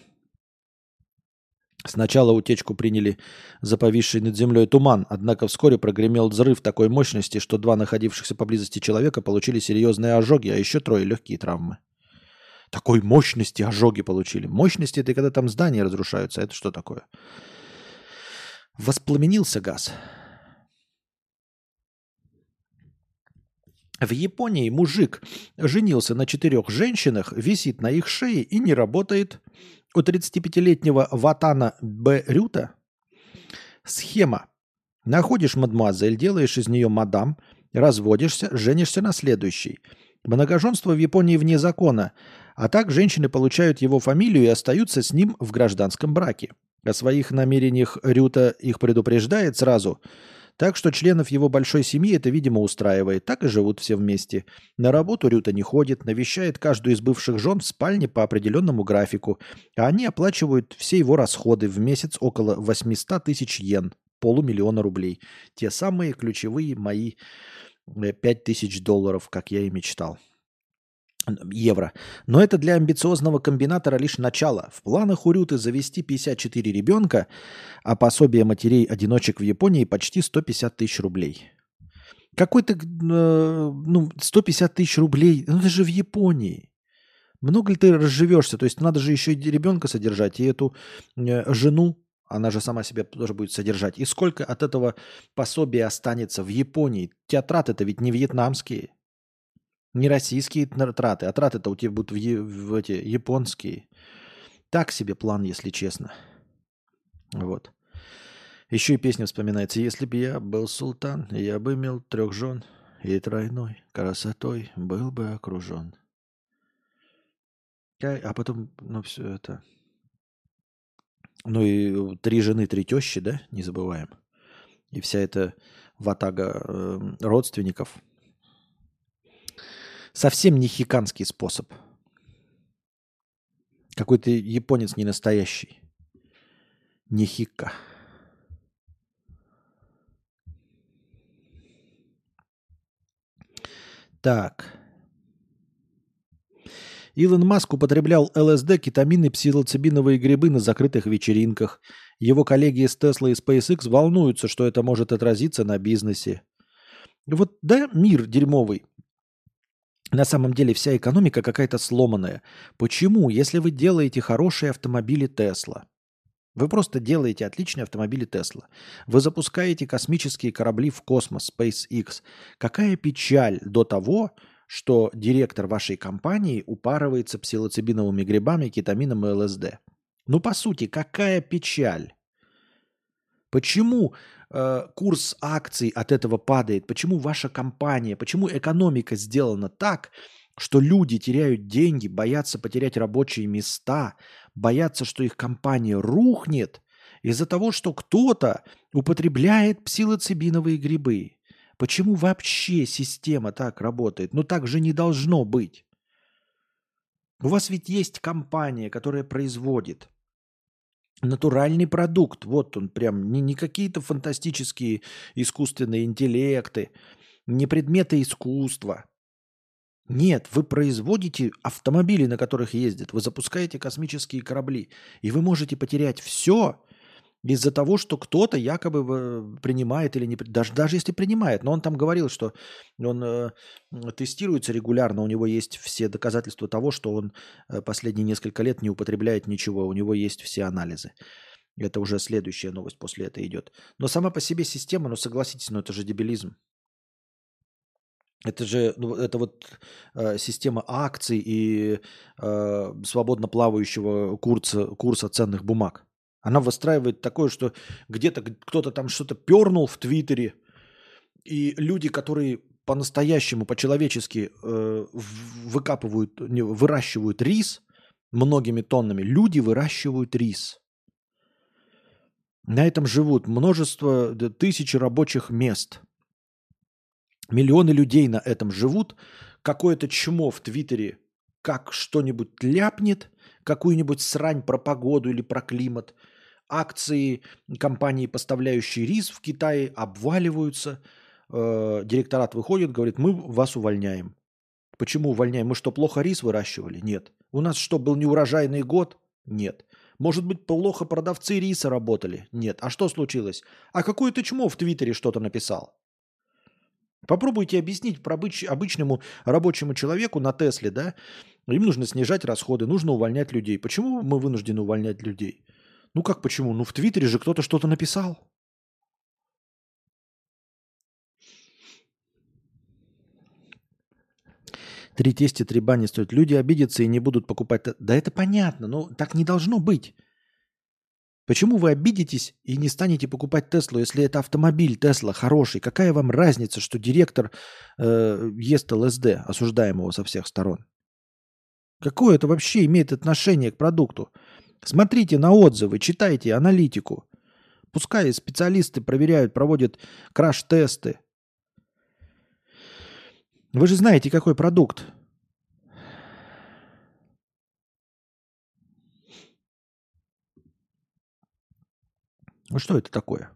Сначала утечку приняли за повисший над землей туман, однако вскоре прогремел взрыв такой мощности, что два находившихся поблизости человека получили серьезные ожоги, а еще трое легкие травмы. Такой мощности ожоги получили. Мощности это когда там здания разрушаются. Это что такое? Воспламенился газ. В Японии мужик женился на четырех женщинах, висит на их шее и не работает. У 35-летнего Ватана Б. Рюта схема. Находишь мадемуазель, делаешь из нее мадам, разводишься, женишься на следующей. Многоженство в Японии вне закона, а так женщины получают его фамилию и остаются с ним в гражданском браке. О своих намерениях Рюта их предупреждает сразу, так что членов его большой семьи это, видимо, устраивает. Так и живут все вместе. На работу Рюта не ходит, навещает каждую из бывших жен в спальне по определенному графику, а они оплачивают все его расходы в месяц около 800 тысяч йен, полумиллиона рублей. Те самые ключевые мои э, 5 тысяч долларов, как я и мечтал евро. Но это для амбициозного комбинатора лишь начало. В планах у Рюты завести 54 ребенка, а пособие матерей-одиночек в Японии почти 150 тысяч рублей. Какой-то, э, ну, 150 тысяч рублей, ну это же в Японии. Много ли ты разживешься? То есть надо же еще и ребенка содержать, и эту э, жену, она же сама себя тоже будет содержать. И сколько от этого пособия останется в Японии? Театраты это ведь не вьетнамские. Не российские тр- траты, а траты-то у тебя будут в, в эти японские. Так себе план, если честно. Вот. Еще и песня вспоминается. Если бы я был султан, я бы имел трех жен и тройной красотой был бы окружен. А потом, ну, все это... Ну и три жены, три тещи, да, не забываем. И вся эта ватага э, родственников – Совсем не хиканский способ. Какой-то японец не настоящий. Не хикка. Так. Илон Маск употреблял ЛСД, кетамин и псилоцибиновые грибы на закрытых вечеринках. Его коллеги из Tesla и SpaceX волнуются, что это может отразиться на бизнесе. Вот да, мир дерьмовый. На самом деле вся экономика какая-то сломанная. Почему? Если вы делаете хорошие автомобили Tesla, вы просто делаете отличные автомобили Tesla, вы запускаете космические корабли в космос, SpaceX, какая печаль до того, что директор вашей компании упарывается псилоцибиновыми грибами, кетамином и ЛСД. Ну, по сути, какая печаль? Почему э, курс акций от этого падает? Почему ваша компания, почему экономика сделана так, что люди теряют деньги, боятся потерять рабочие места, боятся, что их компания рухнет из-за того, что кто-то употребляет псилоцибиновые грибы? Почему вообще система так работает? Ну так же не должно быть. У вас ведь есть компания, которая производит натуральный продукт. Вот он прям, не, не какие-то фантастические искусственные интеллекты, не предметы искусства. Нет, вы производите автомобили, на которых ездят, вы запускаете космические корабли, и вы можете потерять все из-за того, что кто-то якобы э, принимает или не даже даже если принимает, но он там говорил, что он э, тестируется регулярно, у него есть все доказательства того, что он э, последние несколько лет не употребляет ничего, у него есть все анализы. Это уже следующая новость после этого идет. Но сама по себе система, ну согласитесь, ну это же дебилизм. Это же ну, это вот э, система акций и э, свободно плавающего курса, курса ценных бумаг. Она выстраивает такое, что где-то кто-то там что-то пернул в Твиттере, и люди, которые по-настоящему, по-человечески э, выкапывают, не, выращивают рис многими тоннами, люди выращивают рис. На этом живут множество, тысячи рабочих мест. Миллионы людей на этом живут. Какое-то чмо в Твиттере как что-нибудь ляпнет, какую-нибудь срань про погоду или про климат, акции компании, поставляющей рис в Китае, обваливаются. Э, директорат выходит, говорит, мы вас увольняем. Почему увольняем? Мы что, плохо рис выращивали? Нет. У нас что, был неурожайный год? Нет. Может быть, плохо продавцы риса работали? Нет. А что случилось? А какое-то чмо в Твиттере что-то написал. Попробуйте объяснить обыч, обычному рабочему человеку на Тесле, да, им нужно снижать расходы, нужно увольнять людей. Почему мы вынуждены увольнять людей? Ну как почему? Ну в Твиттере же кто-то что-то написал. Три тести, три бани стоят. Люди обидятся и не будут покупать. Да это понятно, но так не должно быть. Почему вы обидитесь и не станете покупать Теслу, если это автомобиль Тесла хороший? Какая вам разница, что директор э, ест ЛСД, осуждаемого со всех сторон? Какое это вообще имеет отношение к продукту? Смотрите на отзывы, читайте аналитику. Пускай специалисты проверяют, проводят краш-тесты. Вы же знаете, какой продукт. Ну что это такое?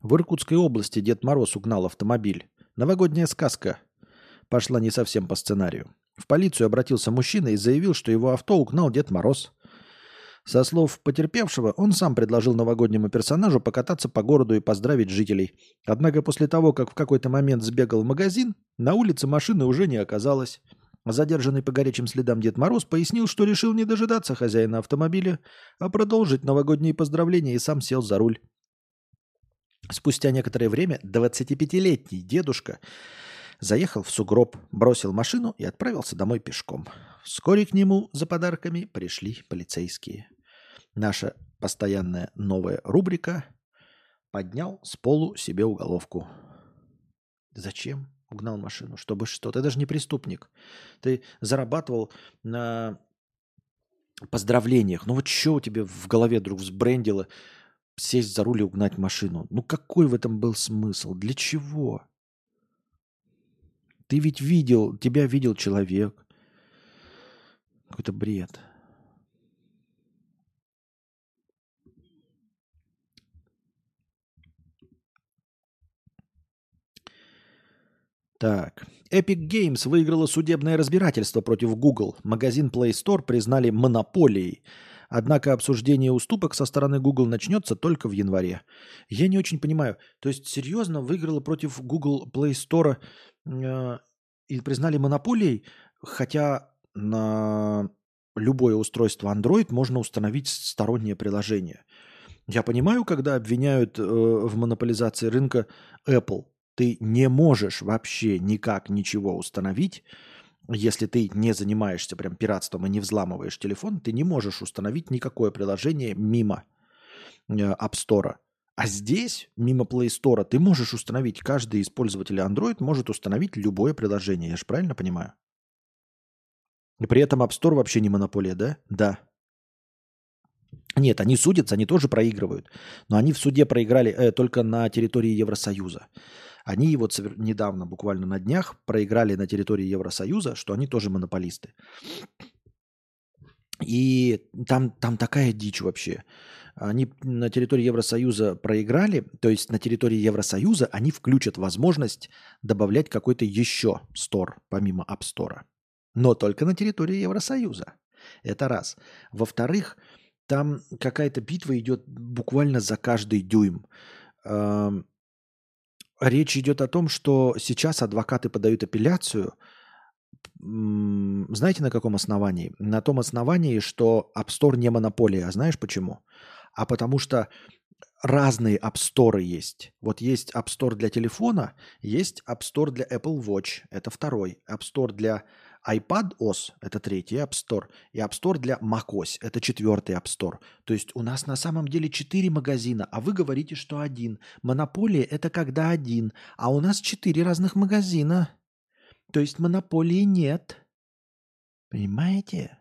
В Иркутской области Дед Мороз угнал автомобиль. Новогодняя сказка пошла не совсем по сценарию. В полицию обратился мужчина и заявил, что его авто угнал Дед Мороз. Со слов потерпевшего, он сам предложил новогоднему персонажу покататься по городу и поздравить жителей. Однако после того, как в какой-то момент сбегал в магазин, на улице машины уже не оказалось. Задержанный по горячим следам Дед Мороз пояснил, что решил не дожидаться хозяина автомобиля, а продолжить новогодние поздравления и сам сел за руль. Спустя некоторое время 25-летний дедушка заехал в сугроб, бросил машину и отправился домой пешком. Вскоре к нему за подарками пришли полицейские. Наша постоянная новая рубрика «Поднял с полу себе уголовку». Зачем угнал машину? Чтобы что? Ты даже не преступник. Ты зарабатывал на поздравлениях. Ну вот что у тебя в голове вдруг взбрендило? сесть за руль и угнать машину. Ну какой в этом был смысл? Для чего? Ты ведь видел, тебя видел человек. Какой-то бред. Так. Epic Games выиграла судебное разбирательство против Google. Магазин Play Store признали монополией. Однако обсуждение уступок со стороны Google начнется только в январе. Я не очень понимаю. То есть серьезно выиграла против Google Play Store и признали монополией, хотя на любое устройство Android можно установить стороннее приложение. Я понимаю, когда обвиняют э, в монополизации рынка Apple. Ты не можешь вообще никак ничего установить, если ты не занимаешься прям пиратством и не взламываешь телефон, ты не можешь установить никакое приложение мимо э, App Store. А здесь, мимо Play Store, ты можешь установить, каждый из пользователей Android может установить любое приложение. Я же правильно понимаю? И при этом App Store вообще не монополия, да? Да. Нет, они судятся, они тоже проигрывают. Но они в суде проиграли э, только на территории Евросоюза. Они вот недавно, буквально на днях, проиграли на территории Евросоюза, что они тоже монополисты. И там, там такая дичь вообще. Они на территории Евросоюза проиграли, то есть на территории Евросоюза они включат возможность добавлять какой-то еще стор, помимо App Store. Но только на территории Евросоюза. Это раз. Во-вторых, там какая-то битва идет буквально за каждый дюйм. Речь идет о том, что сейчас адвокаты подают апелляцию. Знаете, на каком основании? На том основании, что App Store не монополия. А знаешь почему? А потому что разные App Store есть. Вот есть App Store для телефона, есть App Store для Apple Watch. Это второй. App Store для iPadOS – это третий App Store, и App Store для macOS – это четвертый App Store. То есть у нас на самом деле четыре магазина, а вы говорите, что один. Монополия – это когда один, а у нас четыре разных магазина. То есть монополии нет. Понимаете?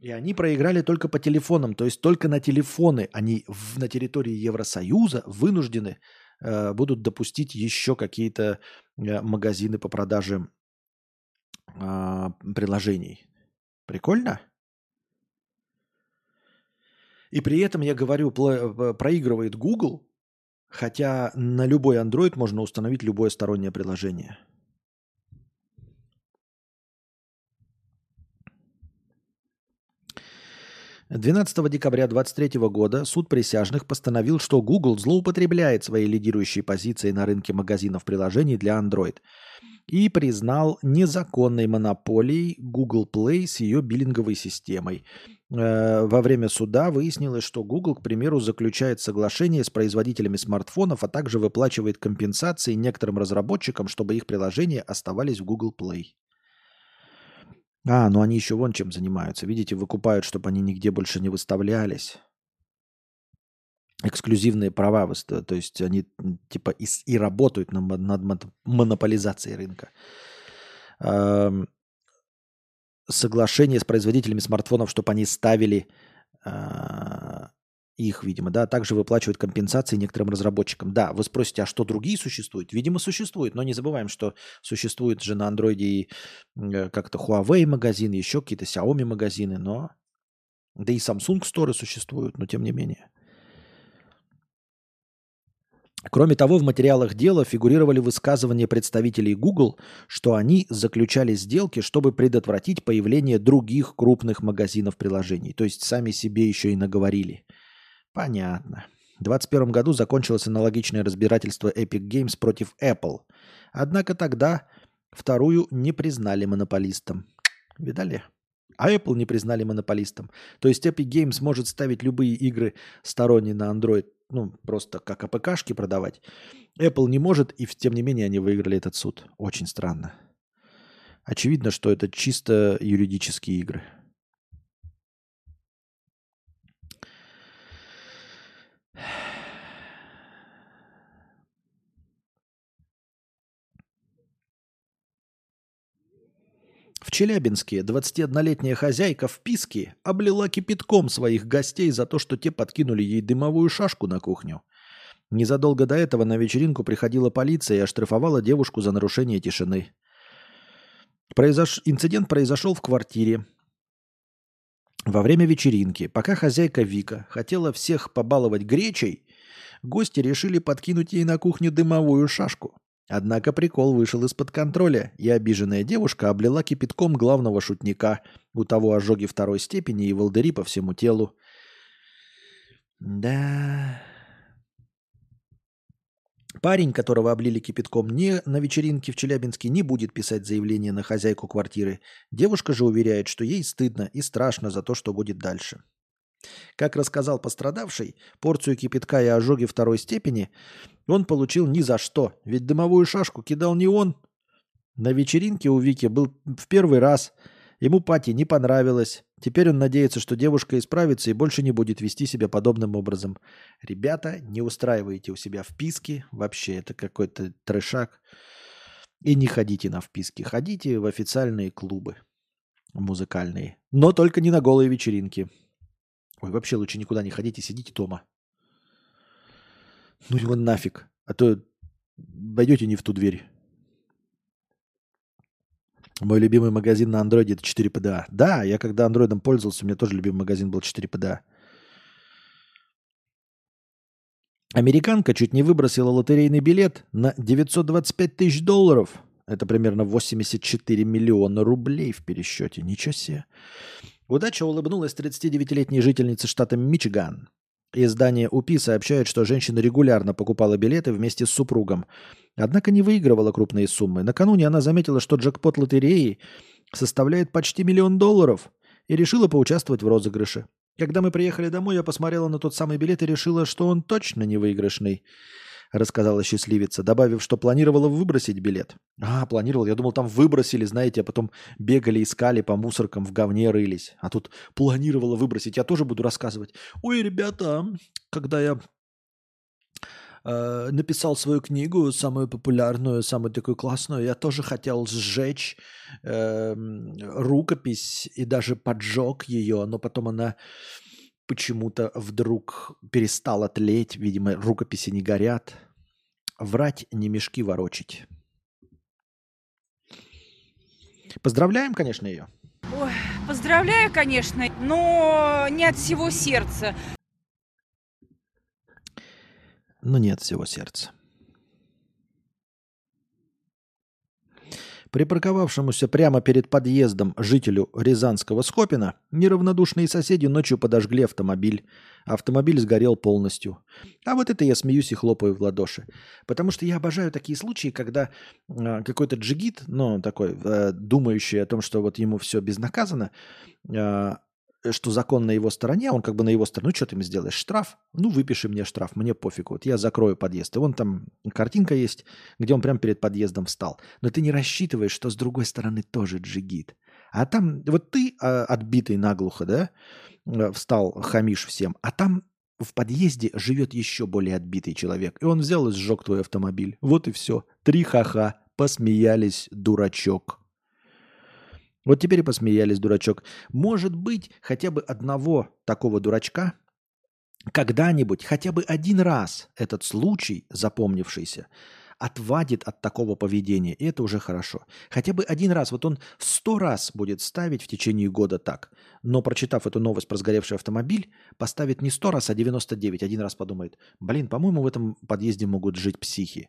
И они проиграли только по телефонам, то есть только на телефоны они в, на территории Евросоюза вынуждены э, будут допустить еще какие-то э, магазины по продаже э, приложений. Прикольно? И при этом я говорю, пло- проигрывает Google, хотя на любой Android можно установить любое стороннее приложение. 12 декабря 2023 года суд присяжных постановил, что Google злоупотребляет своей лидирующей позицией на рынке магазинов приложений для Android и признал незаконной монополией Google Play с ее биллинговой системой. Э, Во время суда выяснилось, что Google, к примеру, заключает соглашение с производителями смартфонов, а также выплачивает компенсации некоторым разработчикам, чтобы их приложения оставались в Google Play. А, ну они еще вон чем занимаются. Видите, выкупают, чтобы они нигде больше не выставлялись. Эксклюзивные права, то есть они типа и, и работают над, над монополизацией рынка. Ам, Соглашение с производителями смартфонов, чтобы они ставили а, их, видимо, да, также выплачивают компенсации некоторым разработчикам. Да, вы спросите, а что другие существуют? Видимо, существуют, но не забываем, что существует же на андроиде и э, как-то Huawei магазины, еще какие-то Xiaomi магазины, но да и Samsung Store существуют, но тем не менее. Кроме того, в материалах дела фигурировали высказывания представителей Google, что они заключали сделки, чтобы предотвратить появление других крупных магазинов приложений. То есть сами себе еще и наговорили. Понятно. В 2021 году закончилось аналогичное разбирательство Epic Games против Apple. Однако тогда вторую не признали монополистом. Видали? А Apple не признали монополистом. То есть Epic Games может ставить любые игры сторонние на Android, ну, просто как АПКшки продавать. Apple не может, и тем не менее они выиграли этот суд. Очень странно. Очевидно, что это чисто юридические игры. В Челябинске 21-летняя хозяйка в Писке облила кипятком своих гостей за то, что те подкинули ей дымовую шашку на кухню. Незадолго до этого на вечеринку приходила полиция и оштрафовала девушку за нарушение тишины. Произош... Инцидент произошел в квартире во время вечеринки. Пока хозяйка Вика хотела всех побаловать гречей, гости решили подкинуть ей на кухню дымовую шашку. Однако прикол вышел из-под контроля, и обиженная девушка облила кипятком главного шутника. У того ожоги второй степени и волдыри по всему телу. Да. Парень, которого облили кипятком не на вечеринке в Челябинске, не будет писать заявление на хозяйку квартиры. Девушка же уверяет, что ей стыдно и страшно за то, что будет дальше. Как рассказал пострадавший, порцию кипятка и ожоги второй степени он получил ни за что, ведь дымовую шашку кидал не он. На вечеринке у Вики был в первый раз. Ему пати не понравилось. Теперь он надеется, что девушка исправится и больше не будет вести себя подобным образом. Ребята, не устраивайте у себя вписки. Вообще, это какой-то трешак. И не ходите на вписки. Ходите в официальные клубы музыкальные. Но только не на голые вечеринки. Ой, вообще лучше никуда не ходите, сидите дома. Ну его нафиг. А то пойдете не в ту дверь. Мой любимый магазин на андроиде это 4 PDA. Да, я когда андроидом пользовался, у меня тоже любимый магазин был 4 PDA. Американка чуть не выбросила лотерейный билет на 925 тысяч долларов. Это примерно 84 миллиона рублей в пересчете. Ничего себе. Удача улыбнулась 39-летней жительнице штата Мичиган. Издание УПИ сообщает, что женщина регулярно покупала билеты вместе с супругом, однако не выигрывала крупные суммы. Накануне она заметила, что джекпот лотереи составляет почти миллион долларов и решила поучаствовать в розыгрыше. Когда мы приехали домой, я посмотрела на тот самый билет и решила, что он точно не выигрышный. Рассказала счастливица, добавив, что планировала выбросить билет. А, планировал. Я думал, там выбросили, знаете, а потом бегали, искали по мусоркам, в говне рылись. А тут планировала выбросить. Я тоже буду рассказывать. Ой, ребята, когда я э, написал свою книгу, самую популярную, самую такую классную, я тоже хотел сжечь э, рукопись и даже поджег ее, но потом она почему-то вдруг перестала тлеть, видимо, рукописи не горят. Врать, не мешки ворочить. Поздравляем, конечно, ее. Ой, поздравляю, конечно, но не от всего сердца. Но нет всего сердца. Припарковавшемуся прямо перед подъездом жителю Рязанского Скопина неравнодушные соседи ночью подожгли автомобиль. Автомобиль сгорел полностью. А вот это я смеюсь и хлопаю в ладоши. Потому что я обожаю такие случаи, когда э, какой-то джигит, ну, такой, э, думающий о том, что вот ему все безнаказанно, э, что закон на его стороне, он как бы на его стороне, ну что ты мне сделаешь, штраф? Ну выпиши мне штраф, мне пофиг, вот я закрою подъезд. И вон там картинка есть, где он прямо перед подъездом встал. Но ты не рассчитываешь, что с другой стороны тоже джигит. А там, вот ты а, отбитый наглухо, да, э, встал, хамишь всем, а там в подъезде живет еще более отбитый человек. И он взял и сжег твой автомобиль. Вот и все. Три ха-ха. Посмеялись, дурачок. Вот теперь и посмеялись, дурачок. Может быть, хотя бы одного такого дурачка когда-нибудь, хотя бы один раз этот случай, запомнившийся, отвадит от такого поведения, и это уже хорошо. Хотя бы один раз, вот он сто раз будет ставить в течение года так, но прочитав эту новость про сгоревший автомобиль, поставит не сто раз, а 99. Один раз подумает, блин, по-моему, в этом подъезде могут жить психи.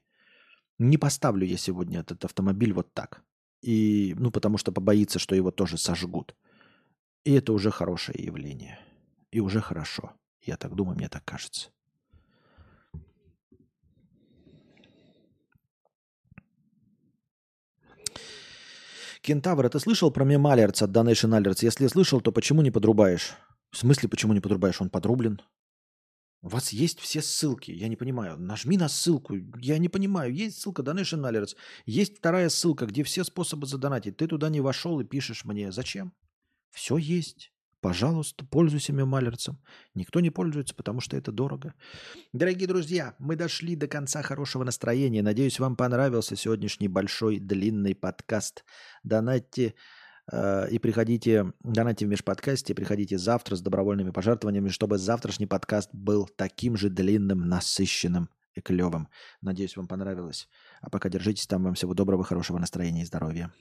Не поставлю я сегодня этот автомобиль вот так. И, ну, потому что побоится, что его тоже сожгут. И это уже хорошее явление. И уже хорошо. Я так думаю, мне так кажется. Кентавр, ты слышал про мем Алерts от Donation Alerts? Если слышал, то почему не подрубаешь? В смысле, почему не подрубаешь? Он подрублен. У вас есть все ссылки, я не понимаю. Нажми на ссылку, я не понимаю. Есть ссылка Donation Alerts, есть вторая ссылка, где все способы задонатить. Ты туда не вошел и пишешь мне. Зачем? Все есть. Пожалуйста, пользуйся мемалерцем. Никто не пользуется, потому что это дорого. Дорогие друзья, мы дошли до конца хорошего настроения. Надеюсь, вам понравился сегодняшний большой длинный подкаст. Донатьте и приходите, донатьте в межподкасте, приходите завтра с добровольными пожертвованиями, чтобы завтрашний подкаст был таким же длинным, насыщенным и клевым. Надеюсь, вам понравилось. А пока держитесь там. Вам всего доброго, хорошего настроения и здоровья.